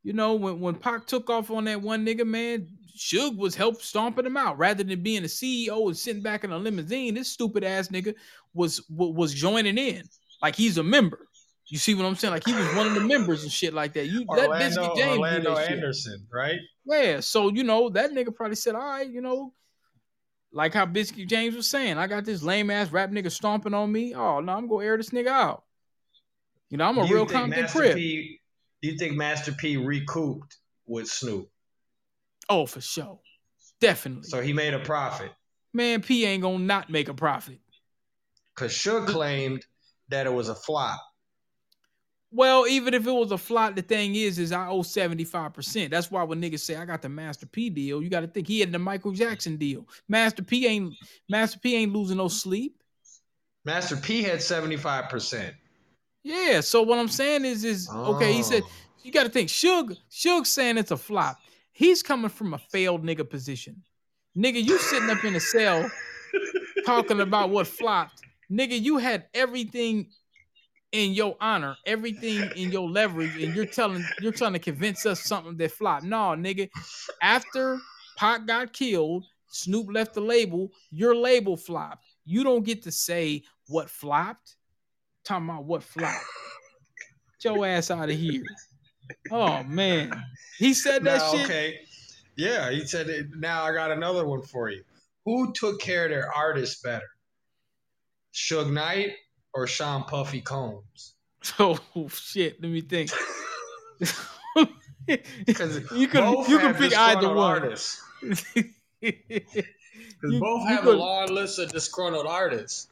You know, when when Pac took off on that one nigga, man, Suge was help stomping him out rather than being a CEO and sitting back in a limousine. This stupid ass nigga was was joining in like he's a member. You see what I'm saying? Like he was one of the members and shit like that. You Orlando, Biscuit James Orlando that shit. Anderson, right? Yeah, so you know that nigga probably said, "All right, you know, like how Biscuit James was saying, I got this lame ass rap nigga stomping on me. Oh no, I'm gonna air this nigga out. You know, I'm a real Compton Crip. P, do you think Master P recouped with Snoop? Oh, for sure, definitely. So he made a profit. Man, P ain't gonna not make a profit. Cause Suge claimed that it was a flop. Well, even if it was a flop, the thing is, is I owe 75%. That's why when niggas say I got the Master P deal, you got to think he had the Michael Jackson deal. Master P ain't Master P ain't losing no sleep. Master P had 75%. Yeah. So what I'm saying is, is okay. He said Oh. you got to think. Suge, Suge saying it's a flop. He's coming from a failed nigga position. Nigga, you sitting up in a cell talking about what flopped. Nigga, you had everything in your honor, everything in your leverage, and you're telling you're trying to convince us something that flopped. No, nigga. After Pac got killed, Snoop left the label. Your label flopped. You don't get to say what flopped. Talking about what flopped. Get your ass out of here. Oh man, he said that Now, shit. okay. Yeah, he said it. Now I got another one for you. Who took care of their artists better? Suge Knight or Sean Puffy Combs? [laughs] Oh shit, let me think. Because [laughs] you can you can pick either one. artists. [laughs] Because both have could- a long list of disgruntled artists.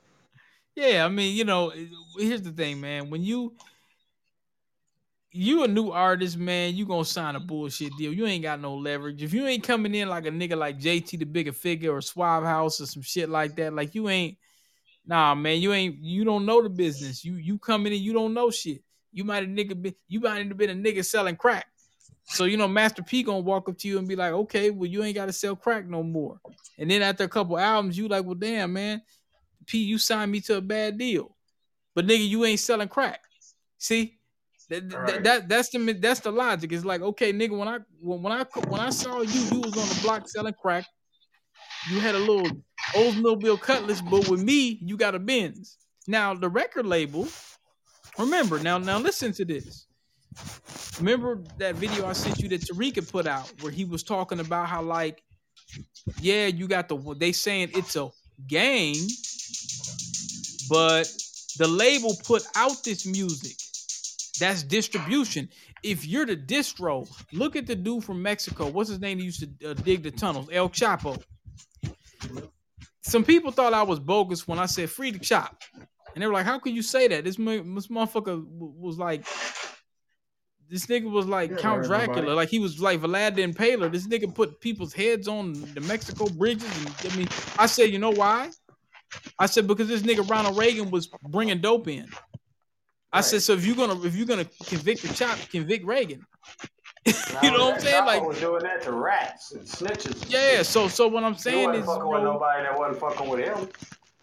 Yeah, I mean, you know, here's the thing, man. When you you a new artist, man, you gonna sign a bullshit deal. You ain't got no leverage. If you ain't coming in like a nigga like JT the Bigga Figga or Suave House or some shit like that, like you ain't nah man, you ain't you don't know the business. You you coming in, and you don't know shit. You might have nigga been you might have been a nigga selling crack. So you know, Master P gonna walk up to you and be like, okay, well, you ain't gotta sell crack no more. And then after a couple albums, you like, well, damn, man, P, you signed me to a bad deal. But nigga, you ain't selling crack. See? That, that, Right. that- that's the that's the logic. It's like, okay, nigga, when I when, when I when I saw you, you was on the block selling crack. You had a little Oldsmobile Cutlass, but with me, you got a Benz. Now the record label, remember now now listen to this. Remember that video I sent you that Tarika put out where he was talking about how like, yeah, you got the they saying it's a game, but the label put out this music. That's distribution. If you're the distro, look at the dude from Mexico. What's his name? He used to uh, dig the tunnels. El Chapo. Some people thought I was bogus when I said free to chop, and they were like, "How could you say that?" This, mo- this motherfucker w- was like, this nigga was like Yeah, Count everybody. Dracula, like he was like Vlad the Impaler. This nigga put people's heads on the Mexico bridges, and I mean, I said, you know why? I said because this nigga Ronald Reagan was bringing dope in. I said, so if you're gonna if you're gonna convict the chop, convict Reagan. [laughs] you know what I'm saying? Like, was doing that to rats and snitches. yeah. So so what I'm he saying wasn't is, fucking with bro, nobody that wasn't fucking with him.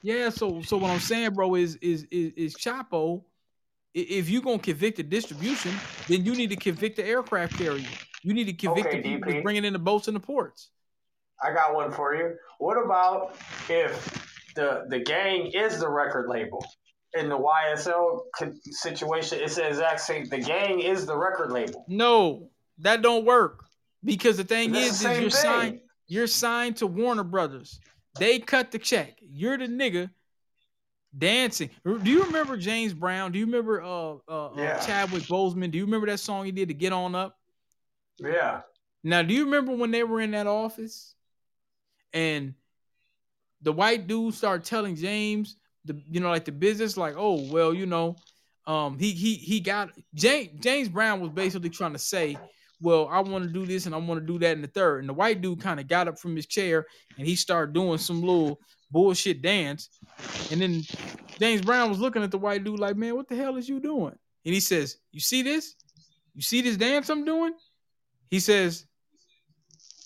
yeah. So so what I'm saying, bro, is is is, is Chapo. If you're gonna convict the distribution, then you need to convict the aircraft carrier. You need to convict Okay, the people DP. bringing in the boats and the ports. I got one for you. What about if the the gang is the record label? In the YSL situation, it's the exact same. The gang is the record label. No, that don't work because the thing is, the is you're thing. signed. You're signed to Warner Brothers. They cut the check. You're the nigga dancing. Do you remember James Brown? Do you remember uh, uh, Yeah. uh Chadwick Boseman? Do you remember that song he did to Get On Up? Yeah. Now, do you remember when they were in that office and the white dude started telling James, the you know like the business like oh well you know um he he he got James James Brown was basically trying to say well I want to do this and I want to do that in the third. And the white dude kind of got up from his chair and he started doing some little bullshit dance. And then James Brown was looking at the white dude like man what the hell is you doing? And he says you see this? You see this dance I'm doing? He says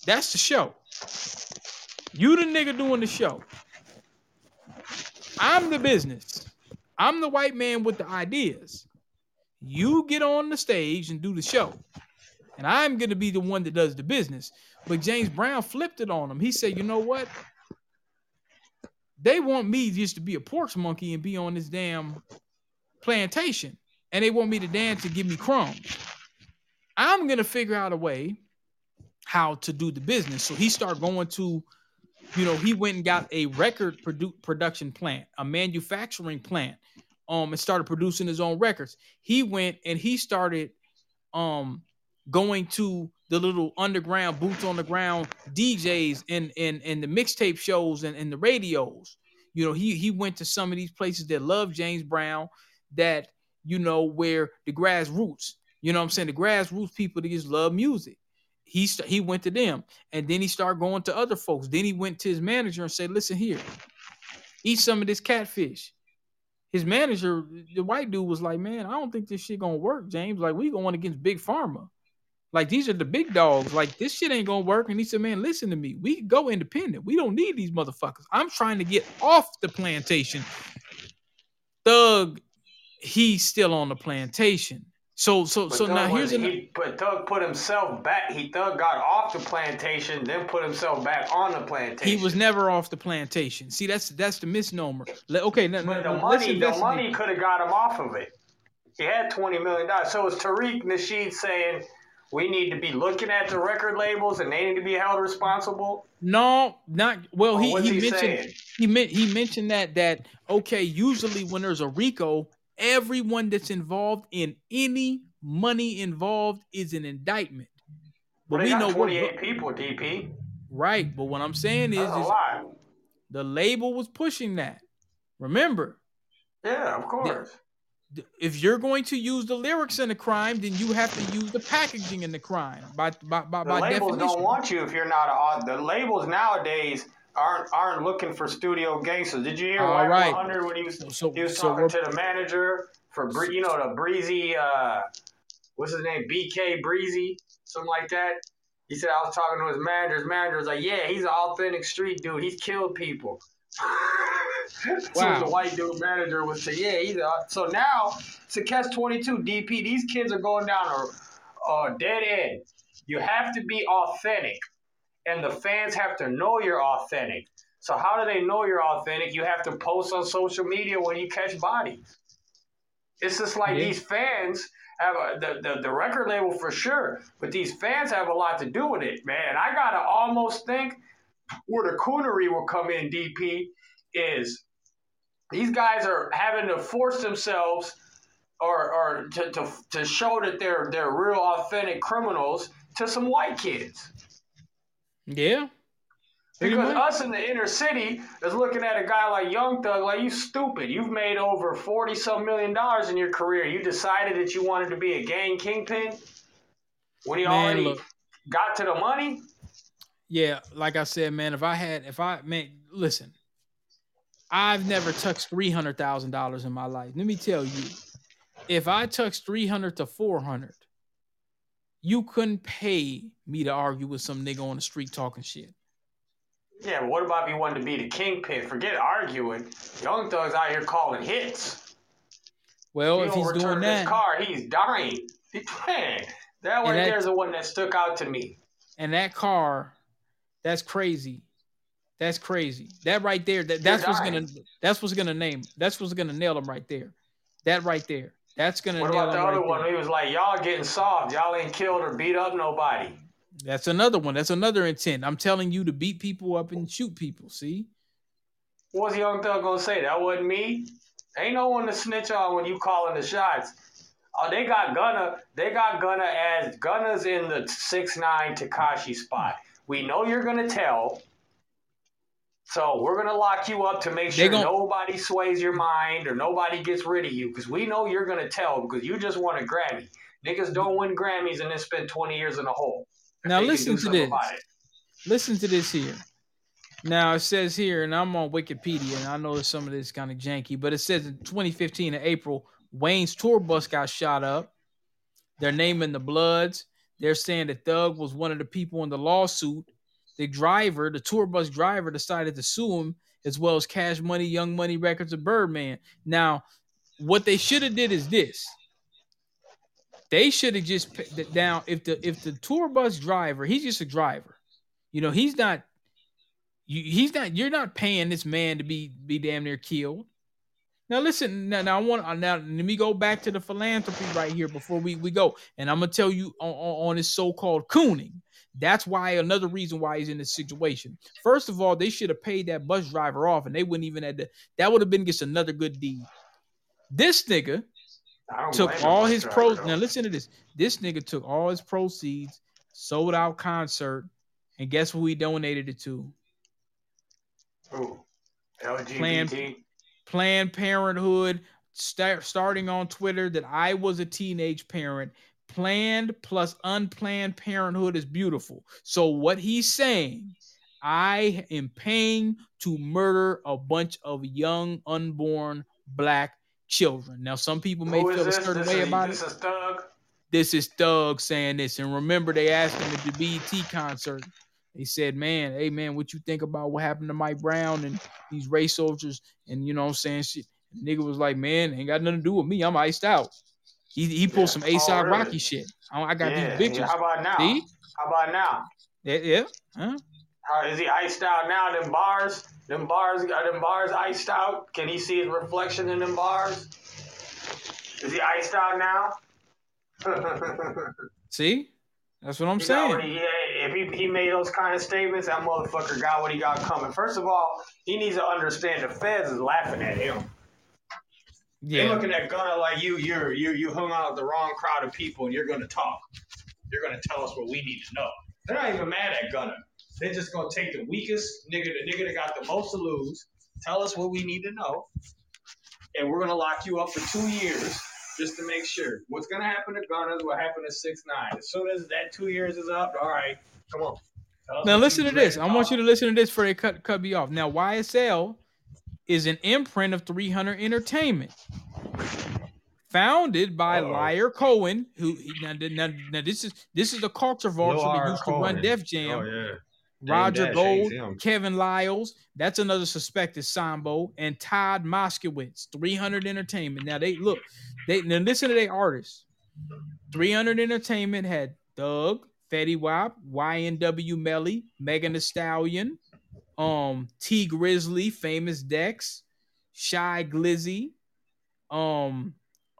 that's the show. You the nigga doing the show. I'm the business. I'm the white man with the ideas. You get on the stage and do the show. And I'm going to be the one that does the business. But James Brown flipped it on him. He said, you know what? They want me just to be a porch monkey and be on this damn plantation. And they want me to dance and give me crumbs. I'm going to figure out a way how to do the business. So he started going to you know, he went and got a record produ- production plant, a manufacturing plant, um, and started producing his own records. He went and he started um going to the little underground boots on the ground DJs and and and the mixtape shows and, and the radios. You know, he he went to some of these places that love James Brown, that you know, where the grassroots, you know what I'm saying? The grassroots people that just love music. He st- he went to them. And then he started going to other folks. Then he went to his manager and said listen here eat some of this catfish. His manager the white dude was like man i don't think this shit gonna work james. Like we going against big pharma like these are the big dogs like this shit ain't gonna work and he said man listen to me we go independent we don't need these motherfuckers i'm trying to get off the plantation thug he's still on the plantation so so But so Thug now here's an he, but Thug put himself back. He Thug got off the plantation, then put himself back on the plantation. He was never off the plantation. See, that's that's the misnomer. Okay, But the money, the investigate. money could have got him off of it. He had twenty million dollars. So it's Tariq Nasheed saying we need to be looking at the record labels and they need to be held responsible. No, not well. Or He he, he mentioned he meant he mentioned that that okay. Usually when there's a RICO, everyone that's involved in any money involved is an indictment. But But we know what twenty eight people, DP. right. But what I'm saying is, is the label was pushing that. Remember, Yeah, of course. If you're going to use the lyrics in a crime, then you have to use the packaging in the crime by by by, The by labels definition. don't want you if you're not a. The labels nowadays aren't aren't looking for studio gangsters. Did you hear All White right. 100 when he was So- he was so talking to the manager for you know the Breezy uh what's his name BK Breezy something like that. He said I was talking to his manager. His manager was like, "Yeah, he's an authentic street dude. He's killed people." [laughs] so Wow. the white dude manager would say, "Yeah, he's a." So now to catch 22 DP, these kids are going down a, a dead end. You have to be authentic, and the fans have to know you're authentic. So how do they know you're authentic? You have to post on social media when you catch bodies. It's just like Yeah. these fans have a, the, the the record label for sure, but these fans have a lot to do with it, man. I gotta almost think where the coonery will come in. DP is these guys are having to force themselves or or to, to, to show that they're they're real authentic criminals to some white kids. Yeah. Because us in the inner city is looking at a guy like Young Thug like you stupid. You've made over forty some million dollars in your career. You decided that you wanted to be a gang kingpin when you Man, already look. got to the money. Yeah, like I said, man, if I had, if I, man, listen, I've never touched three hundred thousand dollars in my life. Let me tell you, if I touched three hundred to four hundred, you couldn't pay me to argue with some nigga on the street talking shit. Yeah, what about if you wanted to be the kingpin? Forget arguing. Young Thug's out here calling hits. Well, if don't he's doing this that, car, he's dying. [laughs] Man, that that- there's the one that stuck out to me. and that car, that's crazy. That's crazy. That right there, that, that's what's dying. gonna, that's what's gonna name, that's what's gonna nail him right there. That right there, that's gonna What nail about the other right one? there. He was like, "Y'all getting soft. Y'all ain't killed or beat up nobody." That's another one. That's another intent. I'm telling you to beat people up and shoot people. See? What's the Young Thug gonna say? That wasn't me. Ain't no one to snitch on when you calling the shots. Oh, they got Gunna. They got Gunna as Gunna's in the six nine Tekashi spot. We know you're gonna tell. So we're gonna lock you up to make sure gon- nobody sways your mind or nobody gets rid of you, because we know you're gonna tell because you just won a Grammy. Niggas don't win Grammys and then spend 20 years in a hole. Now listen to this. Listen to this here. Now it says here, and I'm on Wikipedia, and I know that some of this is kind of janky, but it says in 2015 in April, Wayne's tour bus got shot up. They're naming the Bloods. They're saying that Thug was one of the people in the lawsuit. The driver, the tour bus driver, decided to sue him, as well as Cash Money, Young Money Records, and Birdman. Now, what they should have did is this. They should have just pa- th- now if the if the tour bus driver, he's just a driver. You know, he's not you, he's not you're not paying this man to be be damn near killed. Now listen, now, now I want uh, now let me go back to the philanthropy right here before we, we go. And I'm gonna tell you on, on, on his so-called cooning. That's why another reason why he's in this situation. First of all, they should have paid that bus driver off, and they wouldn't even have to, that would have been just another good deed. This nigga took all his pro. Now listen to this. This nigga took all his proceeds, sold out concert, and guess who he donated it to? Ooh, LGBT. Planned Planned Parenthood. Start starting on Twitter that I was a teenage parent. Planned plus unplanned parenthood is beautiful. So what he's saying, I am paying to murder a bunch of young unborn black children. Now some people may feel a this? certain This way is, about this it. is Thug. This is Thug saying this. And remember, they asked him at the BET concert. They said, Man, hey man, what you think about what happened to Mike Brown and these race soldiers? And you know what I'm saying? Shit. Nigga was like, Man, ain't got nothing to do with me. I'm iced out. He he pulled some Oh, ASAP really? Rocky shit. I, I got yeah, these bitches. yeah. How about now? See? How about now? Yeah, yeah. Huh? How is he iced out now? Them bars, them bars, are them bars iced out? Can he see his reflection in them bars? Is he iced out now? [laughs] See? That's what I'm He saying. he- yeah, if he, he made those kind of statements, that motherfucker got what he got coming. First of all, he needs to understand the feds is laughing at him. They're looking at Gunna like you, you're you you hung out with the wrong crowd of people, and you're gonna talk. You're gonna tell us what we need to know. They're not even mad at Gunna. They're just gonna take the weakest nigga, the nigga that got the most to lose, tell us what we need to know, and we're gonna lock you up for two years just to make sure. What's gonna happen to Gunna is what happened to Six Nine. As soon as that two years is up, all right, come on. Now listen to this. I want you to listen to this before they cut cut me off. Now YSL is an imprint of 300 Entertainment, founded by Lyor Cohen, who now, now, now this is this is the culture vulture that used to run Def Jam. Oh, yeah. Roger Dame Dash Gold. Kevin Liles, that's another suspected Sambo, and Todd Moscowitz, 300 Entertainment. Now they look, they now listen to their artists. 300 Entertainment had Thug, Fetty Wap, YNW Melly, Megan Thee Stallion, um, Tee Grizzley, Famous Dex, Shy Glizzy, um,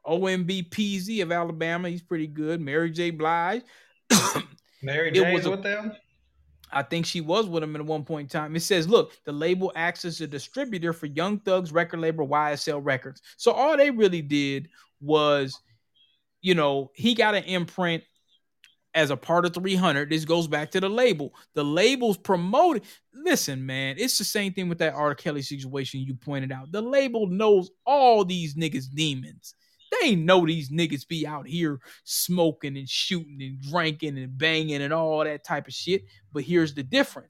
OMB Peezy of Alabama, he's pretty good. Mary J. Blige. [coughs] Mary J's was a- with them. I think she was with him at one point in time. It says, look, the label acts as a distributor for Young Thug's record label YSL Records. So all they really did was, you know, he got an imprint as a part of 300. This goes back to the label. The label's promoted. Listen, man, it's the same thing with that R. Kelly situation you pointed out. The label knows all these niggas demons. They know these niggas be out here smoking and shooting and drinking and banging and all that type of shit. But here's the difference.